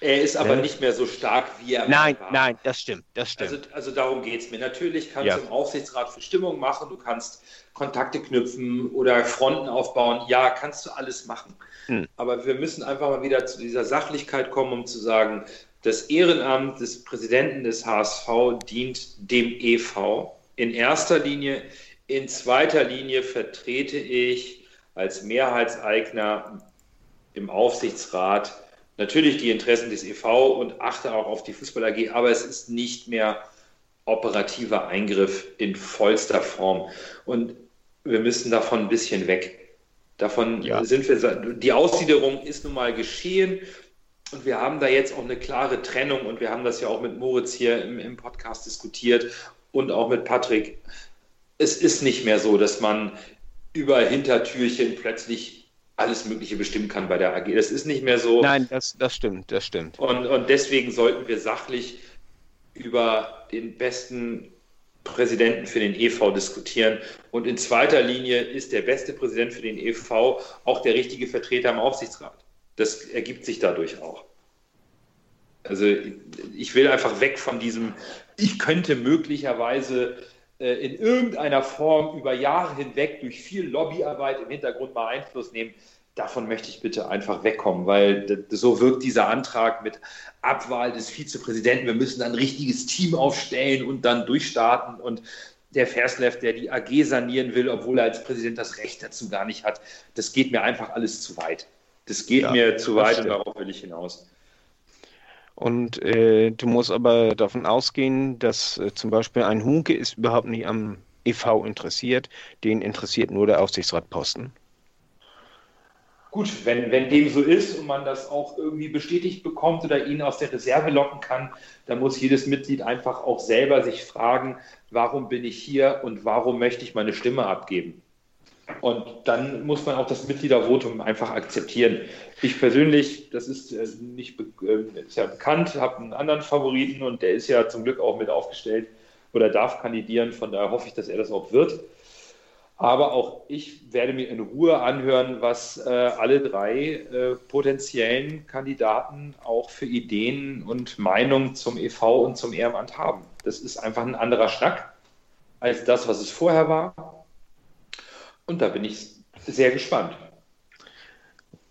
er ist aber nicht mehr so stark, wie er Nein, war. nein, das stimmt, das stimmt. Also, also darum geht es mir. Natürlich kannst Ja. du im Aufsichtsrat für Stimmung machen, du kannst Kontakte knüpfen oder Fronten aufbauen. Ja, kannst du alles machen. Hm. Aber wir müssen einfach mal wieder zu dieser Sachlichkeit kommen, um zu sagen, das Ehrenamt des Präsidenten des HSV dient dem EV in erster Linie. In zweiter Linie vertrete ich als Mehrheitseigner im Aufsichtsrat natürlich die Interessen des EV und achte auch auf die Fußball AG, aber es ist nicht mehr operativer Eingriff in vollster Form. Und wir müssen davon ein bisschen weg. Davon Ja. sind wir, die Aussiederung ist nun mal geschehen. Und wir haben da jetzt auch eine klare Trennung und wir haben das ja auch mit Moritz hier im, im Podcast diskutiert und auch mit Patrick. Es ist nicht mehr so, dass man über Hintertürchen plötzlich alles Mögliche bestimmen kann bei der AG. Das ist nicht mehr so. Nein, das, das stimmt, das stimmt. Und, und deswegen sollten wir sachlich über den besten Präsidenten für den EV diskutieren. Und in zweiter Linie ist der beste Präsident für den EV auch der richtige Vertreter im Aufsichtsrat. Das ergibt sich dadurch auch. Also ich will einfach weg von diesem, ich könnte möglicherweise äh, in irgendeiner Form über Jahre hinweg durch viel Lobbyarbeit im Hintergrund mal Einfluss nehmen. Davon möchte ich bitte einfach wegkommen, weil so wirkt dieser Antrag mit Abwahl des Vizepräsidenten. Wir müssen ein richtiges Team aufstellen und dann durchstarten. Und der Verslev, der die AG sanieren will, obwohl er als Präsident das Recht dazu gar nicht hat, das geht mir einfach alles zu weit. Das geht ja, mir zu weit und darauf will ich hinaus. Und äh, du musst aber davon ausgehen, dass äh, zum Beispiel ein Hunke ist überhaupt nicht am EV interessiert. Den interessiert nur der Aufsichtsratposten. Gut, wenn, wenn dem so ist und man das auch irgendwie bestätigt bekommt oder ihn aus der Reserve locken kann, dann muss jedes Mitglied einfach auch selber sich fragen, warum bin ich hier und warum möchte ich meine Stimme abgeben. Und dann muss man auch das Mitgliedervotum einfach akzeptieren. Ich persönlich, das ist äh, nicht äh, ist ja bekannt, habe einen anderen Favoriten und der ist ja zum Glück auch mit aufgestellt oder darf kandidieren. Von daher hoffe ich, dass er das auch wird. Aber auch ich werde mir in Ruhe anhören, was äh, alle drei äh, potenziellen Kandidaten auch für Ideen und Meinungen zum EV und zum Ehrenamt haben. Das ist einfach ein anderer Schnack als das, was es vorher war. Und da bin ich sehr gespannt.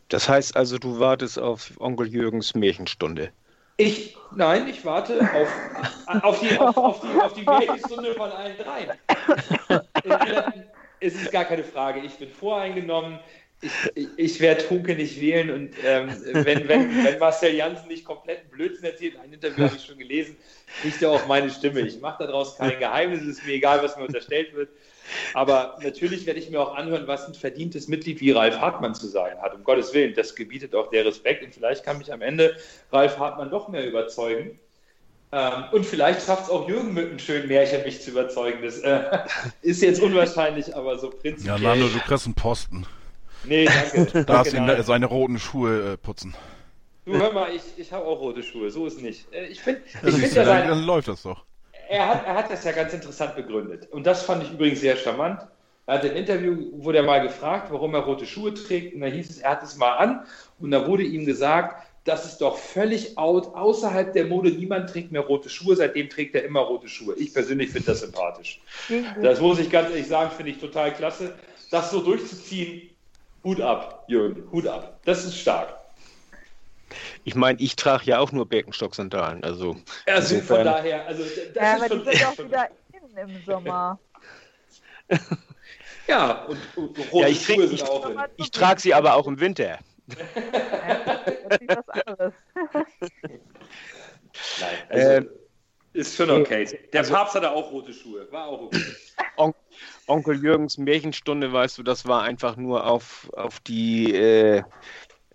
Das heißt also, du wartest auf Onkel Jürgens Märchenstunde. Ich, nein, ich warte auf, auf, die, auf, auf, die, auf die Märchenstunde von allen dreien. Es ist gar keine Frage. Ich bin voreingenommen. Ich, ich, ich werde Hunke nicht wählen und ähm, wenn, wenn, wenn Marcel Janssen nicht komplett Blödsinn erzählt, ein Interview habe ich schon gelesen, kriegt er auch meine Stimme. Ich mache daraus kein Geheimnis, es ist mir egal, was mir unterstellt wird. Aber natürlich werde ich mir auch anhören, was ein verdientes Mitglied wie Ralf Hartmann zu sagen hat. Um Gottes Willen, das gebietet auch der Respekt. Und vielleicht kann mich am Ende Ralf Hartmann doch mehr überzeugen. Ähm, und vielleicht schafft es auch Jürgen mit einem schönen Märchen, mich zu überzeugen. Das äh, ist jetzt unwahrscheinlich, aber so prinzipiell. Ja, Nando, du kriegst einen Posten. Nee, danke. Darfst ihm seine roten Schuhe äh, putzen. Du hör mal, ich, ich habe auch rote Schuhe, so ist nicht. Äh, ich finde, ich find ja, sein, dann läuft das doch er hat, er hat das ja ganz interessant begründet. Und das fand ich übrigens sehr charmant. Er hat ein Interview, wurde er mal gefragt, warum er rote Schuhe trägt. Und da hieß es, er hat es mal an. Und da wurde ihm gesagt, das ist doch völlig out, außerhalb der Mode. Niemand trägt mehr rote Schuhe. Seitdem trägt er immer rote Schuhe. Ich persönlich finde das sympathisch. Das muss ich ganz ehrlich sagen, finde ich total klasse. Das so durchzuziehen, Hut ab, Jürgen, Hut ab. Das ist stark. Ich meine, ich trage ja auch nur Birkenstock-Sandalen. Also, also von daher, also das ja, ist aber schon, die sind auch wieder in im Sommer. ja, und, und rote ja, ich, Schuhe ich, auch in. Ich trage sie aber auch im Winter. das ist was anderes. Nein, also, äh, ist schon okay. Der also, Papst hatte auch rote Schuhe, war auch okay. On Onkel Jürgens Märchenstunde, weißt du, das war einfach nur auf, auf die äh, äh,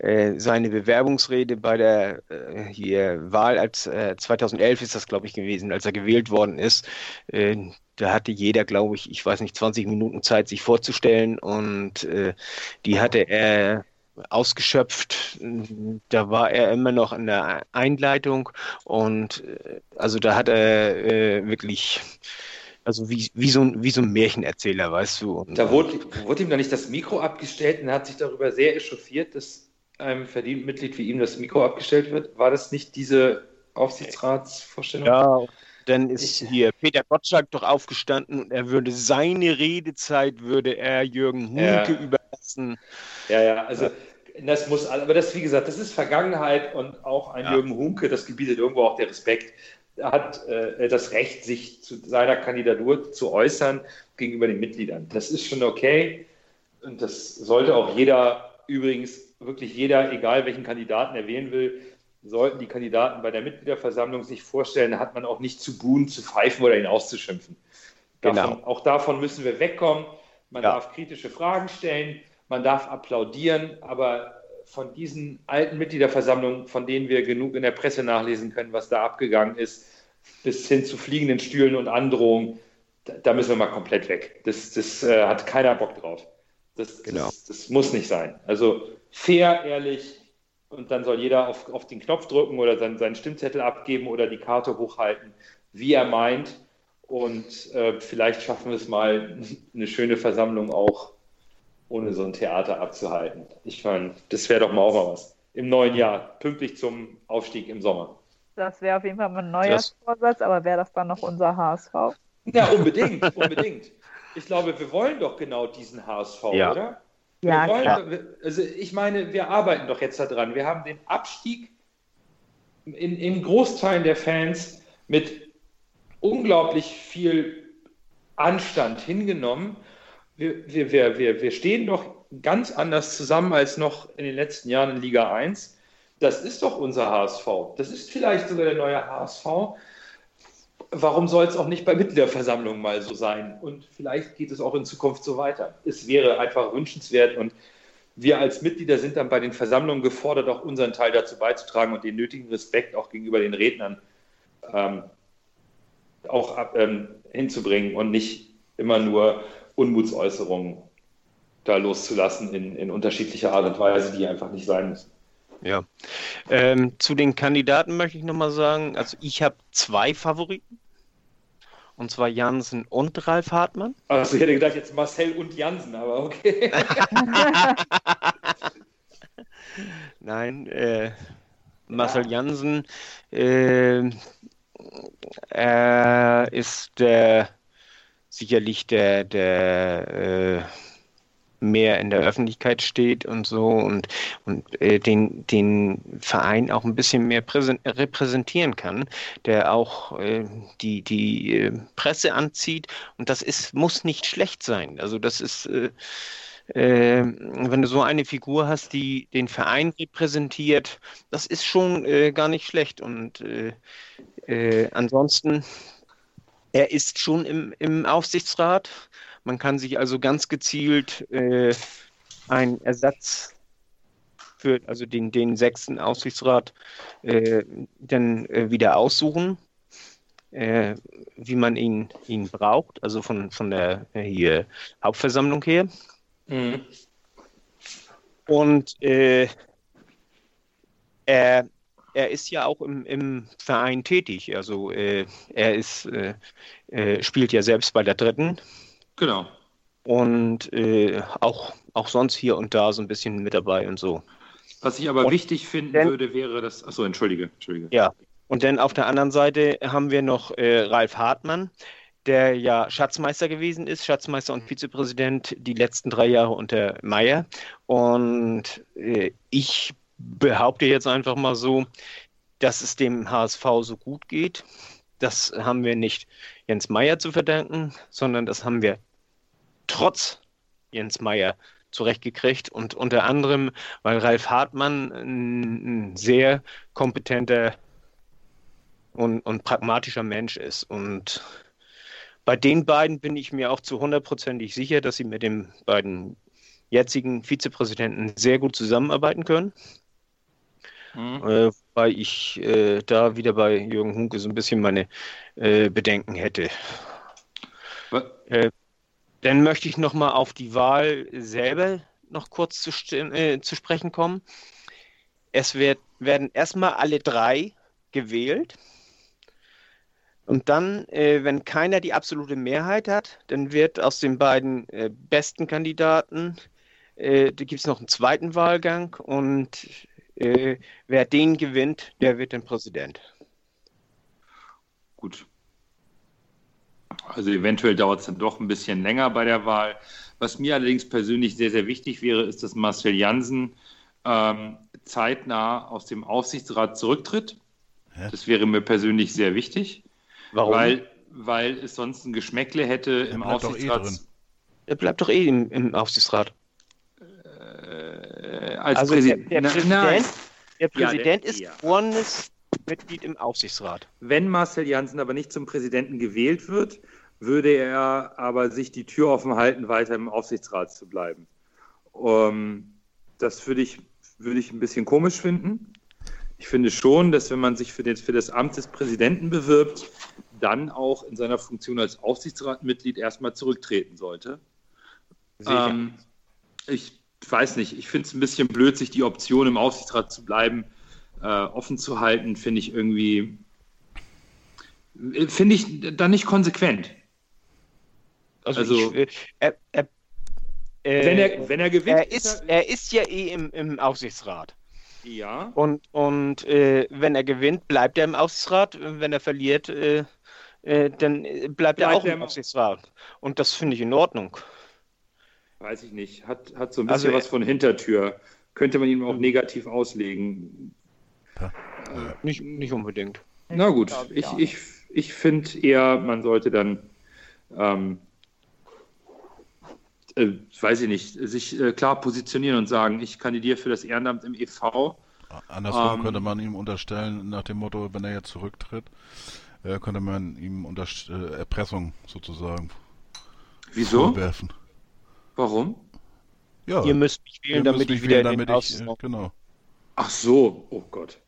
seine Bewerbungsrede bei der äh, hier Wahl als äh, 2011 ist das glaube ich gewesen, als er gewählt worden ist. Äh, da hatte jeder, glaube ich, ich weiß nicht, 20 Minuten Zeit, sich vorzustellen und äh, die hatte er ausgeschöpft. Da war er immer noch in der Einleitung und also da hat er wirklich also wie, wie, so ein, wie so ein Märchenerzähler, weißt du. Und, da wurde, wurde ihm da nicht das Mikro abgestellt und er hat sich darüber sehr echauffiert, dass einem verdienten Mitglied wie ihm das Mikro abgestellt wird. War das nicht diese Aufsichtsratsvorstellung? Ja, dann ist ich, hier Peter Gottschalk doch aufgestanden und er würde seine Redezeit würde er Jürgen Hunke ja. überlassen. Ja, ja, also das muss, aber das, wie gesagt, das ist Vergangenheit und auch ein ja. Jürgen Hunke, das gebietet irgendwo auch der Respekt, hat äh, das Recht, sich zu seiner Kandidatur zu äußern gegenüber den Mitgliedern. Das ist schon okay und das sollte auch jeder übrigens wirklich jeder, egal welchen Kandidaten er wählen will, sollten die Kandidaten bei der Mitgliederversammlung sich vorstellen, hat man auch nicht zu buhen, zu pfeifen oder ihn auszuschimpfen. Davon, genau. Auch davon müssen wir wegkommen. Man ja. darf kritische Fragen stellen, man darf applaudieren, aber von diesen alten Mitgliederversammlungen, von denen wir genug in der Presse nachlesen können, was da abgegangen ist, bis hin zu fliegenden Stühlen und Androhungen, da, da müssen wir mal komplett weg. Das, das äh, hat keiner Bock drauf. Das, genau. das, das, muss nicht sein. Also fair, ehrlich und dann soll jeder auf, auf den Knopf drücken oder sein, seinen Stimmzettel abgeben oder die Karte hochhalten, wie er meint. Und äh, vielleicht schaffen wir es mal, eine schöne Versammlung auch ohne so ein Theater abzuhalten. Ich meine, das wäre doch mal auch mal was. Im neuen Jahr, pünktlich zum Aufstieg im Sommer. Das wäre auf jeden Fall mein Neujahrsvorsatz, aber wäre das dann noch unser HSV? Ja, unbedingt, unbedingt. Ich glaube, wir wollen doch genau diesen HSV, ja. oder? Ja, wollen, klar. Also ich meine, wir arbeiten doch jetzt daran. Wir haben den Abstieg in, in Großteilen der Fans mit unglaublich viel Anstand hingenommen wir, wir, wir, wir stehen doch ganz anders zusammen als noch in den letzten Jahren in Liga 1. Das ist doch unser HSV. Das ist vielleicht sogar der neue HSV. Warum soll es auch nicht bei Mitgliederversammlungen mal so sein? Und vielleicht geht es auch in Zukunft so weiter. Es wäre einfach wünschenswert und wir als Mitglieder sind dann bei den Versammlungen gefordert, auch unseren Teil dazu beizutragen und den nötigen Respekt auch gegenüber den Rednern ähm, auch ähm, hinzubringen und nicht immer nur Unmutsäußerungen da loszulassen in, in unterschiedlicher Art und Weise, die einfach nicht sein müssen. Ja. Ähm, zu den Kandidaten möchte ich nochmal sagen, also ich habe zwei Favoriten. Und zwar Jansen und Ralf Hartmann. Also ich hätte gedacht, jetzt Marcel und Jansen, aber okay. Nein, äh, Marcel ja. Jansen äh, äh, ist der sicherlich der, der äh, mehr in der Öffentlichkeit steht und so und, und äh, den, den Verein auch ein bisschen mehr repräsentieren kann, der auch äh, die, die äh, Presse anzieht und das ist, muss nicht schlecht sein. Also das ist äh, äh, wenn du so eine Figur hast, die den Verein repräsentiert, das ist schon äh, gar nicht schlecht. Und ansonsten er ist schon im, im Aufsichtsrat. Man kann sich also ganz gezielt äh, einen Ersatz für also den, den sechsten Aufsichtsrat äh, dann äh, wieder aussuchen, äh, wie man ihn, ihn braucht, also von, von der äh, hier Hauptversammlung her. Mhm. Und äh, er er ist ja auch im, im Verein tätig. Also äh, er ist, spielt ja selbst bei der dritten. Genau. Und äh, auch, auch sonst hier und da so ein bisschen mit dabei und so. Was ich aber und wichtig finden denn, würde, wäre das. Achso, entschuldige, entschuldige. Ja. Und dann auf der anderen Seite haben wir noch äh, Ralf Hartmann, der ja Schatzmeister gewesen ist, Schatzmeister und Vizepräsident die letzten drei Jahre unter Meyer. Und äh, ich behaupte jetzt einfach mal so, dass es dem HSV so gut geht. Das haben wir nicht Jens Meyer zu verdanken, sondern das haben wir trotz Jens Meyer zurechtgekriegt und unter anderem, weil Ralf Hartmann ein, sehr kompetenter und, und pragmatischer Mensch ist. Und bei den beiden bin ich mir auch zu hundertprozentig sicher, dass sie mit den beiden jetzigen Vizepräsidenten sehr gut zusammenarbeiten können. Mhm. Äh, weil ich äh, da wieder bei Jürgen Hunke so ein bisschen meine äh, Bedenken hätte. Äh, dann möchte ich noch mal auf die Wahl selber noch kurz zu, äh, zu sprechen kommen. Es wird, werden erstmal alle drei gewählt. Und dann, äh, wenn keiner die absolute Mehrheit hat, dann wird aus den beiden äh, besten Kandidaten, äh, da gibt es noch einen zweiten Wahlgang und äh, wer den gewinnt, der wird dann Präsident. Gut. Also eventuell dauert es dann doch ein bisschen länger bei der Wahl. Was mir allerdings persönlich sehr, sehr wichtig wäre, ist, dass Marcel Janssen ähm, zeitnah aus dem Aufsichtsrat zurücktritt. Hä? Das wäre mir persönlich sehr wichtig. Warum? Weil, weil es sonst ein Geschmäckle hätte er im Aufsichtsrat. Eh er bleibt doch eh im, im Aufsichtsrat äh, als also Präsident. Der, der Präsident, der Präsident ja, der, ist ja. Mitglied im Aufsichtsrat. Wenn Marcel Janssen aber nicht zum Präsidenten gewählt wird, würde er aber sich die Tür offen halten, weiter im Aufsichtsrat zu bleiben. Um, das würde ich würde ich ein bisschen komisch finden. Ich finde schon, dass wenn man sich für, den, für das Amt des Präsidenten bewirbt, dann auch in seiner Funktion als Aufsichtsratmitglied erstmal zurücktreten sollte. Ähm, ich weiß nicht, ich finde es ein bisschen blöd, sich die Option im Aufsichtsrat zu bleiben, äh, offen zu halten, finde ich irgendwie, äh, finde ich dann nicht konsequent. Also, Also- ich, äh, er, äh, wenn, er, wenn er gewinnt, er, ist, er ist ja eh im, im Aufsichtsrat. ja. Und, und äh, wenn er gewinnt, bleibt er im Aufsichtsrat. Wenn er verliert, äh, dann äh, bleibt, er Bleibt auch im Aufsichtsrat. Und das finde ich in Ordnung. Weiß ich nicht. Hat, hat so ein Also bisschen er- was von Hintertür. Könnte man ihm auch negativ auslegen. Nicht, nicht unbedingt. Na gut, ich, ich, ich finde eher, man sollte dann, ähm, äh, weiß ich nicht, sich äh, klar positionieren und sagen, ich kandidiere für das Ehrenamt im EV. Andersrum Ähm, könnte man ihm unterstellen, nach dem Motto, wenn er jetzt zurücktritt, äh, könnte man ihm unterst äh, Erpressung sozusagen Wieso? vorwerfen. Warum? Ja, Ihr müsst mich wählen, damit mich ich wieder wählen, in den damit ich, äh, genau. Ach so, oh Gott.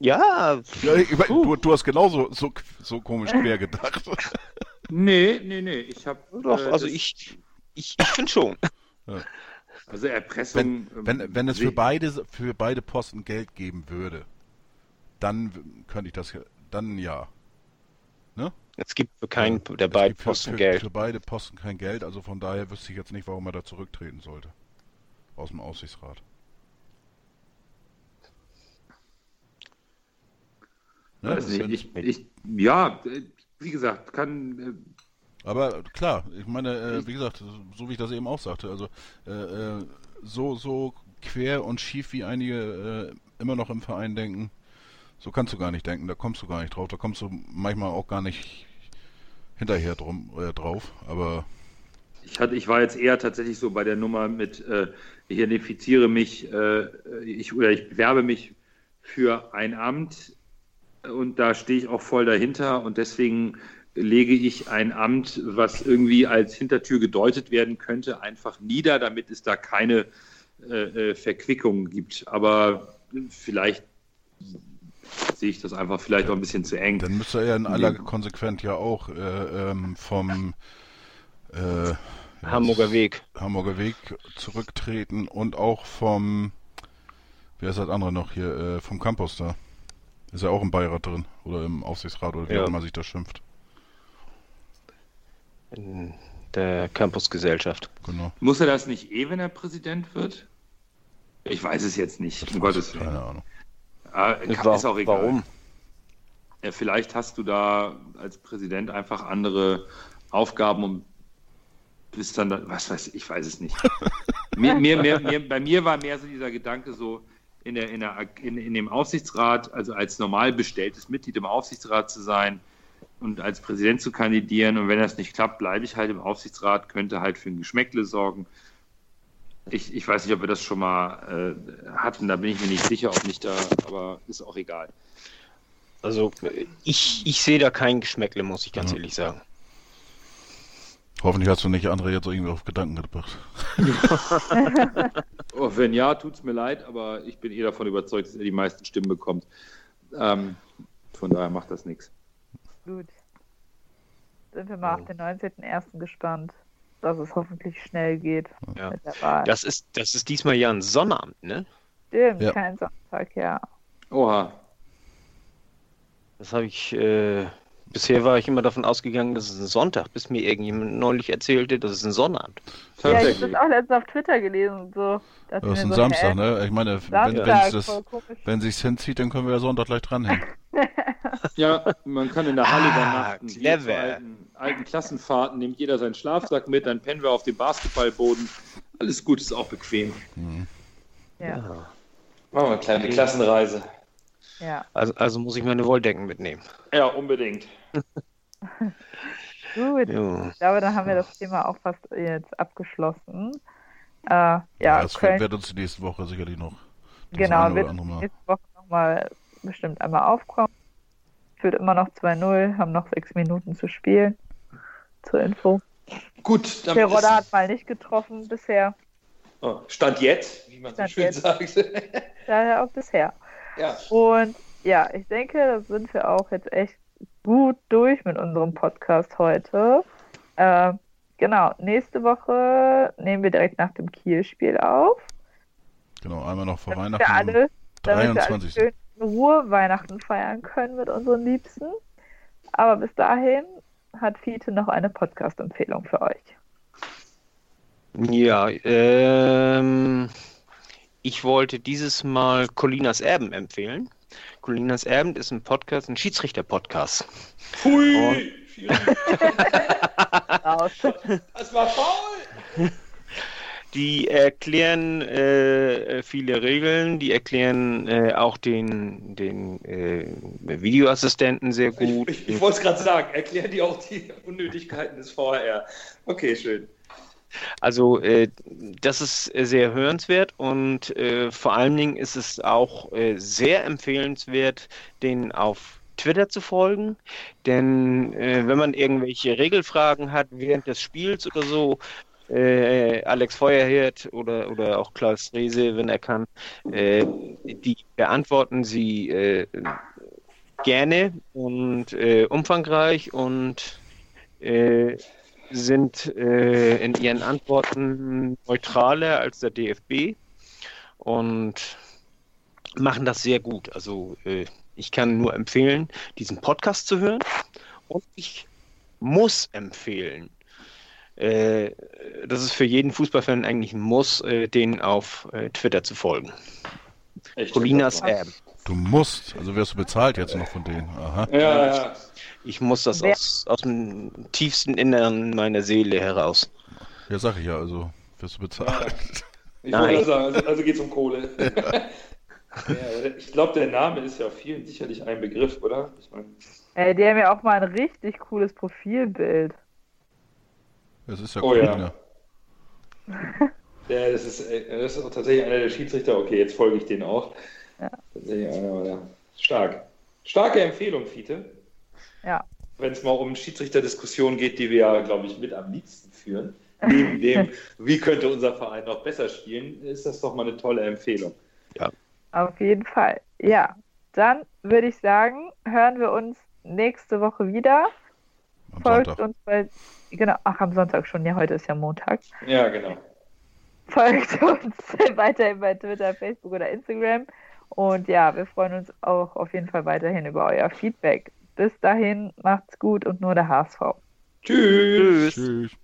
Ja, Ja, ich, du, du hast genauso so, so komisch quer gedacht. Nee, nee, nee, ich habe. doch, also ich, ich, ich finde schon. Also Erpressung. Wenn, ähm, wenn es sehe- für beide, für beide Posten Geld geben würde, dann könnte ich das, dann ja. Es gibt für keinen Ja, der es beiden gibt für, Posten für, Geld. Für beide Posten kein Geld, also von daher wüsste ich jetzt nicht, warum er da zurücktreten sollte. Aus dem Aufsichtsrat. Ne, Weiß nicht, ich, ich, ja, äh, wie gesagt, kann. äh, Aber klar, ich meine, äh, wie gesagt, so wie ich das eben auch sagte, also äh, äh, so, so quer und schief wie einige äh, immer noch im Verein denken, so kannst du gar nicht denken, da kommst du gar nicht drauf, da kommst du manchmal auch gar nicht hinterher drum, drauf, aber Ich, hatte, ich war jetzt eher tatsächlich so bei der Nummer mit, äh, ich identifiziere mich, ich, oder ich bewerbe mich für ein Amt und da stehe ich auch voll dahinter und deswegen lege ich ein Amt, was irgendwie als Hintertür gedeutet werden könnte, einfach nieder, damit es da keine äh, äh, Verquickung gibt. Aber vielleicht sehe ich das einfach vielleicht auch ein bisschen zu eng. dann müsste er ja in aller. Konsequenz ja auch äh, ähm, vom äh, Hamburger Weg. Hamburger Weg zurücktreten und auch vom, wer ist das andere noch hier, äh, vom Campus da. Ist ja auch im Beirat drin oder im Aufsichtsrat oder wie Ja. auch immer sich das schimpft. In der Campusgesellschaft. Genau. Muss er das nicht eh, wenn er Präsident wird? Ich weiß es jetzt nicht, um Gottes Willen. Keine Ahnung. Ah, kann, Wa- ist auch egal. Warum? Ja, vielleicht hast du da als Präsident einfach andere Aufgaben und bist dann, da, was weiß ich, ich weiß es nicht. mir, mir, mir, mir, bei mir war mehr so dieser Gedanke so, in, der, in, der, in, in dem Aufsichtsrat, also als normal bestelltes Mitglied im Aufsichtsrat zu sein und als Präsident zu kandidieren und wenn das nicht klappt, bleibe ich halt im Aufsichtsrat, könnte halt für ein Geschmäckle sorgen. Ich, ich weiß nicht, ob wir das schon mal äh, hatten, da bin ich mir nicht sicher, ob nicht da, aber ist auch egal. Also ich, ich sehe da kein Geschmäckle, muss ich ganz Ja. ehrlich sagen. Hoffentlich hast du nicht andere jetzt irgendwie auf Gedanken gebracht. Oh, wenn ja, tut es mir leid, aber ich bin eh davon überzeugt, dass er die meisten Stimmen bekommt. Ähm, von daher macht das nichts. Gut. Sind wir mal auf den 19.01. gespannt, dass es hoffentlich schnell geht Ja. mit der Wahl. Das ist, das ist diesmal ja ein Sonnabend, ne? Stimmt, Ja. kein Sonntag, ja. Oha. Das habe ich, äh, bisher war ich immer davon ausgegangen, dass es ein Sonntag, bis mir irgendjemand neulich erzählte, dass es ein Sonnabend. Ja, ich habe das auch letztens auf Twitter gelesen und so. dass Das ist ein so, Samstag, ne? Ich meine, wenn, Samstag, wenn es voll das, wenn sich's hinzieht, dann können wir ja Sonntag gleich dranhängen. Ja, man kann in der Halle Ah, übernachten. Geht clever. Alten, alten Klassenfahrten, nimmt jeder seinen Schlafsack mit, dann pennen wir auf dem Basketballboden. Alles gut, ist auch bequem. Ja, Machen wir eine kleine Klassenreise. Ja. Also, also muss ich meine Wolldecken mitnehmen. Ja, unbedingt. Gut. Jo. Ich glaube, dann haben wir das Thema auch fast jetzt abgeschlossen. Äh, ja, das Köln, wird uns die nächste Woche sicherlich noch. das genau, wird andere Mal. nächste Woche nochmal bestimmt einmal aufkommen. Führt immer noch 2-0, haben noch sechs Minuten zu spielen. Zur Info. Gut, dann Terodde hat mal nicht getroffen bisher. Oh, Stand jetzt, wie man Stand so schön jetzt. sagt. Daher auch bisher. Ja. Und ja, ich denke, da sind wir auch jetzt echt gut durch mit unserem Podcast heute. Äh, genau, nächste Woche nehmen wir direkt nach dem Kiel-Spiel auf. Genau, einmal noch vor Damit Weihnachten. wir alle, damit wir alle 23. schön in Ruhe Weihnachten feiern können mit unseren Liebsten. Aber bis dahin hat Fiete noch eine Podcast-Empfehlung für euch. Ja, ähm, ich wollte dieses Mal Colinas Erben empfehlen. Colinas Erben ist ein Podcast, ein Schiedsrichter-Podcast. Hui! Das war faul! Die erklären äh, viele Regeln, die erklären äh, auch den, den äh, Videoassistenten sehr gut. Ich, ich, ich wollte es gerade sagen, erklären die auch die Unnötigkeiten des VR. Okay, schön. Also äh, das ist sehr hörenswert und äh, vor allen Dingen ist es auch äh, sehr empfehlenswert, den auf Twitter zu folgen, denn äh, wenn man irgendwelche Regelfragen hat während des Spiels oder so, äh, Alex Feuerhirt oder, oder auch Klaus Rehse, wenn er kann, äh, die beantworten sie gerne und umfangreich und sind äh, in ihren Antworten neutraler als der DFB und machen das sehr gut. Also äh, ich kann nur empfehlen, diesen Podcast zu hören und ich muss empfehlen, äh, das ist für jeden Fußballfan eigentlich ein Muss, äh, den auf äh, Twitter zu folgen. Echt? Colinas Erben. Du musst, also wirst du bezahlt jetzt noch von denen. Aha. Ja, ja. Ich muss das Wer- aus, aus dem tiefsten Inneren meiner Seele heraus. Ja, sag ich ja, also wirst du bezahlt. Ich Nein. wollte sagen, also, also geht es um Kohle. ja, der- ich glaube, der Name ist ja vielen sicherlich ein Begriff, oder? Ich meine, Ey, die haben ja auch mal ein richtig cooles Profilbild. Das ist ja Oh cool, ja. ja. der, das, ist, äh, das ist auch tatsächlich einer der Schiedsrichter. Okay, jetzt folge ich denen auch. Ja. Tatsächlich einer, der stark. Starke Empfehlung, Fiete. Ja. Wenn es mal um Schiedsrichterdiskussionen geht, die wir ja, glaube ich, mit am liebsten führen. Neben dem, wie könnte unser Verein noch besser spielen, ist das doch mal eine tolle Empfehlung. Auf jeden Fall. Ja, dann würde ich sagen, hören wir uns nächste Woche wieder. Am Folgt Sonntag. uns bei, genau, ach, am Sonntag schon, ja, heute ist ja Montag. Ja, genau. Folgt uns weiterhin bei Twitter, Facebook oder Instagram. Und ja, wir freuen uns auch auf jeden Fall weiterhin über euer Feedback. Bis dahin, macht's gut und nur der HSV. Tschüss. Tschüss. Tschüss.